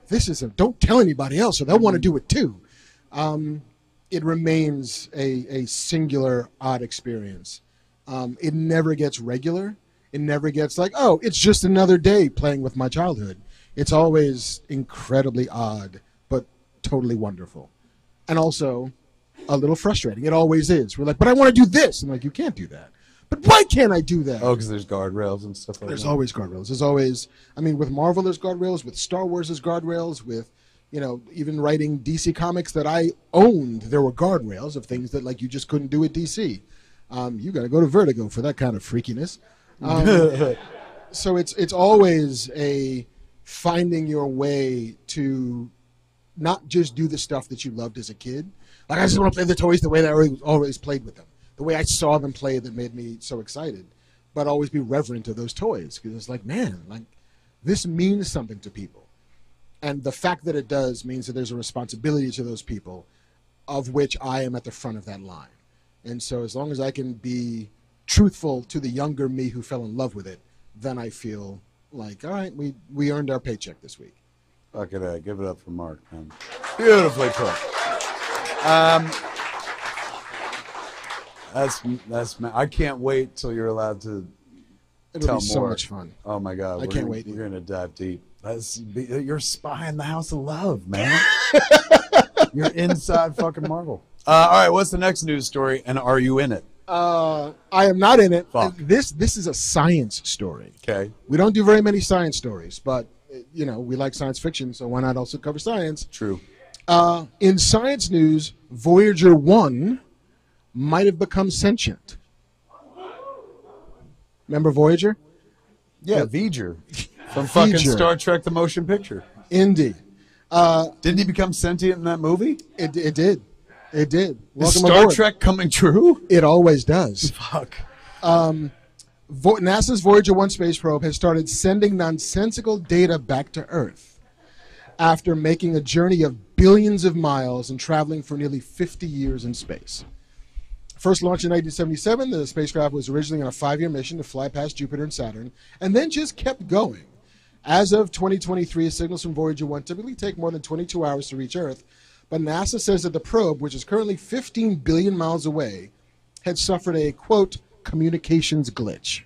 This is a don't tell anybody else, or they'll want to do it too. Um, it remains a, a singular odd experience. Um, it never gets regular. It never gets like, oh, it's just another day playing with my childhood. It's always incredibly odd, but totally wonderful. And also a little frustrating. It always is. We're like, but I want to do this. I'm like, you can't do that. But why can't I do that? Oh, because there's guardrails and stuff like There's that. always guardrails. There's always, I mean, with Marvel, there's guardrails. With Star Wars, there's guardrails. With, you know, even writing DC comics that I owned, there were guardrails of things that like you just couldn't do at DC. Um, you got to go to Vertigo for that kind of freakiness. Um, so it's it's always a finding your way to not just do the stuff that you loved as a kid. Like I just want to play the toys the way that I always, always played with them, the way I saw them play that made me so excited. But always be reverent of those toys because it's like, man, like this means something to people, and the fact that it does means that there's a responsibility to those people, of which I am at the front of that line. And so as long as I can be truthful to the younger me who fell in love with it, then I feel like, all right, we we earned our paycheck this week. Fuck it, uh, give it up for Marc, man. Beautifully put. Um, that's that's. I can't wait till you're allowed to It'll tell be so much fun. Oh my god, I can't gonna, wait. We're gonna dive deep. That's you're spying the house of love, man. you're inside fucking Marvel. Uh, all right, what's the next news story, and are you in it? Uh, I am not in it. Fuck. This this is a science story. Okay, We don't do very many science stories, but uh, you know we like science fiction, so why not also cover science? true. Uh, in science news, Voyager One might have become sentient. Remember Voyager? Yeah, V'ger from fucking V'ger. Star Trek: The Motion Picture. Indeed, Didn't he become sentient in that movie? it, it did. It did. Is Star aboard. Trek coming true? It always does. Fuck. Um, Vo- NASA's Voyager 1 space probe has started sending nonsensical data back to Earth after making a journey of billions of miles and traveling for nearly 50 years in space. First launched in 1977, the spacecraft was originally on a five year mission to fly past Jupiter and Saturn, and then just kept going. As of 2023, signals from Voyager 1 typically take more than 22 hours to reach Earth, but NASA says that the probe, which is currently 15 billion miles away, had suffered a quote communications glitch.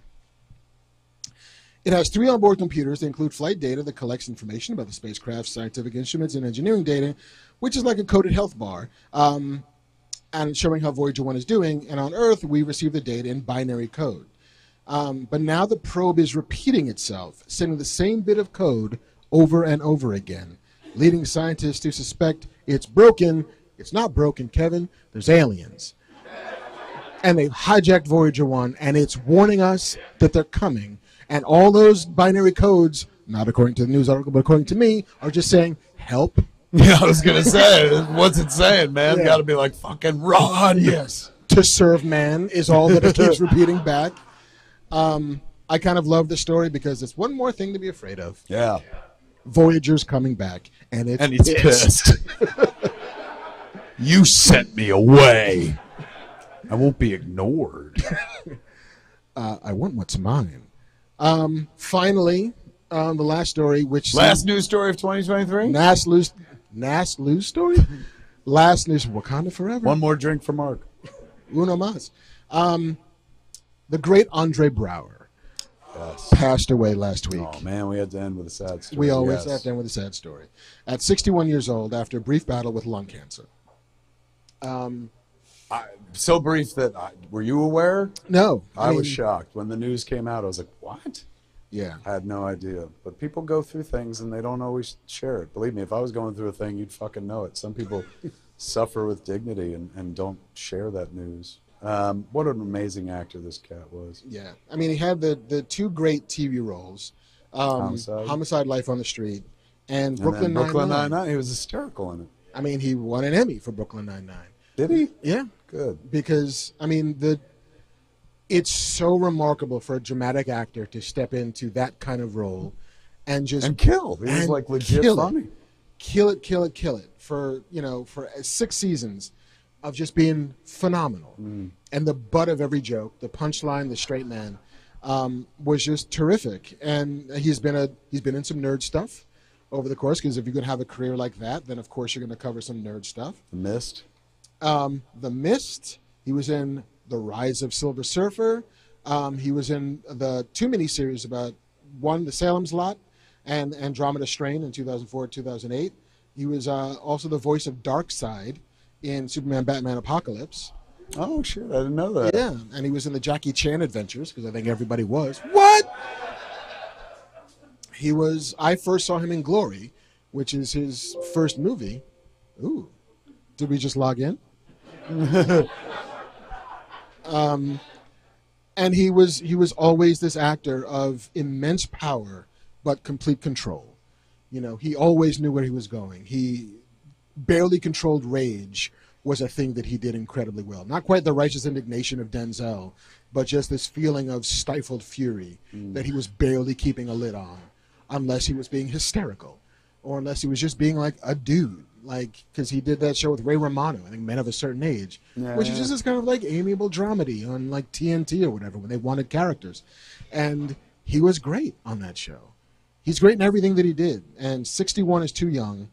It has three onboard computers that include flight data that collects information about the spacecraft, scientific instruments and engineering data, which is like a coded health bar, um, and showing how Voyager 1 is doing. And on Earth, we receive the data in binary code. Um, but now the probe is repeating itself, sending the same bit of code over and over again, leading scientists to suspect it's broken. It's not broken, Kevin. There's aliens and they've hijacked Voyager 1, and it's warning us that they're coming. And all those binary codes, not according to the news article, but according to me, are just saying, help. Yeah, I was gonna say, what's it saying, man? Yeah. Got to be like fucking run. Yes. To serve man is all that it keeps repeating back. Um, I kind of love the story because it's one more thing to be afraid of. Yeah, Voyager's coming back, and it's and he's pissed. you sent me away. I won't be ignored. Uh, I want what's mine. Um, finally, um, the last story, which Last news story of 2023. Nas lose Nas lose story. Last news Wakanda forever. One more drink for Marc. Uno mas. Um, the great Andre Braugher Yes. passed away last week. Oh man, we had to end with a sad story. we always yes. have to end with a sad story. At 61 years old, after a brief battle with lung cancer. Um, I, So brief that I, were you aware? no, I, was mean, shocked when the news came out. I was like, "What?" Yeah, I had no idea. But people go through things and they don't always share it. Believe me, if I was going through a thing, you'd fucking know it. Some people suffer with dignity and, and don't share that news. Um, what an amazing actor this cat was. yeah. I mean, he had the the two great TV roles, um, Homicide. Homicide, Life on the Street, and And Brooklyn Nine Brooklyn Nine. Nine-Nine, he was hysterical in it. I mean, he won an Emmy for Brooklyn Nine Nine. Did he? Yeah, Good. because I mean the it's so remarkable for a dramatic actor to step into that kind of role and just And kill. He was like legit kill it. funny. kill it, kill it, kill it for you know for six seasons, of just being phenomenal. And the butt of every joke, the punchline, the straight man, um, was just terrific. And he's been a he's been in some nerd stuff over the course because if you're going to have a career like that, then of course you're going to cover some nerd stuff. The Mist. Um, the Mist. He was in The Rise of Silver Surfer. Um, he was in the two miniseries about one, The Salem's Lot, and Andromeda Strain in 2004 2008. He was uh, also the voice of Darkseid in Superman Batman Apocalypse. Oh shit! I didn't know that. Yeah, and he was in the Jackie Chan Adventures because I think everybody was. What? He was. I first saw him in Glory, which is his first movie. Ooh, did we just log in? um, and he was he was always this actor of immense power but complete control. You know, he always knew where he was going. He barely controlled rage was a thing that he did incredibly well. Not quite the righteous indignation of Denzel, but just this feeling of stifled fury mm. that he was barely keeping a lid on, unless he was being hysterical, or unless he was just being like a dude. Like, because he did that show with Ray Romano, I think Men of a Certain Age, which is just this kind of like amiable dramedy on like TNT or whatever when they wanted characters. And he was great on that show. He's great in everything that he did. And 61 is too young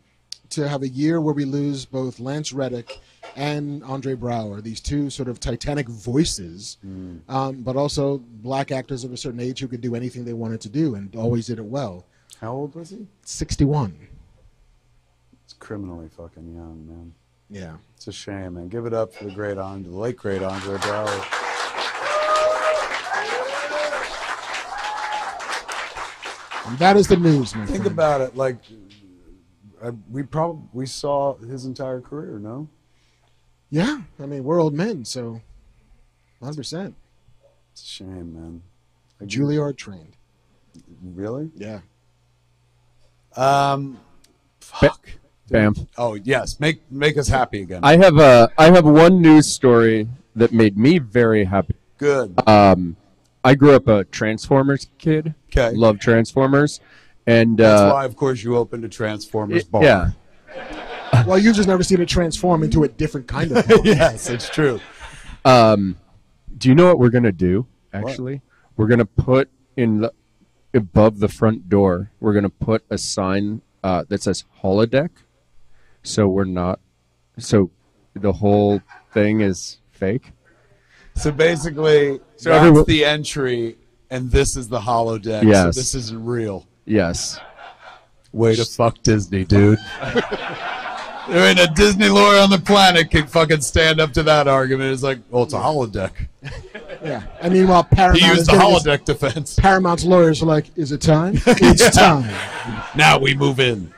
to have a year where we lose both Lance Reddick and Andre Braugher, these two sort of titanic voices, um, but also black actors of a certain age who could do anything they wanted to do and always did it well. How old was he? 61. It's criminally fucking young, man. Yeah. It's a shame, man. Give it up for the great Andre, the late great Andre Braugher. And that is the news, my Think friend. about it. Like, uh, we probably we saw his entire career. No, Yeah. I mean, we're old men, so 100%. it's a shame, man. Like, Juilliard trained. Really? Yeah. Um. Fuck. Bam. Oh yes, make make us happy again. I have a I have one news story that made me very happy. Good. Um, I grew up a Transformers kid. 'Kay. Love Transformers, and That's uh, why, of course, you opened a Transformers it- bar. yeah, Well, you've just never seen it transform into a different kind of. Thing. Yes, it's true. Um, do you know what we're gonna do? Actually, we're gonna put in the, above the front door. We're gonna put a sign uh, that says holodeck. So we're not. So the whole thing is fake. So basically, So that's everyone- the entry, and this is the holodeck. Yes. So this isn't real. Yes. Way to fuck Disney, dude. there ain't a Disney lawyer on the planet can fucking stand up to that argument. It's like, well, it's a holodeck. yeah. And meanwhile, Paramount He used the getting his- holodeck defense. Paramount's lawyers are like, "Is it time? It's time." Now we move in.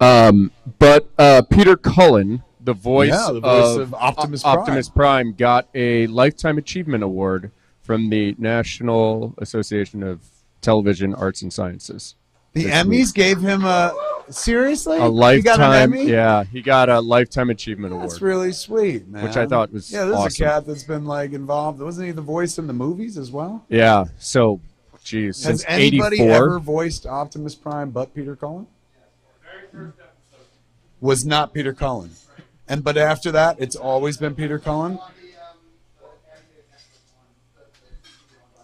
Um, but uh, Peter Cullen, the voice, Yeah, the voice of, of Optimus O- Prime. Optimus Prime, got a lifetime achievement award from the National Association of Television Arts and Sciences. The Emmys week. gave him a seriously A He lifetime, Emmy? yeah, he got a lifetime achievement That's award. That's really sweet, man. Which I thought was yeah. This awesome. is a cat that's been like involved. Wasn't he the voice in the movies as well? yeah, so, geez, Has anybody '84, ever voiced Optimus Prime but Peter Cullen? Was not Peter Cullen, and but after that, it's always been Peter Cullen.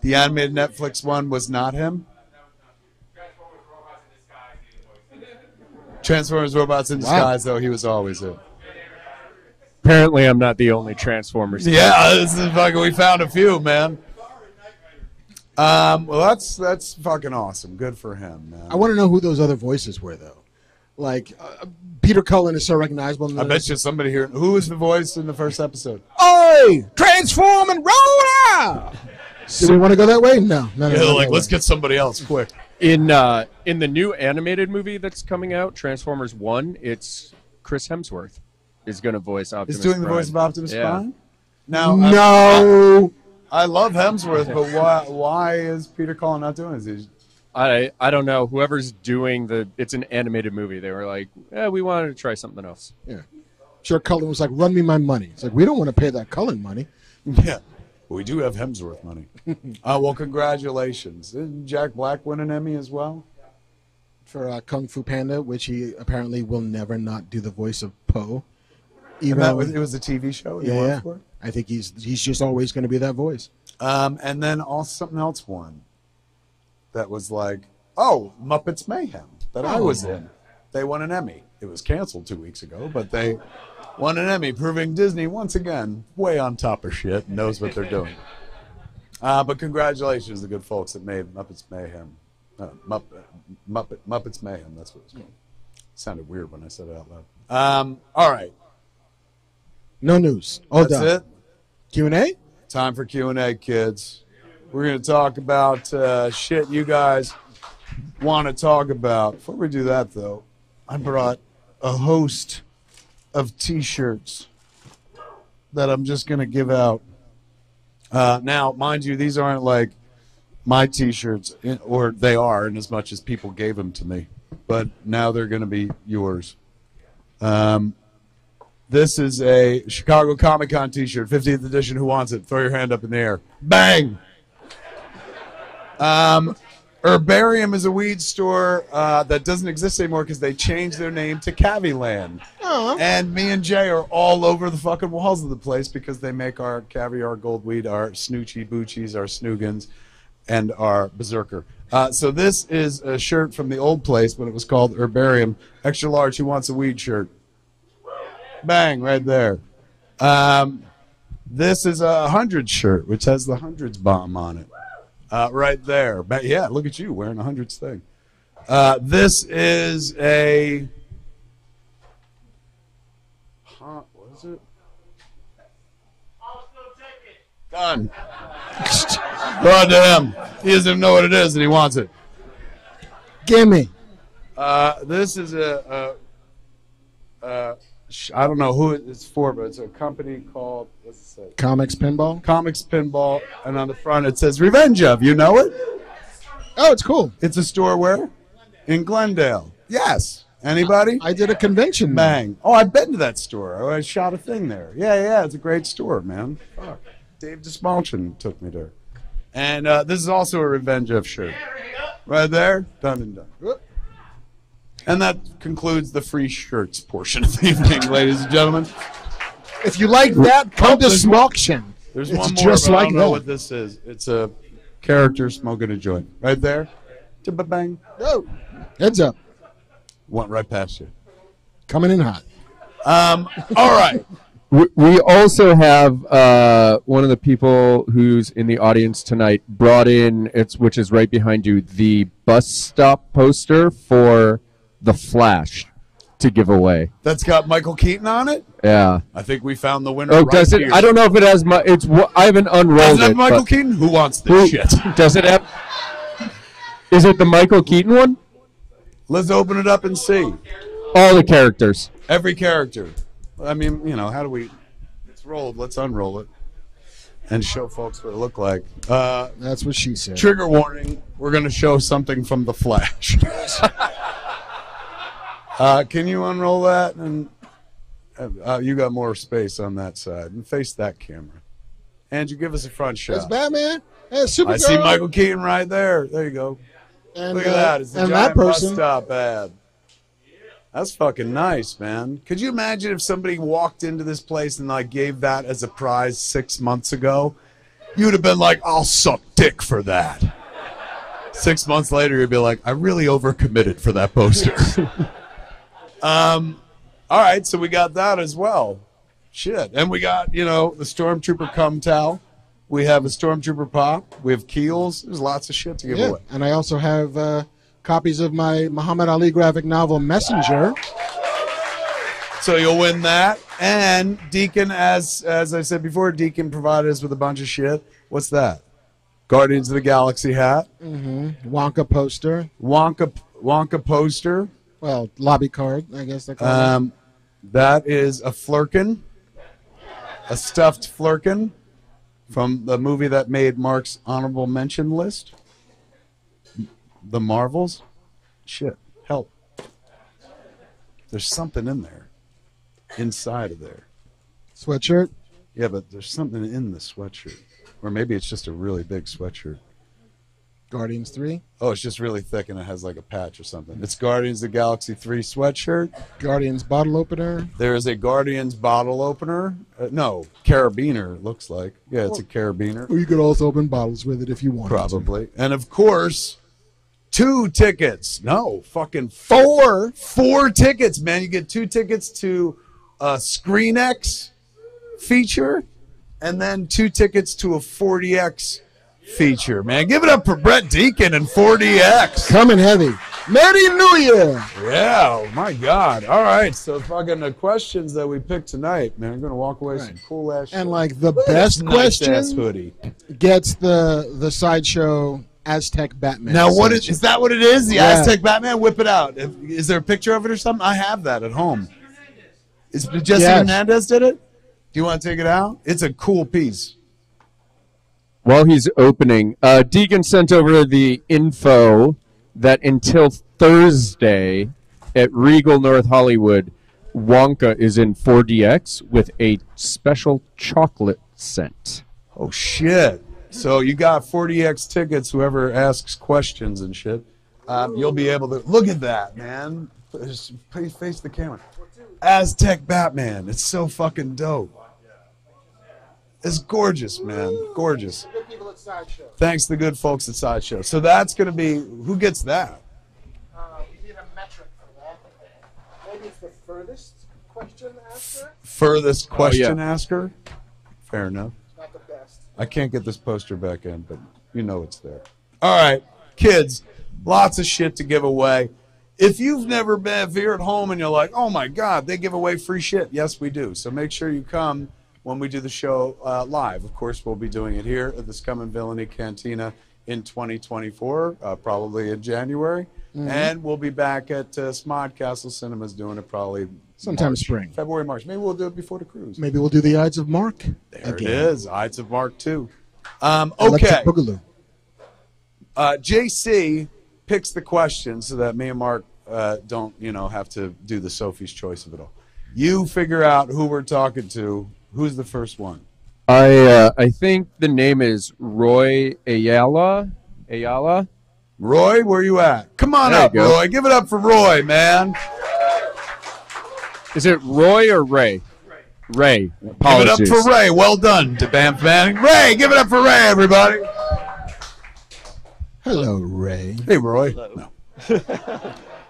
The animated Netflix one was not him. Transformers Robots in Disguise, though, he was always it. apparently I'm not the only Transformers. Yeah, this is fucking. We found a few, man. Um, well, that's that's fucking awesome. Good for him, man. I want to know who those other voices were, though. Like uh, Peter Cullen is so recognizable. in I the- bet you somebody here. Who was the voice in the first episode? Oi, transform and roll out. Do we want to go that way? No, no, no. Yeah, no, like no let's way. get somebody else quick. In uh, in the new animated movie that's coming out, Transformers One, it's Chris Hemsworth is going to voice Optimus. He's doing the Prime. voice of Optimus Yeah. Prime. Now, No. I, love Hemsworth, but why why is Peter Cullen not doing this? I I don't know. Whoever's doing the, it's an animated movie. They were like, yeah, we wanted to try something else. Yeah. Sure, Cullen was like, "Run me my money." It's like we don't want to pay that Cullen money. Yeah, we do have Hemsworth money. uh, well, congratulations. Didn't Jack Black win an Emmy as well? for uh, Kung Fu Panda, which he apparently will never not do the voice of Po. Even that was, it was a TV show. yeah, yeah. for? I think he's he's just always going to be that voice. Um, and then also something else won. That was like, oh, Muppets Mayhem that I was in. They won an Emmy. It was canceled two weeks ago, but they won an Emmy, proving Disney once again way on top of shit, and knows what they're doing. Uh, but congratulations, to the good folks that made Muppets Mayhem. Uh, Muppet, Muppet, Muppets Mayhem. That's what it's called. sounded weird when I said it out loud. Um, all right, No news. All that's done. it. Q and A. Time for Q and A, kids. We're going to talk about uh, shit you guys want to talk about. Before we do that, though, I brought a host of T-shirts that I'm just going to give out. Uh, now, mind you, these aren't like my T-shirts, or they are, in as much as people gave them to me. But now they're going to be yours. Um, this is a Chicago Comic Con T-shirt, 50th edition. Who wants it? Throw your hand up in the air. Bang! Um, Herbarium is a weed store uh, that doesn't exist anymore because they changed their name to Caviland. And me and Jay are all over the fucking walls of the place because they make our caviar gold weed, our snoochie boochies, our snoogans, and our berserker. Uh, so this is a shirt from the old place when it was called Herbarium. Extra large. Who wants a weed shirt? Bang, right there. Um, this is a hundred shirt, which has the hundreds bomb on it. Uh, right there. But yeah, look at you wearing a hundreds thing. Uh, this is a. Huh, what is it? Done. God damn. He doesn't even know what it is and he wants it. Gimme. Uh, this is a, a, a I don't know who it's for, but it's a company called what's it say? Comics pinball. Comics Pinball, and on the front it says Revenge of. You know it? Oh, it's cool. It's a store where? In Glendale. Yes. Anybody? I did a convention. there. Bang. Oh, I've been to that store. I shot a thing there. Yeah, yeah, it's a great store, man. Fuck. Dave Desmalchin took me there. And uh, this is also a Revenge of shirt. Right there. Done and done. Whoop. And that concludes the free shirts portion of the evening, ladies and gentlemen. If you like that, come to there's- Smoction. There's It's one more, just but I like don't know that. what this is. It's a character smoking a joint. Right there. Bang. Oh, heads up. Went right past you. Coming in hot. Um, all right. We, we also have uh, one of the people who's in the audience tonight brought in it's which is right behind you the bus stop poster for the Flash to give away. That's got Michael Keaton on it. Yeah. I think we found the winner. Oh, right does it? here. I don't know if it has. My, it's. I haven't unrolled Does it have it. Michael but- Keaton? Who wants this Who- shit? Does it have? Is it the Michael Keaton one? Let's open it up and see. All the characters. Every character. I mean, you know, how do we? It's rolled. Let's unroll it and show folks what it looked like. Uh, That's what she said. trigger warning: We're going to show something from the Flash. uh, can you unroll that? And uh, uh, you got more space on that side, and face that camera. Andrew, give us a front That's shot. Batman. That's Supergirl. I see Michael Keaton right there. There you go. And, Look at uh, that. It's a and giant that person. bus stop ad. That's fucking nice, man. Could you imagine if somebody walked into this place and like gave that as a prize six months ago? You'd have been like, I'll suck dick for that. Six months later, you'd be like, I really overcommitted for that poster. um, all right, so we got that as well. Shit. And we got, you know, the Stormtrooper cum towel. We have a Stormtrooper pop. We have Kiehl's. There's lots of shit to give Yeah. away. And I also have uh, copies of my Muhammad Ali graphic novel Messenger. So you'll win that. And Deacon, as as I said before, Deacon provided us with a bunch of shit. What's that? Guardians of the Galaxy hat, Mm-hmm. Wonka poster. Wonka Wonka poster. Well, lobby card, I guess they call it. Um, that is a flerken, a stuffed flerken from the movie that made Marc's honorable mention list. The Marvels. Shit, help. There's something in there, inside of there. Sweatshirt. Yeah, but there's something in the sweatshirt. Or maybe it's just a really big sweatshirt. Guardians three, Oh, it's just really thick and it has like a patch or something. It's Guardians of the Galaxy 3 sweatshirt. Guardians bottle opener. There is a Guardians bottle opener. Uh, no, carabiner, looks like. Yeah, it's a carabiner. Or you could also open bottles with it if you wanted. to. Probably. And of course, two tickets. No, fucking four. Four tickets, man. You get two tickets to a ScreenX feature and then two tickets to a 4DX feature, man. Give it up for Brett Deacon and 4DX. Coming heavy. Merry New Year. Yeah, oh my God. All right, so fucking the questions that we picked tonight, man, I'm going to walk away with some cool ass And shit. like the Look best nice question hoodie. gets the the sideshow Aztec Batman. Now, what is, is that? What it is? The Yeah. Aztec Batman? Whip it out. If- Is there a picture of it or something? I have that at home. Is Jesse Yes. Hernandez did it? Do you want to take it out? It's a cool piece. While he's opening, uh, Deegan sent over the info that until Thursday at Regal North Hollywood, Wonka is in 4DX with a special chocolate scent. Oh shit! So you got 4DX tickets. Whoever asks questions and shit, um, you'll be able to look at that, man. Just face the camera. Aztec Batman. It's so fucking dope. It's gorgeous, man. Gorgeous. Thanks to the good folks at Sideshow. So that's gonna be who gets that? Uh, we need a metric for that. Maybe it's the furthest question asker, Furthest question yeah. asker. Fair enough. not the best. I can't get this poster back in, but you know it's there. All right, kids, lots of shit to give away. If you've never been, if you're at home and you're like, oh my God, they give away free shit. Yes, we do. So make sure you come when we do the show uh, live. Of course, we'll be doing it here at the Scum and Villainy Cantina in 2024, uh, probably in January. And we'll be back at uh, Smod Castle Cinemas doing it probably Sometime March, spring. February, March. Maybe we'll do it before the cruise. Maybe we'll do the Ides of Mark. There again. it is. Ides of Marc too. Um, okay. Boogaloo. Uh, JC picks the questions so that me and Mark uh, don't, you know, have to do the Sophie's choice of it all. You figure out who we're talking to. Who's the first one? I uh, I think the name is Roy Ayala. Ayala. Roy, where you at? Come on There up. Roy. Give it up for Roy, man. Is it Roy or Ray? Ray. Give Apologies. it up for Ray. Well done, to Bam Fanning. Ray, give it up for Ray, everybody. Hello, Ray. Hey, Roy. No.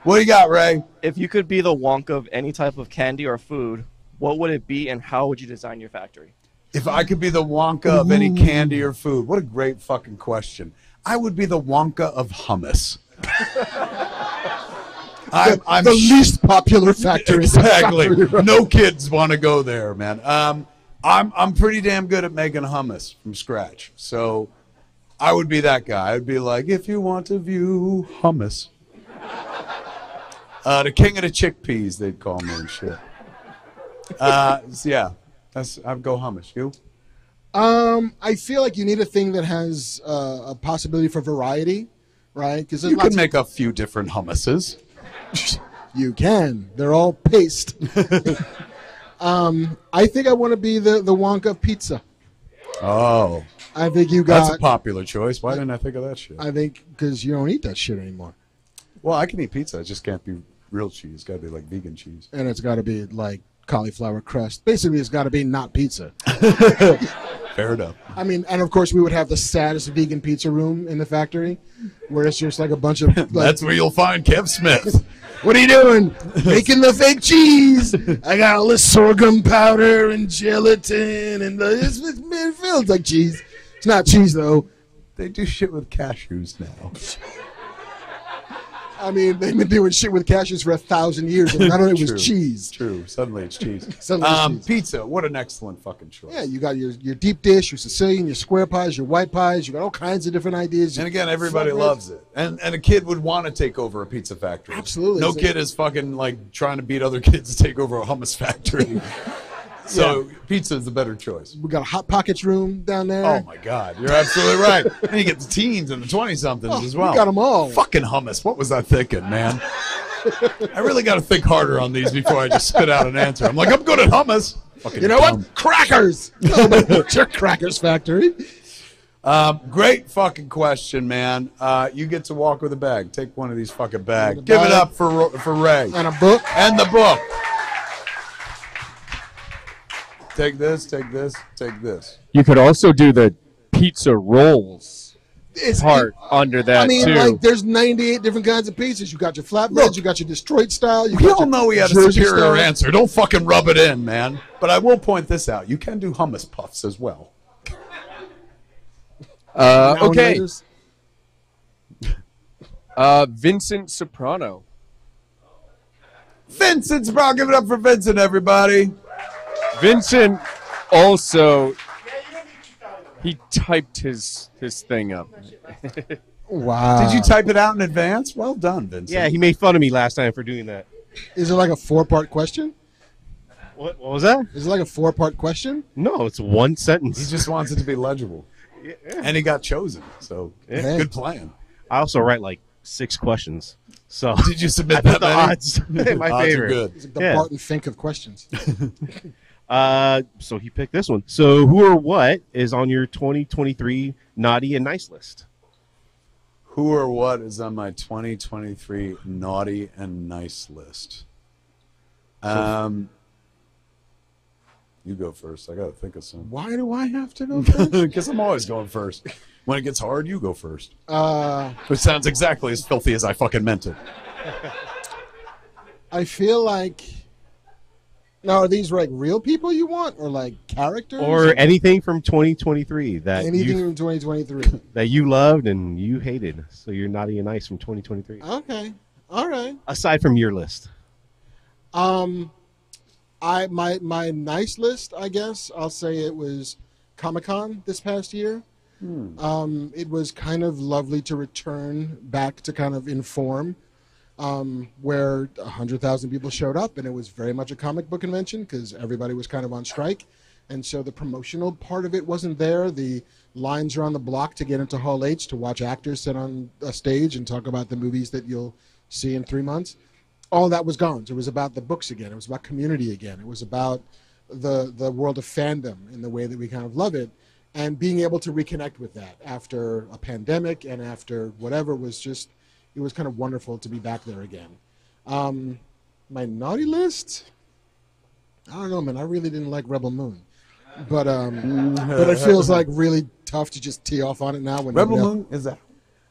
what do you got, Ray? If you could be the Wonka of any type of candy or food, what would it be and how would you design your factory? If I could be the Wonka of any candy or food, what a great fucking question. I would be the Wonka of hummus. I'm, I'm the least popular factory. exactly. factory, right? No kids want to go there, man. Um, I'm I'm pretty damn good at making hummus from scratch, so I would be that guy. I'd be like, if you want to view hummus, uh, the king of the chickpeas, they'd call me and shit. Uh, so yeah, that's I'd go hummus. You? Um, I feel like you need a thing that has uh, a possibility for variety, right? Because You can make a few different hummuses. You can. They're all paste. um, I think I want to be the the Wonka of pizza. Oh, I think you got. That's a popular choice. Why didn't I think of that shit? I think because you don't eat that shit anymore, Well, I can eat pizza. It just can't be real cheese. It's got to be like vegan cheese. and it's got to be like cauliflower crust. Basically, it's got to be not pizza. Fair enough. I mean, and of course, we would have the saddest vegan pizza room in the factory, where it's just like a bunch of. Like, That's where you'll find Kev Smith. What are you doing? Making the fake cheese. I got all this sorghum powder and gelatin, and the, it's, it's, it feels like cheese. It's not cheese though. They do shit with cashews now. I mean, they've been doing shit with cashews for a thousand years, and none of it was cheese. True. Suddenly it's cheese. Suddenly it's um, cheese. Pizza. What an excellent fucking choice. Yeah, you got your, your deep dish, your Sicilian, your square pies, your white pies. You got all kinds of different ideas. And again, everybody Flatbreads. loves it. And and a kid would want to take over a pizza factory. Absolutely. No a- kid is fucking like trying to beat other kids to take over a hummus factory. so pizza is the better choice. We got a hot pockets room down there. Oh my God, you're absolutely right. And you get the teens and the twenty somethings Oh, as well. we got 'em all. Fucking hummus. What was I thinking, man? I really got to think harder on these before I just spit out an answer. I'm like, I'm good at hummus. Fucking You know dumb. what? Crackers. It's your crackers factory. Um, great fucking question, man. Uh, you get to walk with a bag. Take one of these fucking bags. Give it up for for Ray And a book. and the book. Take this. Take this. Take this. You could also do the pizza rolls It's part under that I mean, too. like, there's 98 different kinds of pizzas. You got your flatbreads, Look. you got your Detroit style. You We got all know we had a superior style. answer. Don't fucking rub it in, man. But I will point this out. You can do hummus puffs as well. uh, okay, uh, Vincent Soprano. Vincent's bro. Give it up for Vincent, everybody. Vincent also he typed his his thing up. Wow. Did you type it out in advance? Well done, Vincent. Yeah, he made fun of me last time for doing that. Is it like a four part question? What, what was that? Is it like a four part question? No, it's one sentence. He just wants it to be legible. And he got chosen. So Yeah. good plan. I also write like six questions. So Did you submit I that put the many? odds in my Odds are favor. good. It's like the Yeah. Barton Fink of questions. Uh, so he picked this one. So who or what is on your 2023 naughty and nice list? Who or what is on my 2023 naughty and nice list? Um, you go first. I got to think of some. Why do I have to go first? Because I'm always going first. When it gets hard, you go first. uh, Which sounds exactly as filthy as I fucking meant it. I feel like. Now, are these like real people you want, or like characters, Or anything from 2023 that anything you from 2023? that you loved and you hated. So you're naughty and nice from 2023. okay, all right. Aside from your list. Um, I my my nice list, I guess I'll say it was Comic Con this past year. Um, it was kind of lovely to return back to kind of inform, um, where a hundred thousand people showed up, and it was very much a comic book convention because everybody was kind of on strike, and so the promotional part of it wasn't there. The lines around the block to get into Hall H to watch actors sit on a stage and talk about the movies that you'll see in three months all that was gone. So it was about the books again. It was about community again. It was about the the world of fandom in the way that we kind of love it, and being able to reconnect with that after a pandemic and after whatever was just it was kind of wonderful to be back there again. Um, my naughty list, I don't know, man. I really didn't like Rebel Moon, but um, but it feels like really tough to just tee off on it now. When Rebel Moon is that?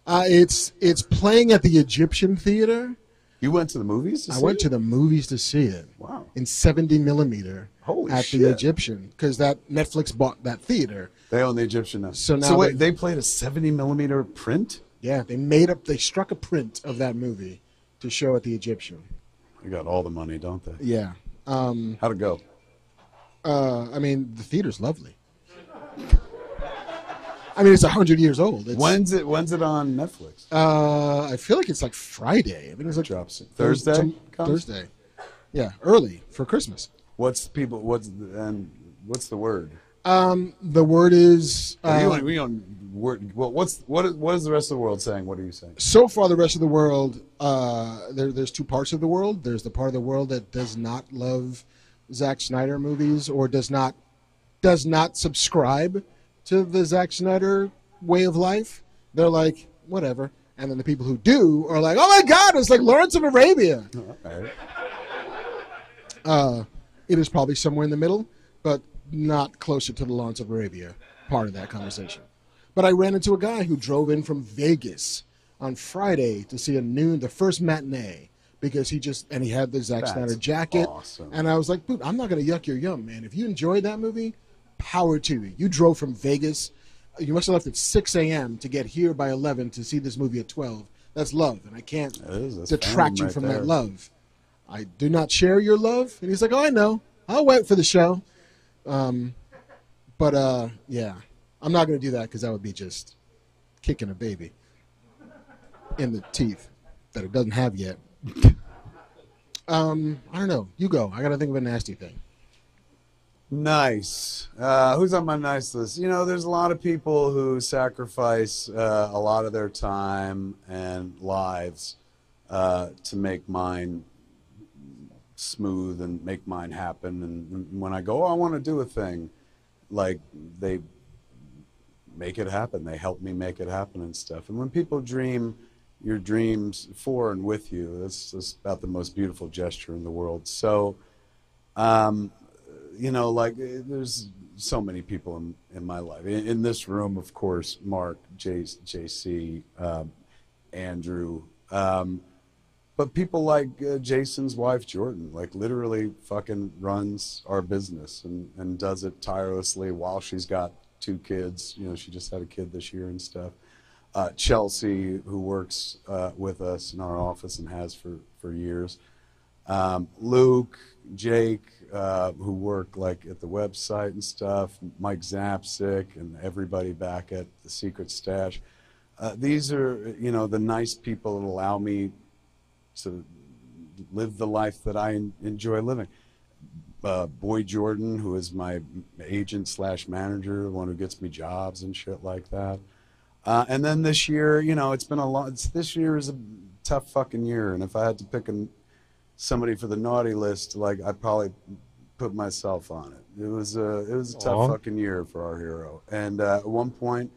Uh, it's it's playing at the Egyptian Theater. You went to the movies? To I went it? to the movies to see it. Wow. In 70 millimeter Holy at shit. the Egyptian because that Netflix bought that theater. They own the Egyptian now. So now so wait, they- they played a 70 millimeter print? Yeah, they made up. They struck a print of that movie to show at the Egyptian. They got all the money, don't they? Yeah. Um, How'd it go? uh, I mean, the theater's lovely. I mean, it's hundred years old. It's, When's it? When's it on Netflix? Uh, I feel like it's like Friday. I think it's like Drops it. Thurs- Thursday. Thursday. Yeah, early for Christmas. What's people? What's the, and what's the word? Um, the word is Well, you uh, don't- we don't. Well, what's what is what is the rest of the world saying? What are you saying? so far the rest of the world uh, there, there's two parts of the world there's the part of the world that does not love Zack Snyder movies or does not does not subscribe to the Zack Snyder way of life they're like whatever and then the people who do are like oh my god it's like Lawrence of Arabia Okay. uh, it is probably somewhere in the middle but not closer to the Lawrence of Arabia part of that conversation but I ran into a guy who drove in from Vegas on Friday to see a noon, the first matinee, because he just and he had the Zack That's Snyder jacket, awesome. and I was like, "Dude, I'm not gonna yuck your yum, man. If you enjoyed that movie, power to you. You drove from Vegas. You must have left at 6 a.m. to get here by 11 to see this movie at 12. That's love, and I can't is- detract you right from there. that love. I do not share your love." And he's like, "Oh, I know. I'll wait for the show." Um, but uh, yeah, I'm not gonna do that because that would be just kicking a baby in the teeth that it doesn't have yet. Um, I don't know. You go. I gotta think of a nasty thing. Nice. Uh, who's on my nice list? You know, there's a lot of people who sacrifice uh, a lot of their time and lives uh, to make mine smooth and make mine happen. And when I go, oh, I want to do a thing, like they make it happen. They help me make it happen and stuff. And when people dream your dreams for and with you, that's, that's about the most beautiful gesture in the world. So, um, you know, like eh, there's so many people in, in my life. In, in this room, of course, Marc, J, JC, um, Andrew, um, but people like uh, Jason's wife, Jordan, like literally fucking runs our business and, and does it tirelessly while she's got two kids. You know, she just had a kid this year and stuff. Uh, Chelsea, who works uh, with us in our office and has for, for years. Um, Luke, Jake, uh, who work like at the website and stuff, Mike Zapcic, and everybody back at the Secret Stash. Uh, these are, you know, the nice people that allow me to live the life that I enjoy living. Uh, Boy Jordan, who is my agent slash manager, the one who gets me jobs and shit like that. Uh, and then this year, you know, it's been a lot. This year is a tough fucking year, and if I had to pick an, somebody for the naughty list, like I'd probably put myself on it. It was a it was a tough Aw. fucking year for our hero. And uh, at one point,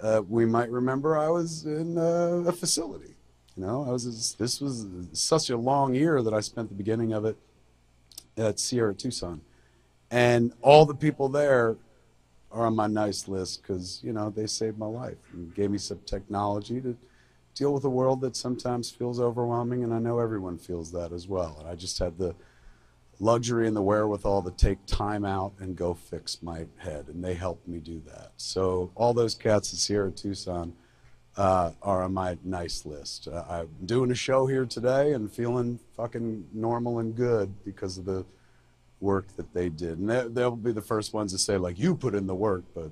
uh, we might remember I was in uh, a facility. You know, I was this was such a long year that I spent the beginning of it at Sierra Tucson, and all the people there are on my nice list because you know they saved my life and gave me some technology to deal with a world that sometimes feels overwhelming, and I know everyone feels that as well. And I just had the luxury and the wherewithal to take time out and go fix my head, and they helped me do that. So all those cats at Sierra Tucson uh, are on my nice list. Uh, I'm doing a show here today and feeling fucking normal and good because of the work that they did, and they, they'll be the first ones to say like you put in the work, but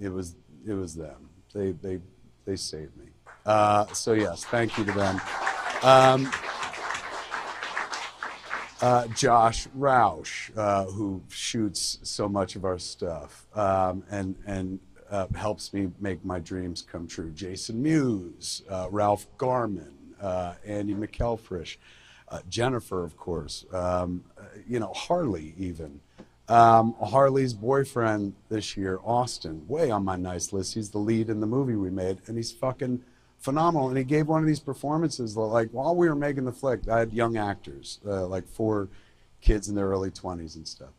it was it was them. They they they saved me. Uh, so yes, thank you to them. Um, uh, Josh Roush, uh, who shoots so much of our stuff um, and and uh, helps me make my dreams come true. Jason Mewes, uh, Ralph Garman, uh, Andy McElfresh, uh, Jennifer, of course. Um, uh, you know Harley even. Um, Harley's boyfriend this year, Austin, way on my nice list. He's the lead in the movie we made, and he's fucking phenomenal. And he gave one of these performances like while we were making the flick. I had young actors, uh, like four kids in their early twenties and stuff,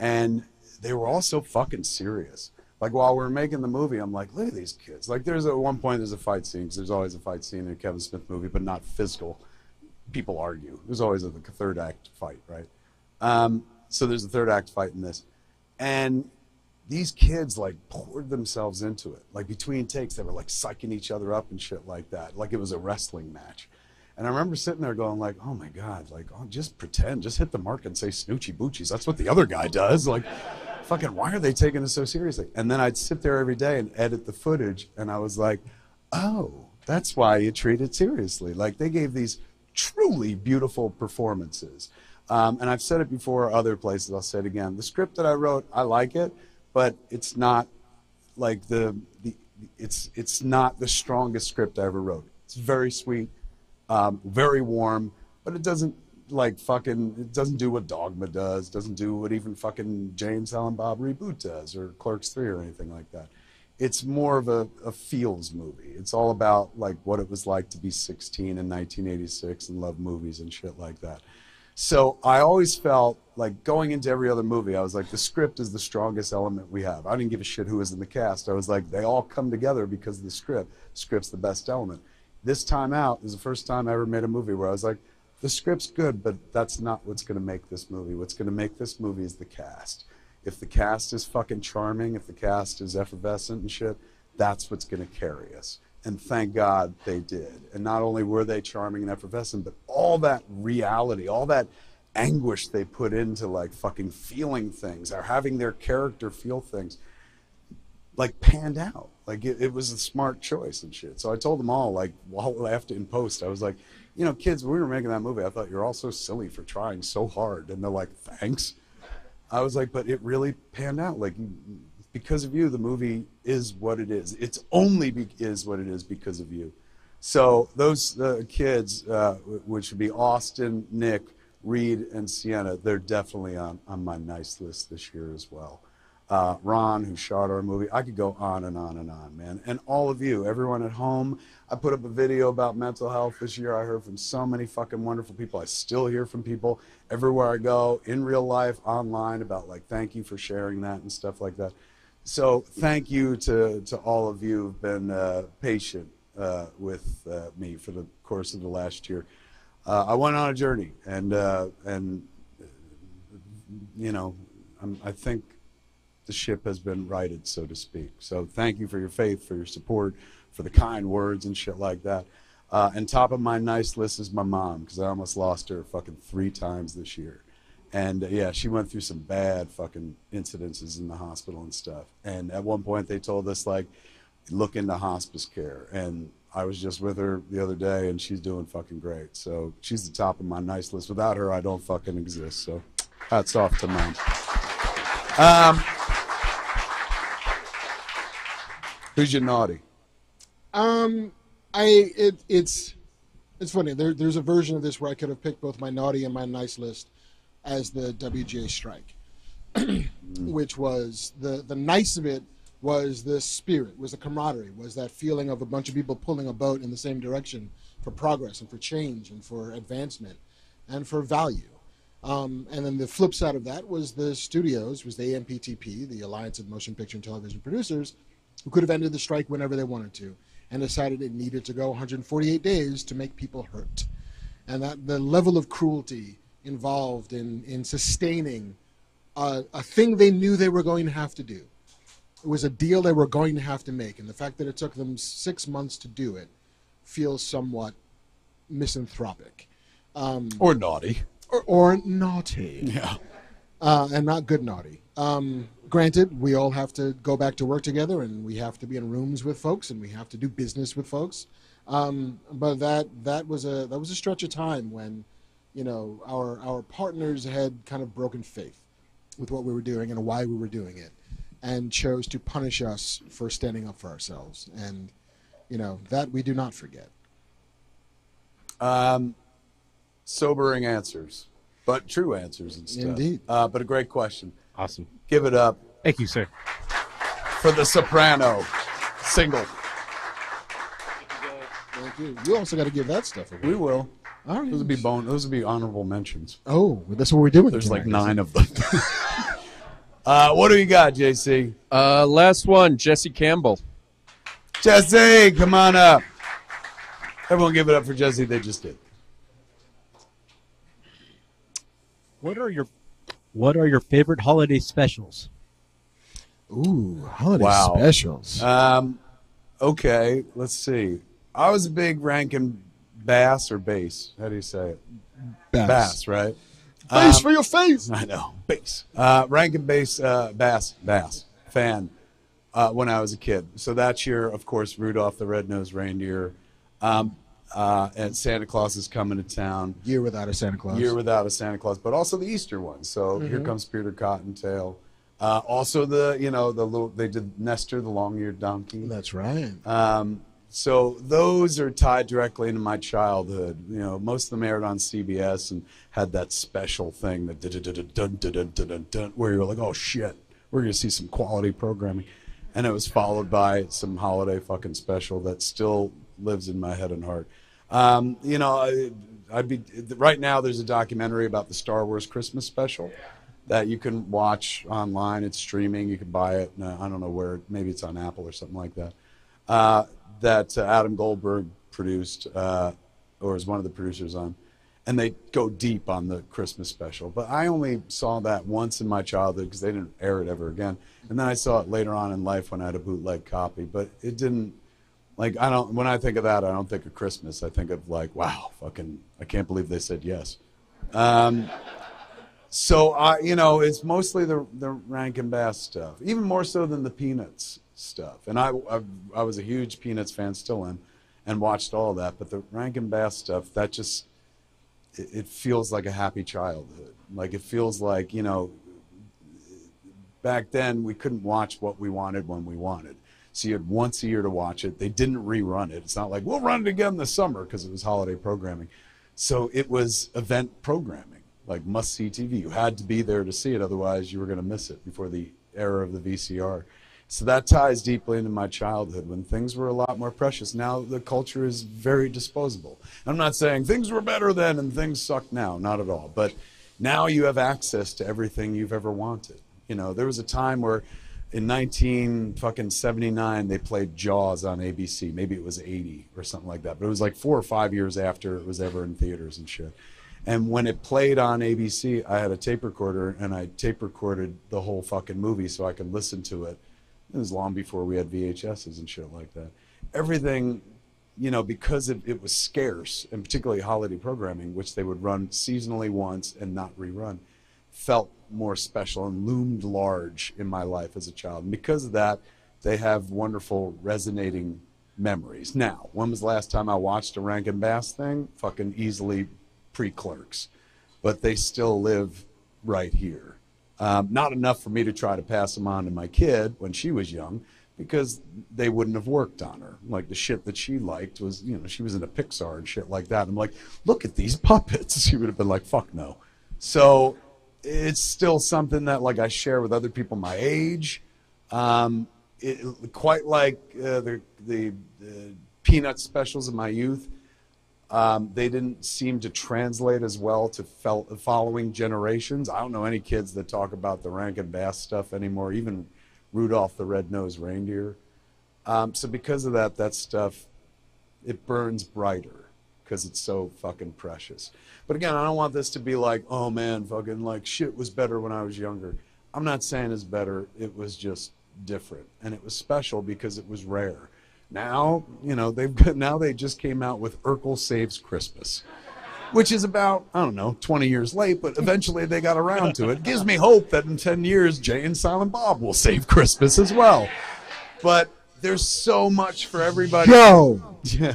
and they were all so fucking serious. Like while we were making the movie, I'm like, look at these kids. Like there's at one point there's a fight scene because there's always a fight scene in a Kevin Smith movie, but not physical. People argue. There's always a, a third act fight, right? Um, so there's a third act fight in this, and these kids like poured themselves into it. Like between takes, they were like psyching each other up and shit like that, like it was a wrestling match. And I remember sitting there going like, "Oh my god, like oh, just pretend, just hit the mark and say snoochie boochies. That's what the other guy does." Like, fucking, why are they taking this so seriously? And then I'd sit there every day and edit the footage, and I was like, "Oh, that's why you treat it seriously." Like they gave these truly beautiful performances. Um, and I've said it before other places. I'll say it again. The script that I wrote, I like it, but it's not like the, the it's it's not the strongest script I ever wrote. It's very sweet, um, very warm, but it doesn't like fucking it doesn't do what Dogma does, doesn't do what even fucking Jay and Silent Bob reboot does or Clerks Three or anything like that. It's more of a, a feels movie. It's all about like what it was like to be 16 in 1986 and love movies and shit like that. So I always felt like going into every other movie, I was like, the script is the strongest element we have. I didn't give a shit who was in the cast. I was like, they all come together because of the script. Script's the best element. This time out is the first time I ever made a movie where I was like, the script's good, but that's not what's going to make this movie. What's going to make this movie is the cast. If the cast is fucking charming, if the cast is effervescent and shit, that's what's going to carry us. And thank God they did. And not only were they charming and effervescent, but all that reality, all that anguish they put into like fucking feeling things or having their character feel things like panned out. Like it, it was a smart choice and shit. So I told them all, like, while after in post, I was like, you know, kids, when we were making that movie, I thought you're all so silly for trying so hard. And they're like, thanks. I was like, but it really panned out. Like, because of you, the movie is what it is. It's only be- is what it is because of you. So those uh, kids, uh, which would be Austin, Nick, Reed, and Sienna, they're definitely on, on my nice list this year as well. Uh, Ron, who shot our movie. I could go on and on and on, man. And all of you, everyone at home. I put up a video about mental health this year. I heard from so many fucking wonderful people. I still hear from people everywhere I go, in real life, online, about like, thank you for sharing that and stuff like that. So thank you to, to all of you who've been uh, patient uh, with uh, me for the course of the last year. Uh, I went on a journey, and uh, and you know, I'm, I think the ship has been righted, so to speak. So thank you for your faith, for your support, for the kind words and shit like that. Uh, and top of my nice list is my mom because I almost lost her fucking three times this year. And uh, yeah, she went through some bad fucking incidences in the hospital and stuff. And at one point, they told us like, look into hospice care. And I was just with her the other day, and she's doing fucking great. So she's the top of my nice list. Without her, I don't fucking exist. So hats off to mom. Um, who's your naughty? Um, I it it's it's funny. There, there's a version of this where I could have picked both my naughty and my nice list as the WGA strike, which was the the nice of it was the spirit, was the camaraderie, was that feeling of a bunch of people pulling a boat in the same direction for progress and for change and for advancement and for value. Um, and then the flip side of that was the studios, was the AMPTP, the Alliance of Motion Picture and Television Producers, who could have ended the strike whenever they wanted to, and decided it needed to go 148 days to make people hurt. And that the level of cruelty involved in, in sustaining a, a thing they knew they were going to have to do. It was a deal they were going to have to make, and the fact that it took them six months to do it feels somewhat misanthropic. Um, Or naughty. or, or naughty. Yeah. Uh, and not good naughty. Um, granted, we all have to go back to work together, and we have to be in rooms with folks, and we have to do business with folks. Um, but that that was a that was a stretch of time when, you know, our our partners had kind of broken faith with what we were doing and why we were doing it, and chose to punish us for standing up for ourselves. And, you know, that we do not forget. Um, sobering answers, but true answers stuff. Indeed. Uh, but a great question. Awesome. Give it up Thank you, sir. for the soprano single. Thank you. You also got to give that stuff away. We will. All right. Those would be bone. Those would be honorable mentions. Oh, that's what we're doing. There's like tonight, is nine of them. uh, what do you got, JC? Uh, last one, Jesse Campbell. Jesse, come on up. Everyone, give it up for Jesse. They just did. What are your What are your favorite holiday specials? Ooh, holiday Wow. specials. Um, okay, let's see. I was a big Rankin Bass or Bass. How do you say it? Bass, right? Bass Um, for your face. I know. Bass. Uh, Rankin Bass, uh, Bass, Bass fan uh, when I was a kid. So that's your, of course, Rudolph the Red-Nosed Reindeer. Um, uh, and Santa Claus is coming to town. Year without a Santa Claus. Year without a Santa Claus, but also the Easter one. So mm-hmm. here comes Peter Cottontail. Uh, also the you know the little they did Nestor the long-eared donkey. That's right. Um, so those are tied directly into my childhood. You know, most of them aired on CBS and had that special thing that where you were like, oh shit, we're gonna see some quality programming, and it was followed by some holiday fucking special that still lives in my head and heart. Um, you know, I, I'd be right now. There's a documentary about the Star Wars Christmas special that you can watch online. It's streaming. You can buy it. Uh, I don't know where. Maybe it's on Apple or something like that. Uh, that uh, Adam Goldberg produced, uh, or is one of the producers on, and they go deep on the Christmas special. But I only saw that once in my childhood because they didn't air it ever again. And then I saw it later on in life when I had a bootleg copy. But it didn't. Like I don't. When I think of that, I don't think of Christmas. I think of like, wow, fucking, I can't believe they said yes. Um, so I, you know, it's mostly the the Rankin Bass stuff, even more so than the Peanuts stuff. And I, I, I was a huge Peanuts fan, still am, and watched all that. But the Rankin Bass stuff, that just, it, it feels like a happy childhood. Like it feels like you know, back then we couldn't watch what we wanted when we wanted. So you had once a year to watch it. They didn't rerun it. It's not like we'll run it again this summer because it was holiday programming. So it was event programming, like must see TV. You had to be there to see it, otherwise you were going to miss it before the era of the VCR. So that ties deeply into my childhood when things were a lot more precious. Now the culture is very disposable. I'm not saying things were better then and things suck now, not at all. But now you have access to everything you've ever wanted. You know, there was a time where in 19 fucking 79 they played Jaws on ABC. Maybe it was 80 or something like that. But it was like 4 or 5 years after it was ever in theaters and shit. And when it played on ABC, I had a tape recorder and I tape recorded the whole fucking movie so I could listen to it. It was long before we had VHSs and shit like that. Everything, you know, because it, it was scarce, and particularly holiday programming, which they would run seasonally once and not rerun, felt more special and loomed large in my life as a child. And because of that, they have wonderful resonating memories. Now, when was the last time I watched a Rankin Bass thing? Fucking easily pre clerks. But they still live right here. Um, not enough for me to try to pass them on to my kid when she was young because they wouldn't have worked on her. Like the shit that she liked was, you know, she was into Pixar and shit like that. I'm like, look at these puppets. She would have been like, fuck no. So it's still something that like I share with other people my age. Um, it, quite like uh, the, the the peanut specials of my youth. Um, they didn't seem to translate as well to fel- following generations. I don't know any kids that talk about the Rankin Bass stuff anymore, even Rudolph the Red-Nosed Reindeer. Um, so because of that, that stuff, it burns brighter because it's so fucking precious. But again, I don't want this to be like, oh man, fucking like shit was better when I was younger. I'm not saying it's better. It was just different, and it was special because it was rare. Now, you know, they've got, now they just came out with Urkel Saves Christmas, which is about, I don't know, 20 years late, but eventually they got around to it. Gives me hope that in 10 years, Jay and Silent Bob will save Christmas as well. But there's so much for everybody. Yo, Yeah.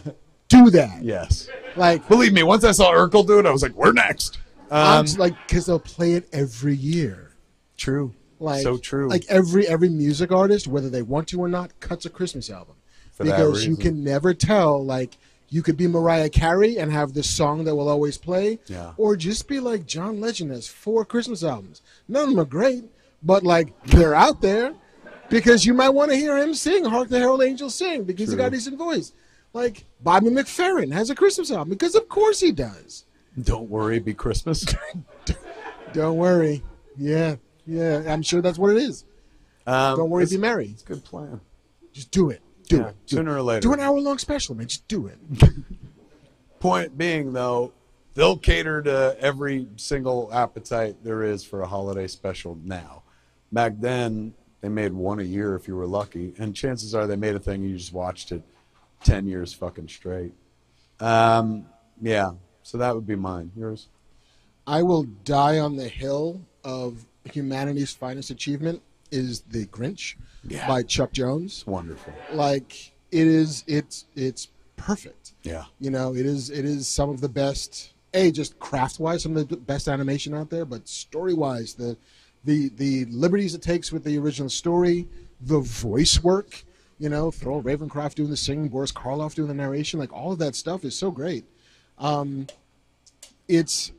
Do that. Yes. Like, Believe me, once I saw Urkel do it, I was like, we're next. I'm Um, like, because they'll play it every year. true. Like, so true. Like every every music artist, whether they want to or not, cuts a Christmas album For that because you can never tell. Like, you could be Mariah Carey and have this song that will always play, Yeah. or just be like John Legend has four Christmas albums. None of them are great, but like they're out there because you might want to hear him sing "Hark the Herald Angels Sing" because he got a decent voice. Like Bobby McFerrin has a Christmas album because of course he does. Don't worry, be Christmas. Don't worry. Yeah, yeah, I'm sure that's what it is. Um, Don't worry, be merry. It's a good plan. Just do it. Do Yeah, it. Do sooner it. or later. Do an hour long special, man. Just do it. Point being, though, they'll cater to every single appetite there is for a holiday special now. Back then, they made one a year if you were lucky, and chances are they made a thing you just watched it 10 years fucking straight. Um, yeah, so that would be mine. Yours? I will die on the hill of humanity's finest achievement is The Grinch Yeah. by Chuck Jones. It's wonderful. Like it is it's it's perfect. Yeah. You know, it is it is some of the best a just craft wise some of the best animation out there, but story wise the the the liberties it takes with the original story, the voice work, you know, Thurl Ravenscroft doing the singing, Boris Karloff doing the narration, like all of that stuff is so great. Um, it's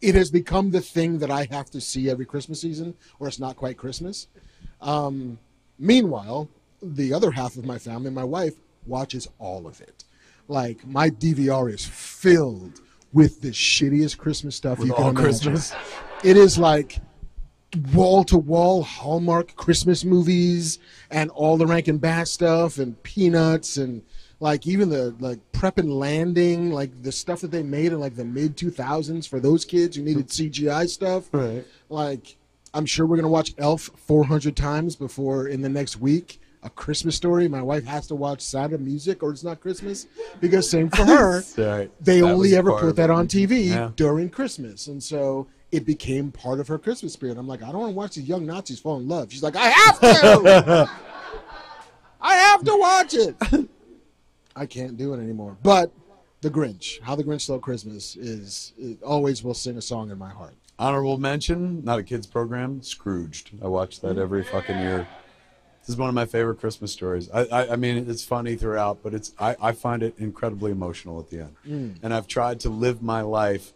it has become the thing that I have to see every Christmas season, or it's not quite Christmas. Um, meanwhile, the other half of my family, my wife, watches all of it. Like my DVR is filled with the shittiest Christmas stuff With you can imagine. Christmas? It is like wall to wall Hallmark Christmas movies and all the Rankin Bass stuff and Peanuts and like even the like Prep and Landing, like the stuff that they made in like the mid 2000s for those kids who needed CGI stuff. Right. Like I'm sure we're gonna watch Elf 400 times before in the next week. A Christmas story. My wife has to watch Santa music or it's not Christmas because same for her. Right. They That only ever put that on TV Yeah. during Christmas, and so it became part of her Christmas spirit. I'm like, I don't want to watch these young Nazis fall in love. She's like, I have to. I have to watch it. I can't do it anymore. But the Grinch, How the Grinch Stole Christmas, is it always will sing a song in my heart. Honorable mention, not a kids program, Scrooged. I watch that every fucking year. This is one of my favorite Christmas stories. I, I, I mean, it's funny throughout, but it's I, I find it incredibly emotional at the end. Mm. And I've tried to live my life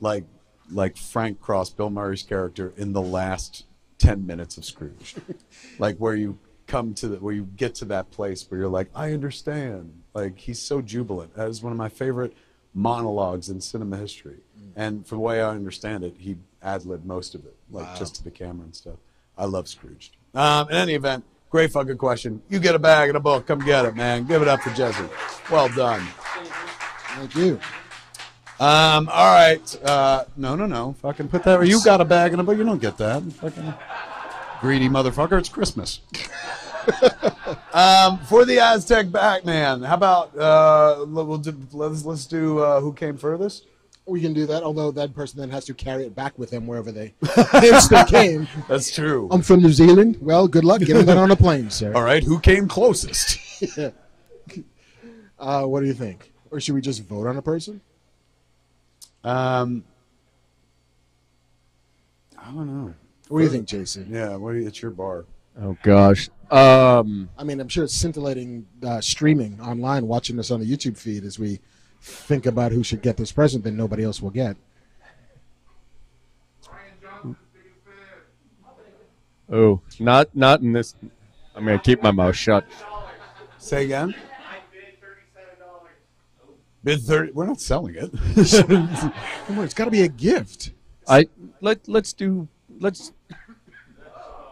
like like Frank Cross, Bill Murray's character, in the last ten minutes of Scrooge, like where you come to the where you get to that place where you're like, I understand. Like he's so jubilant. That is one of my favorite monologues in cinema history. And from the way I understand it, he ad libbed most of it, like just to the camera and stuff. I love Scrooge. Um, in any event, great fucking question. You get a bag and a book. Come get it, man. Give it up for Jesse. Well done. Thank you. Um, all right. Uh, no, no, no. Fucking put that. You got a bag in a but You don't get that. Fucking greedy motherfucker. It's Christmas. um, for the Aztec Batman, how about uh, we'll do, let's let's do uh, who came furthest. We can do that, although that person then has to carry it back with them wherever they they came. That's true. I'm from New Zealand. Well, good luck getting that on a plane, sir. All right. Who came closest? yeah. Uh, what do you think? Or should we just vote on a person? Um, I don't know. What do you think, Jason? Yeah. What? Do you, it's your bar. Oh gosh. Um, I mean, I'm sure it's scintillating uh, streaming online, watching this on the YouTube feed as we think about who should get this present that nobody else will get. oh, not not in this. I'm gonna keep my mouth shut. Say again. Bid thirty. We're not selling it. Come on, it's got to be a gift. I let let's do let's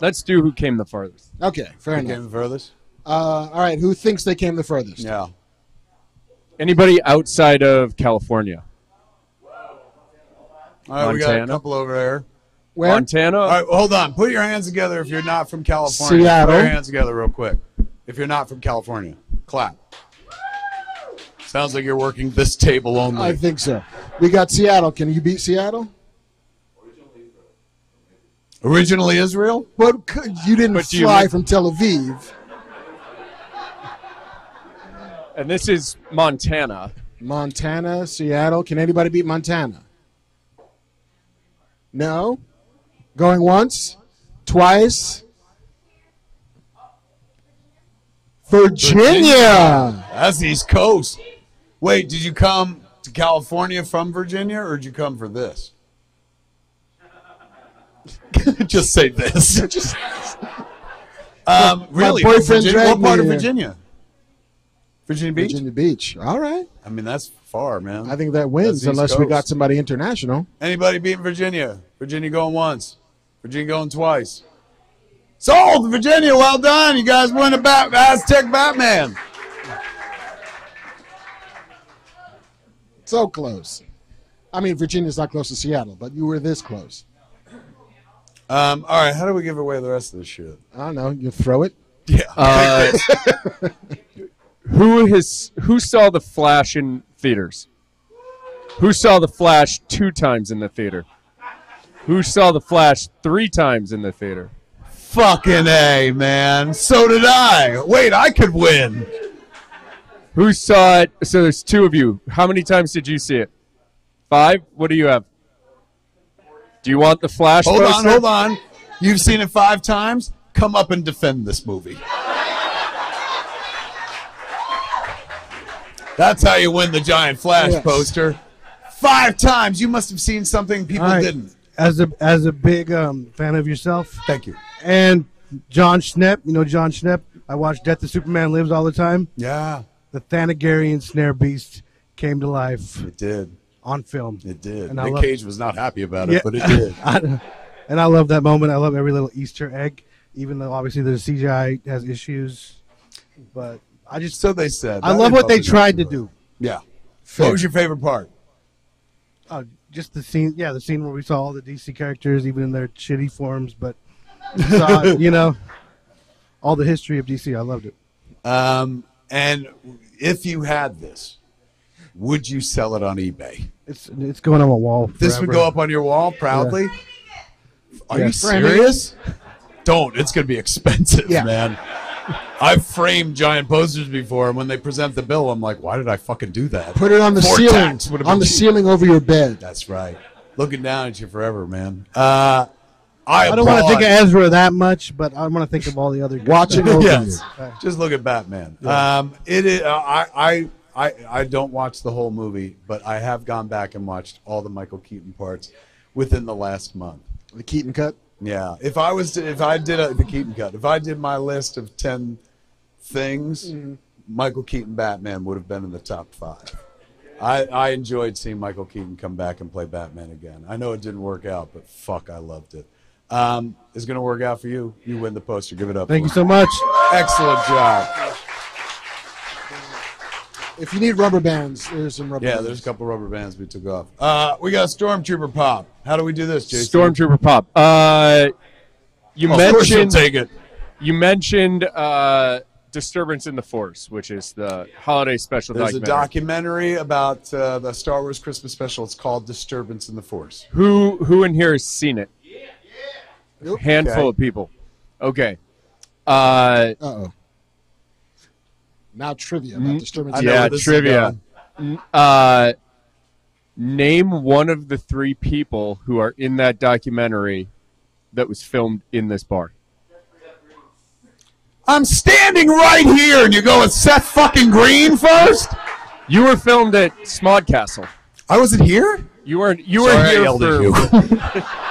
let's do who came the farthest. Okay, fair Who enough. came the furthest? Uh, all right, who thinks they came the furthest? Yeah. Anybody outside of California? All right, we got a Montana? couple over there. Where? Montana. All right, hold on. Put your hands together if you're not from California. Seattle. Put your hands together real quick. If you're not from California, clap. Sounds like you're working this table only. I think so. We got Seattle. Can you beat Seattle? Originally Israel? But c- you didn't But do you fly from Tel Aviv. And this is Montana. Montana, Seattle. Can anybody beat Montana? No? Going once? Twice? Virginia. That's East Coast. Wait, did you come to California from Virginia or did you come for this? Just say this. um, really? boyfriend Virginia? What part of here. Virginia? Virginia Beach? Virginia Beach. All right. I mean, that's far, man. I think that wins That's East unless we got somebody international. Anybody beating Virginia? Virginia going once. Virginia going twice. Sold! Virginia, well done. You guys win a Bat- Aztec Batman. So close. I mean, Virginia's not close to Seattle, but you were this close. Um, all right, how do we give away the rest of this shit? I don't know. You throw it. Yeah. Uh, who has who saw the Flash in theaters? Who saw the Flash two times in the theater? Who saw the Flash three times in the theater? Fucking A, man. So did I. Wait, I could win. Who saw it? So there's two of you. How many times did you see it? Five. What do you have? Do you want the Flash? Poster? Hold on, hold on. You've seen it five times? Come up and defend this movie. That's how you win the giant Flash Yes. poster. Five times. You must have seen something people All right. didn't. As a as a big um, fan of yourself, Thank you. and Jon Schnepp, you know Jon Schnepp. I watch Death of Superman Lives all the time. Yeah, The Thanagarian snare beast came to life it did. on film. It did. And Nick love- Cage was not happy about it, Yeah. but it did. I- and I love that moment. I love every little Easter egg, even though obviously the CGI has issues. But I just So they said. I love what they tried to do. Yeah. Fair. What was your favorite part? Uh, just the scene, yeah, the scene where we saw all the DC characters, even in their shitty forms, but saw, you know, all the history of DC. I loved it. Um, and if you had this, would you sell it on eBay? It's it's going on a wall. This would go up on your wall proudly. Are you Yes. serious? Don't. It's going to be expensive, Yeah. man. I've framed giant posters before, and when they present the bill, I'm like, why did I fucking do that? Put it on the More ceiling. tax would have On the cheap. ceiling over your bed. That's right. Looking down at you forever, man. Uh, I, I don't want to think of Ezra that much, but I want to think of all the other guys. Watching over yes. you. Just look at Batman. Um, it is. Uh, I, I I I don't watch the whole movie, but I have gone back and watched all the Michael Keaton parts within the last month. The Keaton cut. Yeah, if I was to, if I did a, the Keaton cut, if I did my list of ten things, Mm-hmm. Michael Keaton Batman would have been in the top five. I, I enjoyed seeing Michael Keaton come back and play Batman again. I know it didn't work out, but fuck, I loved it. Um, it's gonna work out for you. You win the poster. Give it up. Thank you so much. Excellent job. If you need rubber bands, there's some rubber Yeah, bands. there's a couple rubber bands we took off. Uh, we got Stormtrooper pop. How do we do this, Jason? Stormtrooper pop. Uh, you you'll mentioned take it. You mentioned uh, disturbance in the force, which is the holiday special There's a documentary. documentary about uh, the Star Wars Christmas special. It's called Disturbance in the Force. Who who in here has seen it? Handful Okay. of people. Okay. Uh oh. Now trivia about disturbance. yeah, trivia. N- Uh, name one of the three people who are in that documentary that was filmed in this bar. I'm standing right here, and you go with Seth fucking Green first. You were filmed at Smod Castle. I wasn't here. You weren't. You were Sorry I here yelled for.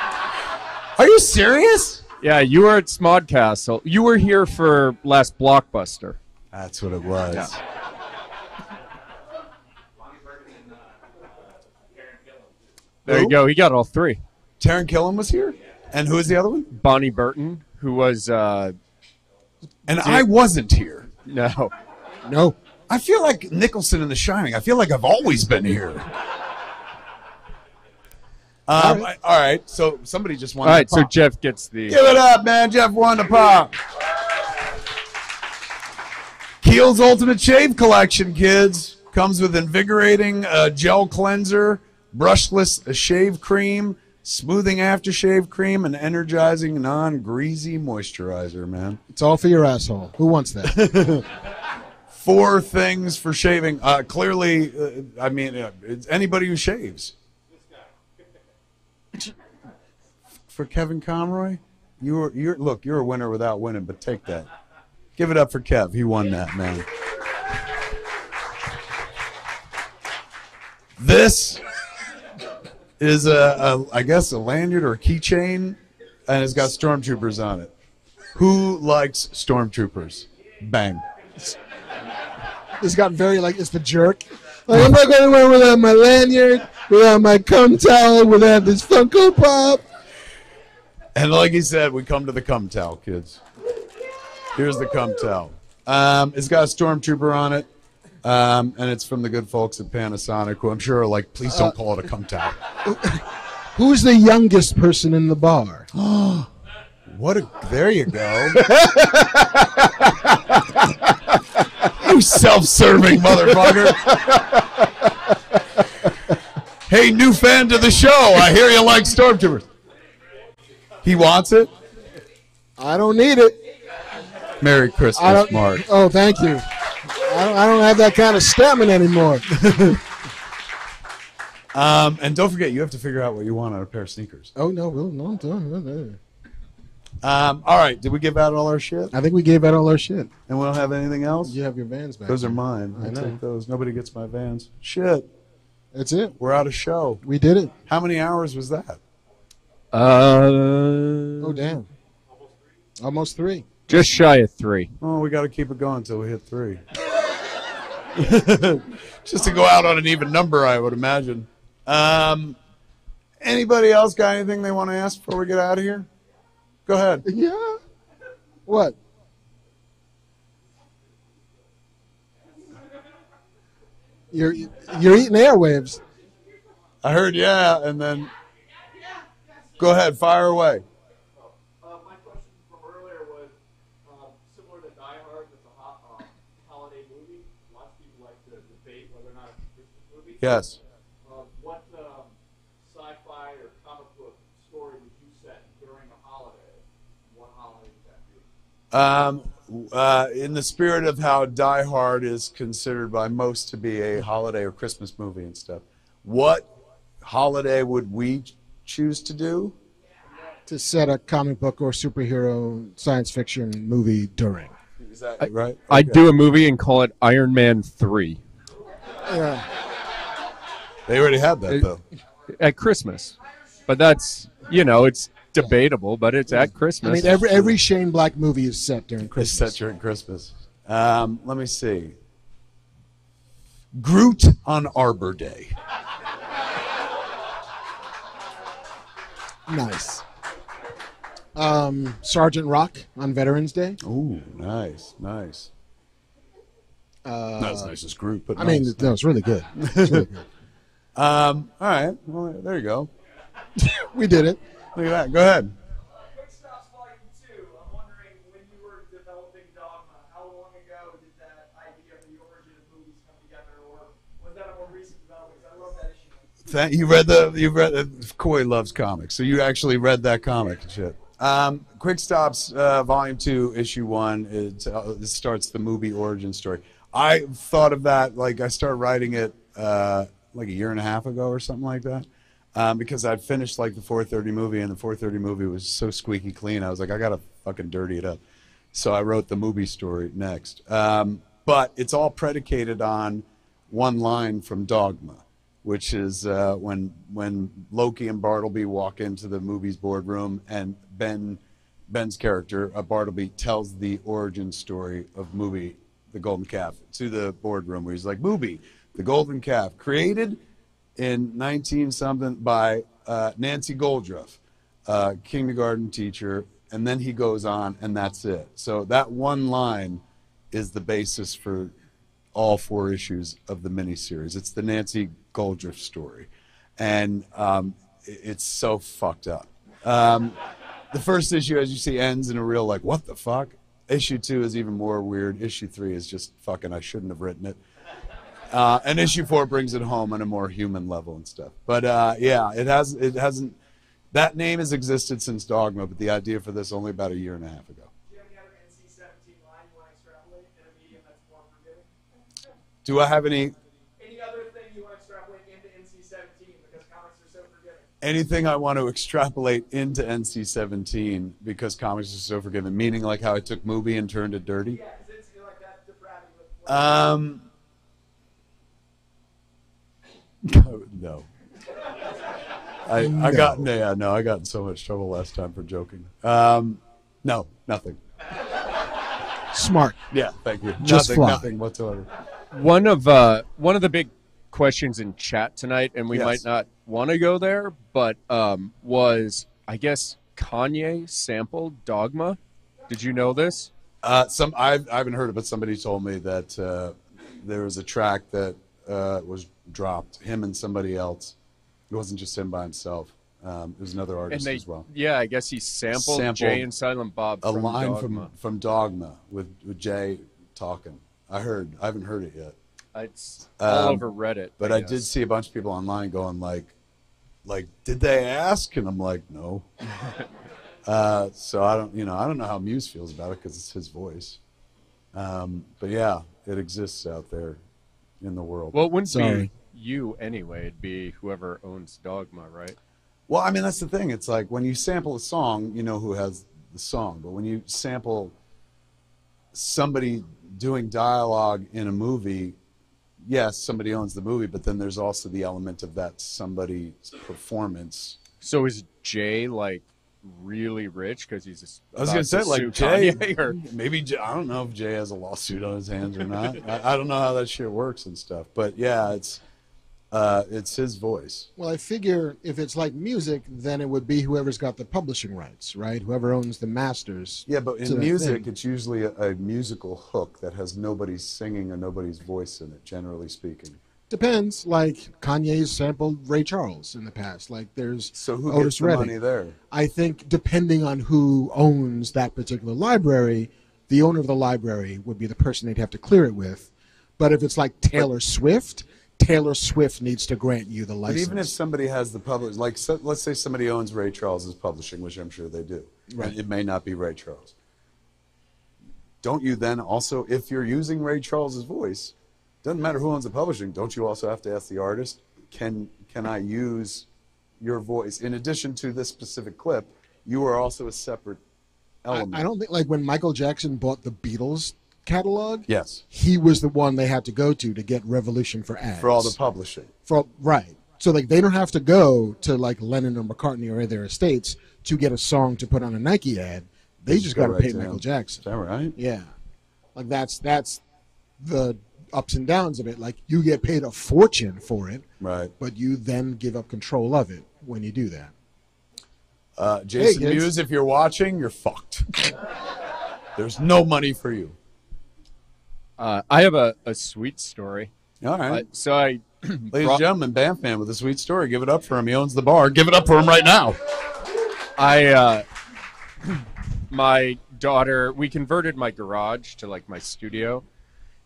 at you. Are you serious? yeah, you were at Smod Castle. You were here for last Blockbuster. That's what it was. There Who? you go. He got all three. Taran Killam was here, and who was the other one? Bonnie Burton, who was. Uh, And I wasn't here. No. No. I feel like Nicholson in The Shining. I feel like I've always been here. Um, I- all right, so somebody just won. All right, the so pop. Jeff gets the. Give it up, man. Jeff won the pop. Kiehl's Ultimate Shave Collection, kids. Comes with invigorating uh, gel cleanser, brushless uh, shave cream, smoothing aftershave cream, and energizing non-greasy moisturizer, man. It's all for your asshole. Who wants that? Four things for shaving. Uh, clearly, uh, I mean, uh, it's anybody who shaves. For Kevin Conroy, you're you're look, you're a winner without winning, but take that. Give it up for Kev. He won that, man. This is a, a I guess a lanyard or a keychain, and it's got stormtroopers on it. Who likes stormtroopers? Bang. It's got very like it's the jerk. Like I'm not going anywhere without my lanyard, without my cum towel, without this Funko Pop. And like he said, we come to the cum towel, kids. Here's the cum towel. Um, it's got a stormtrooper on it, um, and it's from the good folks at Panasonic, who I'm sure are like, please don't call it a cum towel. Who's the youngest person in the bar? What a there you go. you self-serving motherfucker. hey, new fan to the show. I hear you like stormtroopers. He wants it. I don't need it. Merry I Christmas, don't, Marc. Oh, thank you. I don't, I don't have that kind of stamina anymore. Um, and don't forget, you have to figure out what you want on a pair of sneakers. oh no, well, no, I'm doing. Um, all right, did we give out all our shit? I think we gave out all our shit. And we don't have anything else? You have your vans back. Those are mine. I I know. take those. Nobody gets my vans. Shit, That's it. we're out of show. We did it. How many hours was that? Uh, Oh damn. Almost three. just shy of three. Oh, we got to keep it going until we hit three. Just to go out on an even number, I would imagine. Um, anybody else got anything they want to ask before we get out of here? Go ahead. Yeah. What? You're you're eating airwaves. I heard yeah, and then go ahead, fire away. Uh, my question from earlier was um, similar to Die Hard, that's a hot, uh, holiday movie. Lots of people like to debate whether or not it's a Christmas movie. Yes. Uh, what um, sci-fi or comic book story would you set during a holiday? What holiday would that be? Um, uh, in the spirit of how Die Hard is considered by most to be a holiday or Christmas movie and stuff, what holiday would we choose to do? To set a comic book or superhero science fiction movie during. Is that right? I'd do a movie and call it Iron Man 3 Yeah. They already had that though. at Christmas. But that's, you know, it's debatable, but it's at Christmas. I mean, every every Shane Black movie is set during It's Christmas. set during Christmas. Um, let me see. Groot on Arbor Day. Nice. Um, Sergeant Rock on Veterans Day. Ooh, nice, nice. Uh, Not as nice as Groot, but I mean, nice. no, it's really good. It's really good. Um, all right. Well, there you go. we did it. Look at that. Go ahead. That, you read the you read uh, Coy loves comics, so you actually read that comic shit. Um, Quick Stops, uh, Volume Two, Issue One. It, uh, it starts the Mooby origin story. I thought of that like I started writing it uh, like a year and a half ago or something like that, um, because I'd finished like the 4:30 movie, and the 4:30 movie was so squeaky clean. I was like, I gotta fucking dirty it up. So I wrote the Mooby story next. Um, but it's all predicated on one line from Dogma, which is uh, when when Loki and Bartleby walk into the Mooby's boardroom and Ben Ben's character uh, Bartleby tells the origin story of Mooby The Golden Calf to the boardroom where he's like, "Mooby, The Golden Calf, created in 19 something by uh, Nancy Goldruff, uh, kindergarten teacher, and then he goes on, and that's it. So that one line is the basis for all four issues of the miniseries. It's the Nancy Goldruff story, and um, it's so fucked up. Um, the first issue, as you see, ends in a real like, what the fuck? Issue two is even more weird. Issue three is just fucking. I shouldn't have written it. Uh, and issue four brings it home on a more human level and stuff. But uh, yeah, it has it hasn't. That name has existed since Dogma, but the idea for this only about a year and a half ago. Do I have any other NC-17 line you want to extrapolate in a medium that's more forgiving? Do I have any Any other thing you want to extrapolate into NC-17 because comics are so forgiving? Anything I want to extrapolate into NC-17 because comics are so forgiving? Meaning like how I took Mooby and turned it dirty. Yeah, because it's like that depravity Um. No. I I got no, yeah no I got in so much trouble last time for joking. Um, no, nothing. Smart. Yeah, thank you. Just nothing, fly. nothing whatsoever. One of uh, one of the big questions in chat tonight, and we Yes. might not want to go there, but um, was I guess Kanye sampled Dogma. Did you know this? Uh, some I've, I haven't heard it, but somebody told me that uh, there was a track that uh, was dropped. Him and somebody else. It wasn't just him by himself. Um, it was another artist they, as well. yeah, I guess he sampled, Sampled Jay and Silent Bob a line Dogma. from from Dogma with, with Jay talking. I heard. I haven't heard it yet. It's all Um, over Reddit. But I, did see a bunch of people online going like, like, did they ask? And I'm like, no. uh, so I don't, you know, I don't know how Mewes feels about it because it's his voice. Um, but yeah, it exists out there in the world. Well, it wouldn't Sorry. be you anyway. It'd be whoever owns Dogma, right? Well, I mean, that's the thing. It's like when you sample a song, you know who has the song. But when you sample somebody doing dialogue in a movie, yes, somebody owns the movie, but then there's also the element of that somebody's performance. So is Jay like really rich because he's? Just I was gonna say like Jay, or maybe Jay, I don't know if Jay has a lawsuit on his hands or not. I, I don't know how that shit works and stuff. But yeah, it's uh, it's his voice. Well, I figure if it's like music, then it would be whoever's got the publishing rights, right? Whoever owns the masters. Yeah, but in music, it's usually a, a musical hook that has nobody singing or nobody's voice in it. Generally speaking. depends. Like Kanye's sampled Ray Charles in the past. Like there's So who Otis gets the Redding. money there? I think depending on who owns that particular library, the owner of the library would be the person they'd have to clear it with. But if it's like Taylor Swift, Taylor Swift needs to grant you the license. But even if somebody has the publish, like so, let's say somebody owns Ray Charles's publishing, which I'm sure they do, Right. it may not be Ray Charles. Don't you then also, if you're using Ray Charles's voice, doesn't matter who owns the publishing, don't you also have to ask the artist, can can I use your voice in addition to this specific clip? You are also a separate I, element. I don't think like when Michael Jackson bought the Beatles catalog, Yes, he was the one they had to go to to get Revolution for ads. for all the publishing. For- right. So like they don't have to go to like Lennon or McCartney or their estates to get a song to put on a Nike ad. They just got to right pay Michael him. Jackson. Is that right? Yeah, like that's that's the ups and downs of it. Like you get paid a fortune for it, Right. but you then give up control of it when you do that. Uh, Jason kids. Mewes, if you're watching, you're fucked. There's no money for you. Uh, I have a, a sweet story. All right. Uh, so I, Ladies and gentlemen, Banff Man with a sweet story. Give it up for him. He owns the bar. Give it up for him right now. I, uh, my daughter, we converted my garage to like my studio,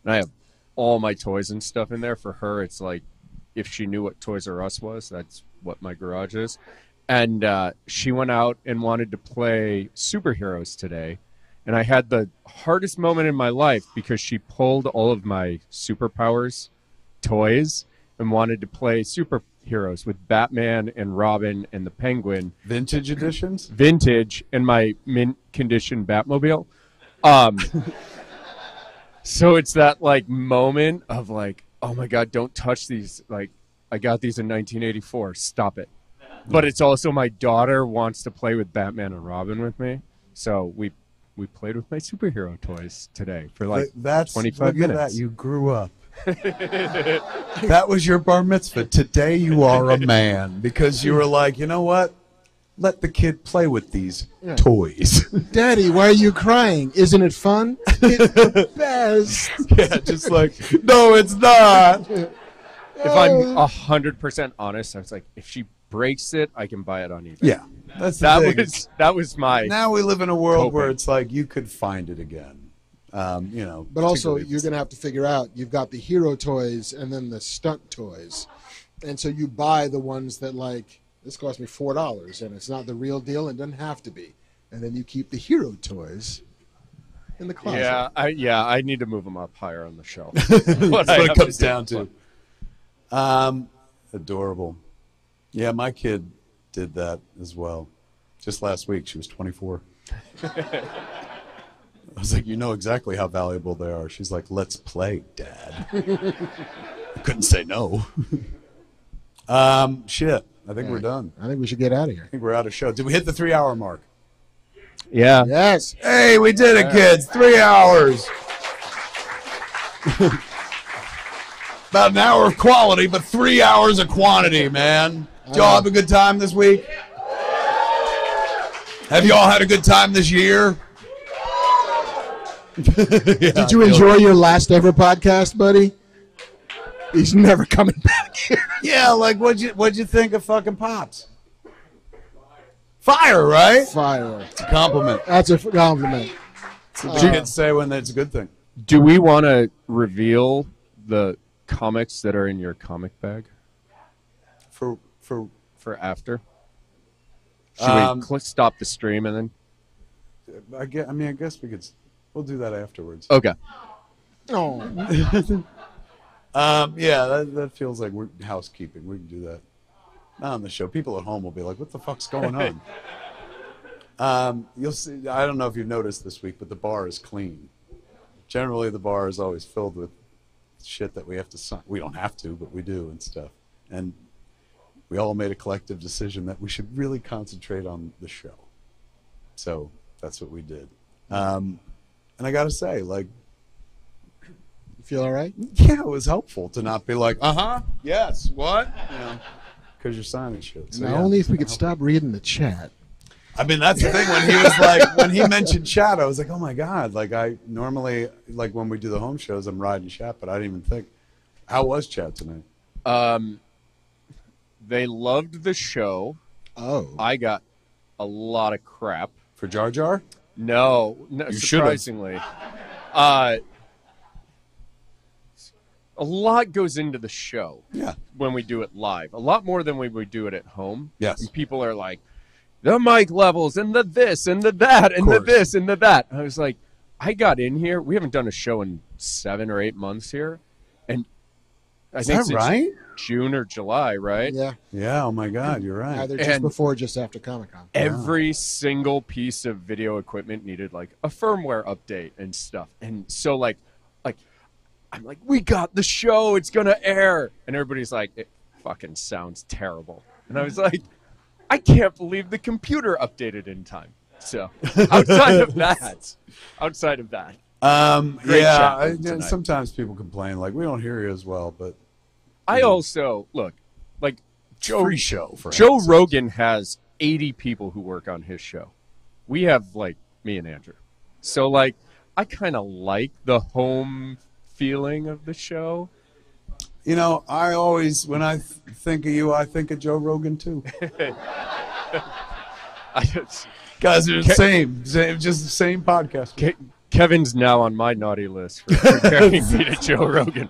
and I have all my toys and stuff in there. For her, it's like if she knew what Toys R Us was, that's what my garage is. And uh, she went out and wanted to play superheroes today. And I had the hardest moment in my life because she pulled all of my superpowers toys and wanted to play superheroes with Batman and Robin and the Penguin. Vintage editions? Vintage and my mint condition Batmobile. Um, so it's that like moment of like, oh my God, don't touch these. Like, I got these in 1984. Stop it. But it's also my daughter wants to play with Batman and Robin with me. So we we played with my superhero toys today for like But that's 25 look at minutes. that. You grew up. that was your bar mitzvah. Today you are a man because you were like, you know what? Let the kid play with these Yeah. toys. Daddy, why are you crying? Isn't it fun? It's the best. yeah, just like, no, it's not. if I'm hundred percent honest, I was like, if she breaks it, I can buy it on eBay. Yeah, that's that thing. was that was my. Now we live in a world where it's like you could find it again. Um, you know, But also, you're going to have to figure out you've got the hero toys and then the stunt toys. And so you buy the ones that, like, this cost me $4 and it's not the real deal and doesn't have to be. And then you keep the hero toys in the closet. Yeah, I yeah, I need to move them up higher on the shelf. That's what have it comes do. down to. Um, adorable. Yeah, my kid did that as well. Just last week, she was 24. I was like, you know exactly how valuable they are. She's like, let's play, Dad. I couldn't say no. um, shit. I think we're done. I think we should get out of here. I think we're out of show. Did we hit the three hour mark? Yeah. Yes. Hey, we did it, kids. Three hours. About an hour of quality, but three hours of quantity, man. Did y'all have a good time this week? Have y'all had a good time this year? Did you enjoy your last ever podcast, buddy? He's never coming back here. Yeah, like what'd you what'd you think of fucking pops? Fire, right? Fire. It's a compliment. That's a f- compliment. That's what uh, the kids say when it's a good thing. Do we want to reveal the comics that are in your comic bag For for for after? Should Um, we cl- stop the stream and then? I guess, I mean I guess we could we'll do that afterwards. Okay. Oh. Um, yeah, that, that feels like we're housekeeping. We can do that. Not on the show. People at home will be like, "What the fuck's going on?" um, you'll see. I don't know if you've noticed this week, but the bar is clean. Generally, the bar is always filled with shit that we have to sign. We don't have to, but we do and stuff. And we all made a collective decision that we should really concentrate on the show. So that's what we did. Um, and I got to say, like, You feel all right? yeah, it was helpful to not be like, uh huh, yes, what? You know, because you're signing shit. So, now, yeah. only if we could stop reading the chat. I mean, that's the thing. When he was like, when he mentioned chat, I was like, oh my god! Like I normally, like when we do the home shows, I'm riding chat, but I didn't even think. How was chat tonight? Um, they loved the show. Oh. I got a lot of crap for Jar Jar. No, no surprisingly. Uh, a lot goes into the show. Yeah. When we do it live, a lot more than we would do it at home. Yes. And people are like, the mic levels and the this and the that and the this and the that. I was like, I got in here. We haven't done a show in seven or eight months here, and I Is think that right? June or July, right? Yeah. Yeah. Oh my god, you're right. Either just And- before or just after Comic Con. every single piece of video equipment needed like a firmware update and stuff and so like like i'm like we got the show it's gonna air and everybody's like it fucking sounds terrible and i was like I can't believe the computer updated in time. So outside of that, outside of that, Um, yeah, I, room yeah, tonight. sometimes people complain like we don't hear you as well, but I also look like Joe free show for Joe. Rogan has 80 people who work on his show. We have like me and Andrew. So like I kind of like the home feeling of the show. You know, I always when I th- think of you, I think of Joe Rogan too. I just, Guys are the Ke- same, same, just the same podcast. Ke- Kevin's now on my naughty list for comparing me to Joe Rogan.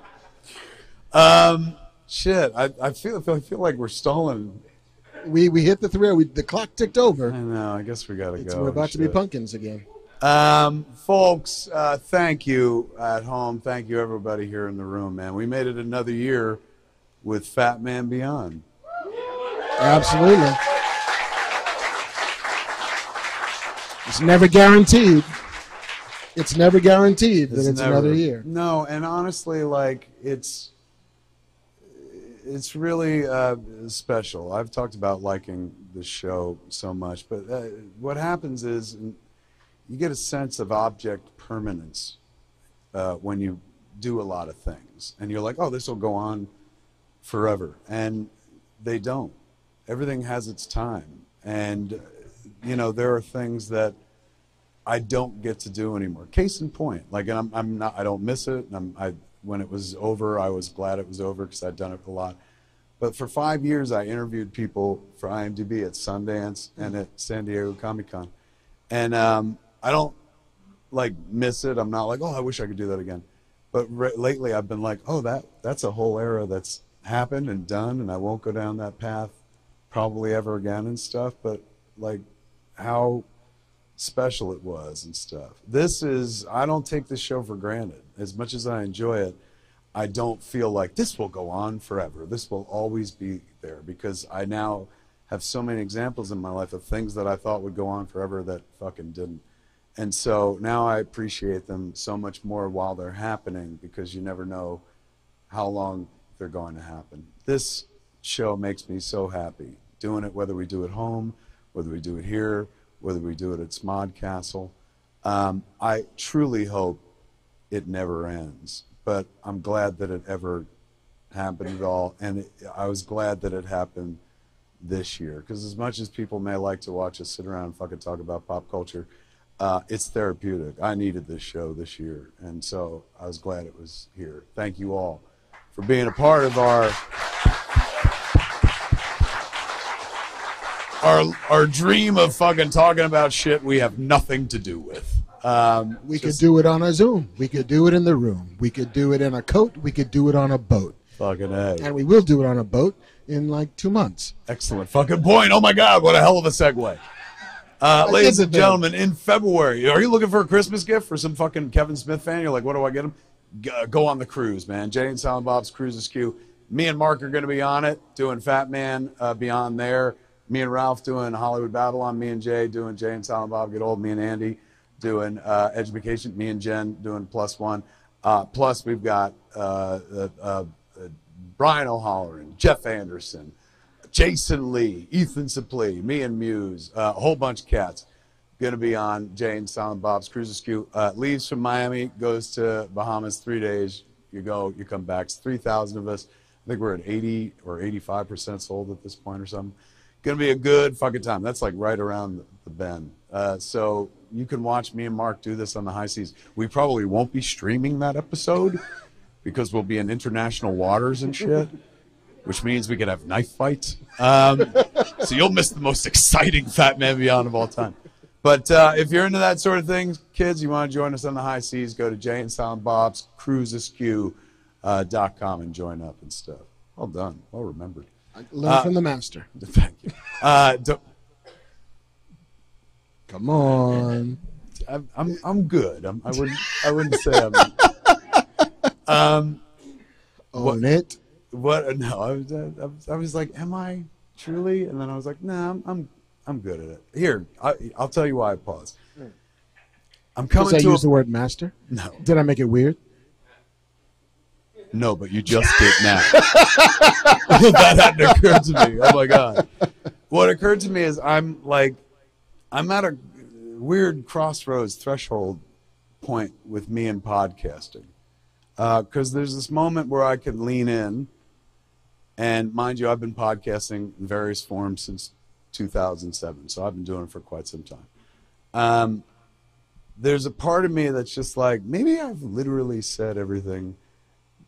Um, shit, I, I feel I feel like we're stalling. We we hit the three. We, the clock ticked over. I know. I guess we gotta It's- go. we're and about to be shit. pumpkins again. Um, folks, uh, thank you at home. Thank you everybody here in the room, man. We made it another year with Fatman Beyond. Absolutely. It's never guaranteed. It's never guaranteed that it's, never- another year. No, and honestly, like it's it's really uh, special. I've talked about liking the show so much, but uh, what happens is you get a sense of object permanence uh, when you do a lot of things, and you're like, oh, this will go on forever, and they don't. Everything has its time, and you know there are things that I don't get to do anymore. Case in point, like and I'm, I'm not, I don't miss it. And I'm, I, when it was over, I was glad it was over because I'd done it a lot. But for five years, I interviewed people for IMDb at Sundance and at San Diego Comic Con, and um, I don't like miss it. I'm not like, oh, I wish I could do that again. But re- lately, I've been like, oh, that that's a whole era that's happened and done, and I won't go down that path probably ever again and stuff. But like, how special it was and stuff. This is I don't take this show for granted. As much as I enjoy it, I don't feel like this will go on forever. This will always be there because I now have so many examples in my life of things that I thought would go on forever that fucking didn't. And so now I appreciate them so much more while they're happening because you never know how long they're going to happen. This show makes me so happy. Doing it, whether we do it home, whether we do it here, whether we do it at Smod Castle. Um, I truly hope it never ends, but I'm glad that it ever happened at all. And it, I was glad that it happened this year because as much as people may like to watch us sit around and fucking talk about pop culture, uh, it's therapeutic. I needed this show this year, and so I was glad it was here. Thank you all for being a part of our our our dream of fucking talking about shit we have nothing to do with. Um, We could do it on a Zoom. We could do it in the room. We could do it in a coat. We could do it on a boat. fucking a. And we will do it on a boat in like two months. Excellent fucking point. Oh my God, what a hell of a segue. Uh, ladies and gentlemen, in February, are you looking for a Christmas gift for some fucking Kevin Smith fan? You're like, what do I get him? G- uh, go on the cruise, man. Jay and Silent Bob's Cruise Askew. Me and Marc are going to be on it, doing Fatman uh, Beyond there. Me and Ralph doing Hollywood Babylon. Me and Jay doing Jay and Silent Bob Get Old. Me and Andy doing uh, Education. Me and Jen doing Plus One. Uh, plus, we've got uh, uh, uh, Brian O'Halloran, Jeff Anderson, Jason Lee, Ethan Suplee, me and Mewes, a whole bunch of cats. Going to be on Jay and Silent Bob's Cruise Askew. Leaves from Miami, goes to Bahamas three days. You go, you come back. It's 3,000 of us. I think we're at 80 or 85% sold at this point or something. To be a good fucking time. That's like right around the bend. Uh, so you can watch me and Marc do this on the high seas. We probably won't be streaming that episode because we'll be in international waters and shit which means we could have knife fights. Um, so you'll miss the most exciting Fatman Beyond of all time. But uh, if you're into that sort of thing, kids, you want to join us on the high seas, go to Jay and Silent Bob's Cruise uh, dot com and join up and stuff. Well done. Well remembered. Learn Uh, from the master. Thank you. Uh, don't- Come on. I'm, I'm, I'm good. I'm, I wouldn't I wouldn't say I'm. Um, Own it. What? No, I was, I was, I was like, am I truly? And then I was like, nah, I'm, I'm, I'm good at it. Here, I, I'll tell you why I paused. I'm coming Because I to use a, the word master? No. Did I make it weird? no, but you just did now. that hadn't occurred to me. Oh my god. what occurred to me is I'm like, I'm at a weird crossroads threshold point with me and podcasting. Because there's this moment where I can lean in, and mind you, I've been podcasting in various forms since 2007, so I've been doing it for quite some time. Um, there's a part of me that's just like, maybe I've literally said everything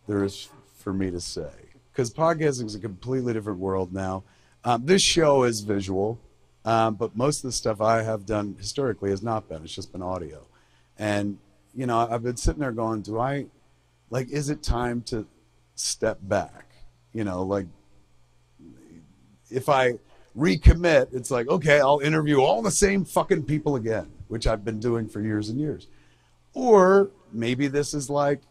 there is for me to say. Because podcasting is a completely different world now. Um, this show is visual, um, but most of the stuff I have done historically has not been. It's just been audio. And, you know, I've been sitting there going, do I, like, is it time to step back? You know, like, if I recommit, it's like, okay, I'll interview all the same fucking people again, which I've been doing for years and years. Or maybe this is like,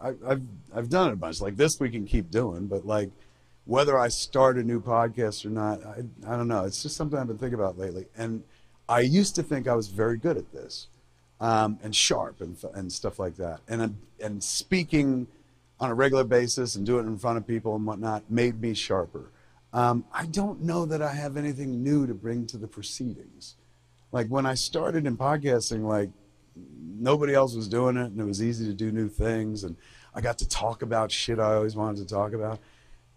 I, I've I've done it a bunch. Like this, we can keep doing, but like whether I start a new podcast or not, I I don't know. It's just something I've been thinking about lately. And I used to think I was very good at this, um, and sharp and and stuff like that. And and speaking on a regular basis and doing it in front of people and whatnot made me sharper. Um, I don't know that I have anything new to bring to the proceedings. Like when I started in podcasting, like nobody else was doing it and it was easy to do new things and I got to talk about shit I always wanted to talk about.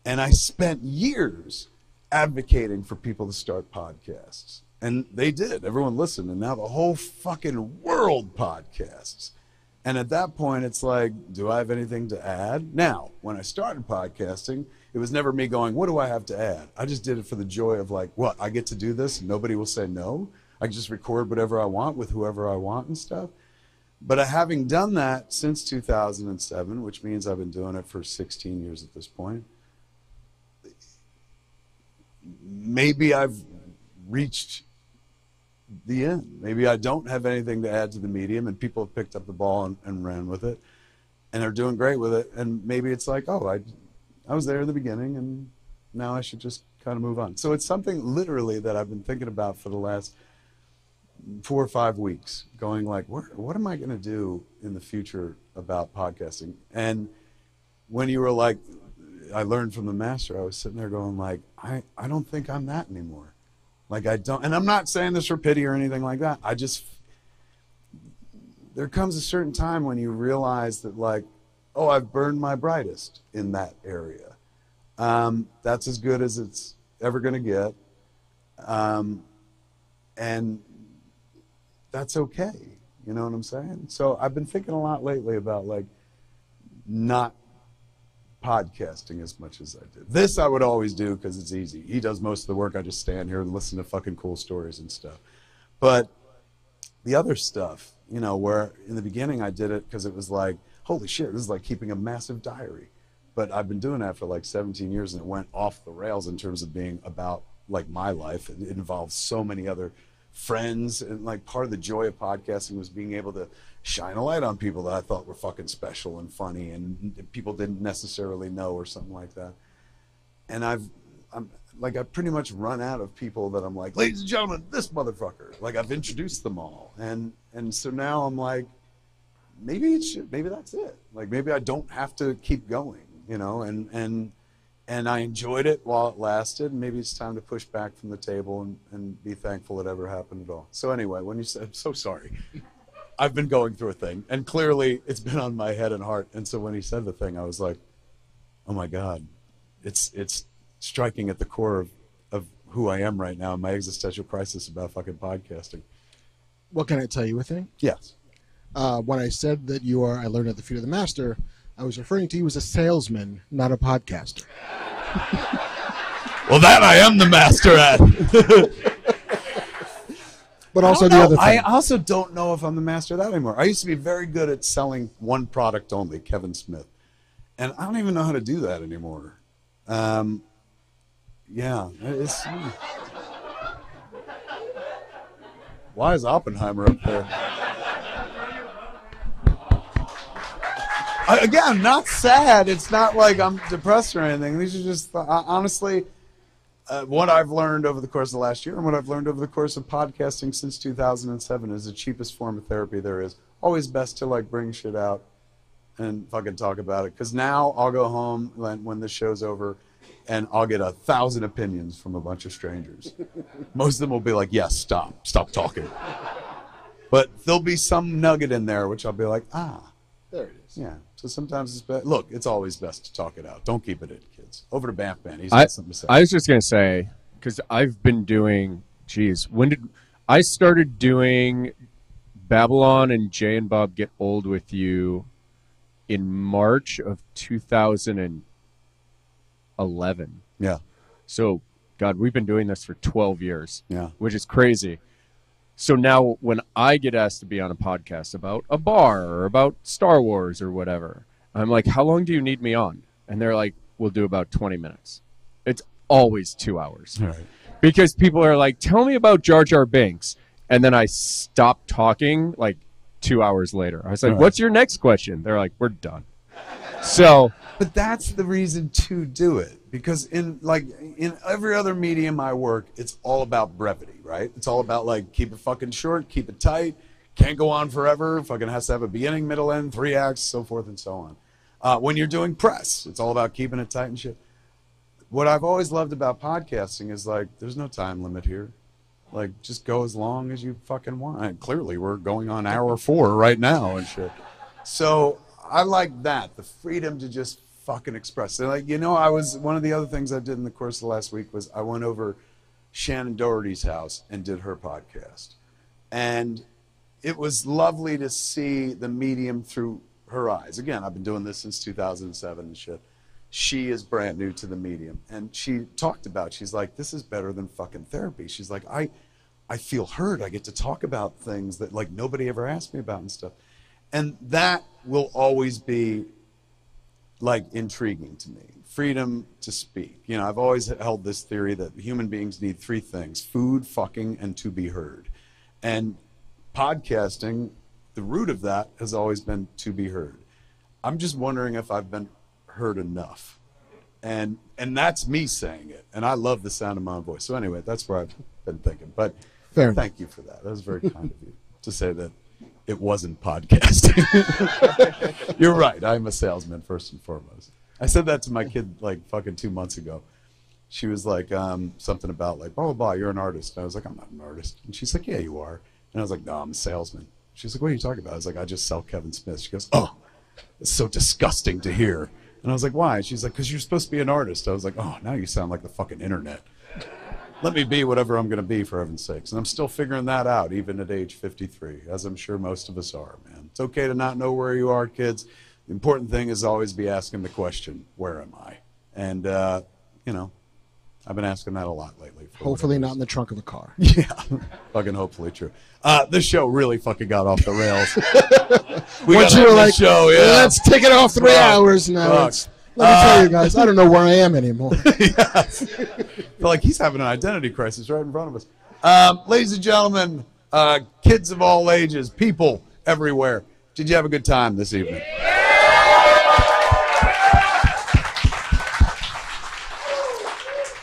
And I spent years advocating for people to start podcasts. And they did. Everyone listened. And now the whole fucking world podcasts. And at that point, it's like, do I have anything to add? Now, when I started podcasting, it was never me going, what do I have to add? I just did it for the joy of like, what? I get to do this nobody will say no. I can just record whatever I want with whoever I want and stuff. But having done that since 2007, which means I've been doing it for 16 years at this point, maybe I've reached the end. Maybe I don't have anything to add to the medium, and people have picked up the ball and, and ran with it, and they're doing great with it. And maybe it's like, oh, I, I was there in the beginning, and now I should just kind of move on. So it's something literally that I've been thinking about for the last four or five weeks going like what, what am i going to do in the future about podcasting and when you were like i learned from the master. I was sitting there going like i, I don't think i'm that anymore. Like i don't and i'm not saying this for pity or anything like that. I just there comes a certain time when you realize that like oh i've burned my brightest in that area. Um, that's as good as it's ever going to get. Um, and that's okay. You know what I'm saying? So I've been thinking a lot lately about like not podcasting as much as I did. This I would always do because it's easy. He does most of the work. I just stand here and listen to fucking cool stories and stuff. But the other stuff, you know, where in the beginning I did it because it was like, holy shit, this is like keeping a massive diary. But I've been doing that for like 17 years and it went off the rails in terms of being about like my life. It involves so many other friends and like part of the joy of podcasting was being able to shine a light on people that I thought were fucking special and funny and people didn't necessarily know or something like that. And I've I'm like I've pretty much run out of people that I'm like, ladies and gentlemen, this motherfucker. Like I've introduced them all. And and so now I'm like, maybe it should maybe that's it. Like maybe I don't have to keep going, you know, and and and I enjoyed it while it lasted. Maybe it's time to push back from the table and, and be thankful it ever happened at all. So anyway, when you said, I'm so sorry. I've been going through a thing, and clearly it's been on my head and heart. And so when he said the thing, I was like, "Oh my God, it's it's striking at the core of, of who I am right now, and my existential crisis about fucking podcasting." What can I tell you a thing? Yes. Uh, when I said that you are, I learned at the feet of the master. I was referring to you as a salesman, not a podcaster. Well, that I am the master at. But also the don't other thing. I also don't know if I'm the master of that anymore. I used to be very good at selling one product only, Kevin Smith, and I don't even know how to do that anymore. Um, yeah, it's. Why is Oppenheimer up there? I, again, not sad. It's not like I'm depressed or anything. These are just honestly uh, what I've learned over the course of the last year and what I've learned over the course of podcasting since 2007 is the cheapest form of therapy there is. Always best to like bring shit out and fucking talk about it. Because now I'll go home when, when the show's over and I'll get a thousand opinions from a bunch of strangers. Most of them will be like, "Yes, stop, stop talking." But there'll be some nugget in there which I'll be like, "Ah, There it is. yeah." So sometimes it's best. Look, it's always best to talk it out. Don't keep it in, kids. Over to Bamf Man. He's I, got something to say. I was just gonna say because I've been doing. Geez, when did I started doing Babylon and Jay and Bob Get Old with You in March of 2011. Yeah. So, God, we've been doing this for 12 years. Yeah. Which is crazy. So now when I get asked to be on a podcast about a bar or about Star Wars or whatever, I'm like, how long do you need me on? And they're like, we'll do about 20 minutes. It's always two hours. Right. Because people are like, tell me about Jar Jar Binks. And then I stop talking like two hours later. I was like, Right. what's your next question? They're like, we're done. So But that's the reason to do it because in like in every other medium I work, it's all about brevity, right? It's all about like keep it fucking short, keep it tight, can't go on forever. Fucking has to have a beginning, middle, end, three acts, so forth and so on. Uh, when you're doing press, it's all about keeping it tight and shit. What I've always loved about podcasting is like there's no time limit here. Like just go as long as you fucking want. And clearly, we're going on hour four right now and shit. So I like that the freedom to just fucking express. And like you know, I was one of the other things I did in the course of the last week was I went over Shannen Doherty's house and did her podcast, and it was lovely to see the medium through her eyes. Again, I've been doing this since 2007 and shit. She is brand new to the medium, and she talked about. She's like, "This is better than fucking therapy." She's like, "I, I feel heard. I get to talk about things that like nobody ever asked me about and stuff." and that will always be like intriguing to me freedom to speak you know i've always held this theory that human beings need three things food fucking and to be heard and podcasting the root of that has always been to be heard. I'm just wondering if i've been heard enough. And and that's me saying it. And i love the sound of my own voice. So anyway that's where i've been thinking. But Fair. enough. thank you for that. That was very kind of you to say that it wasn't podcasting. You're right. I'm a salesman first and foremost. I said that to my kid like fucking two months ago. She was like um, something about like blah blah blah you're an artist. And i was like i'm not an artist. And she's like yeah you are. And i was like no i'm a salesman she's like what are you talking about? I was like i just sell kevin smith. She goes oh it's so disgusting to hear. And i was like why? She's like because you're supposed to be an artist. I was like oh now you sound like the fucking internet. Let me be whatever i'm going to be for heaven's sakes. And i'm still figuring that out even at age 53 as i'm sure most of us are man. It's okay to not know where you are kids. The important thing is always be asking the question where am i? And uh, you know i've been asking that a lot lately Hopefully not in the trunk of a car. yeah, fucking hopefully true. Uh, this show really fucking got off the rails. we Once you were like, show, yeah. let's take it off three Fuck, hours now. fuck. It's- Let me Uh, tell you guys, I don't know where I am anymore. yes. Feel like he's having an identity crisis right in front of us. Um, ladies and gentlemen, uh, kids of all ages, people everywhere. Did you have a good time this evening?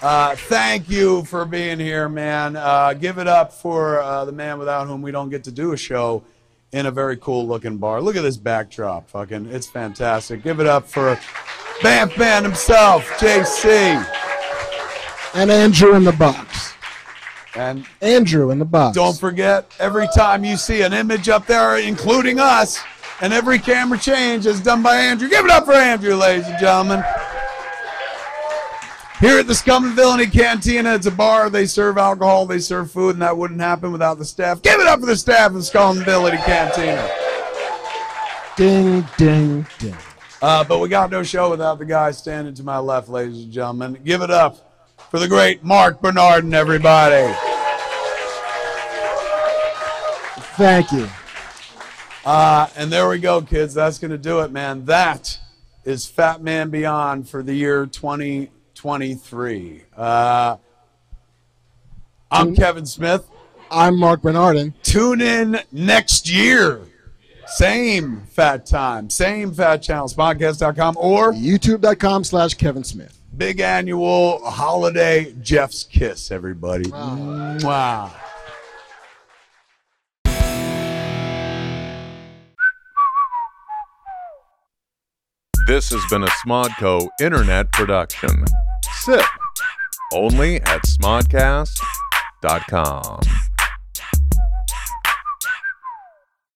Uh, thank you for being here, man. Uh, give it up for uh, the man without whom we don't get to do a show in a very cool looking bar. Look at this backdrop. Fucking, it's fantastic. Give it up for Bamf Man himself, JC. and Andrew in the box. And Andrew in the box. Don't forget, every time you see an image up there, including us, and every camera change is done by Andrew. Give it up for Andrew, ladies and gentlemen. Here at the Scum and Villainy Cantina, it's a bar. They serve alcohol, they serve food, and that wouldn't happen without the staff. Give it up for the staff of the Scum and Villainy Cantina. Ding, ding, ding. Uh, but we got no show without the guy standing to my left, ladies and gentlemen. Give it up for the great Marc Bernardin, everybody. Thank you. Uh, and there we go, kids. That's going to do it, man. That is Fatman Beyond for the year 2023. Uh, I'm Kevin Smith. I'm Marc Bernardin. Tune in next year. Same fat time, same fat channels, podcast.com or youtube.com slash Kevin Smith. Big annual holiday Jeff's Kiss, everybody. Wow. This has been a Smodco internet production. Sip, only at smodcast.com.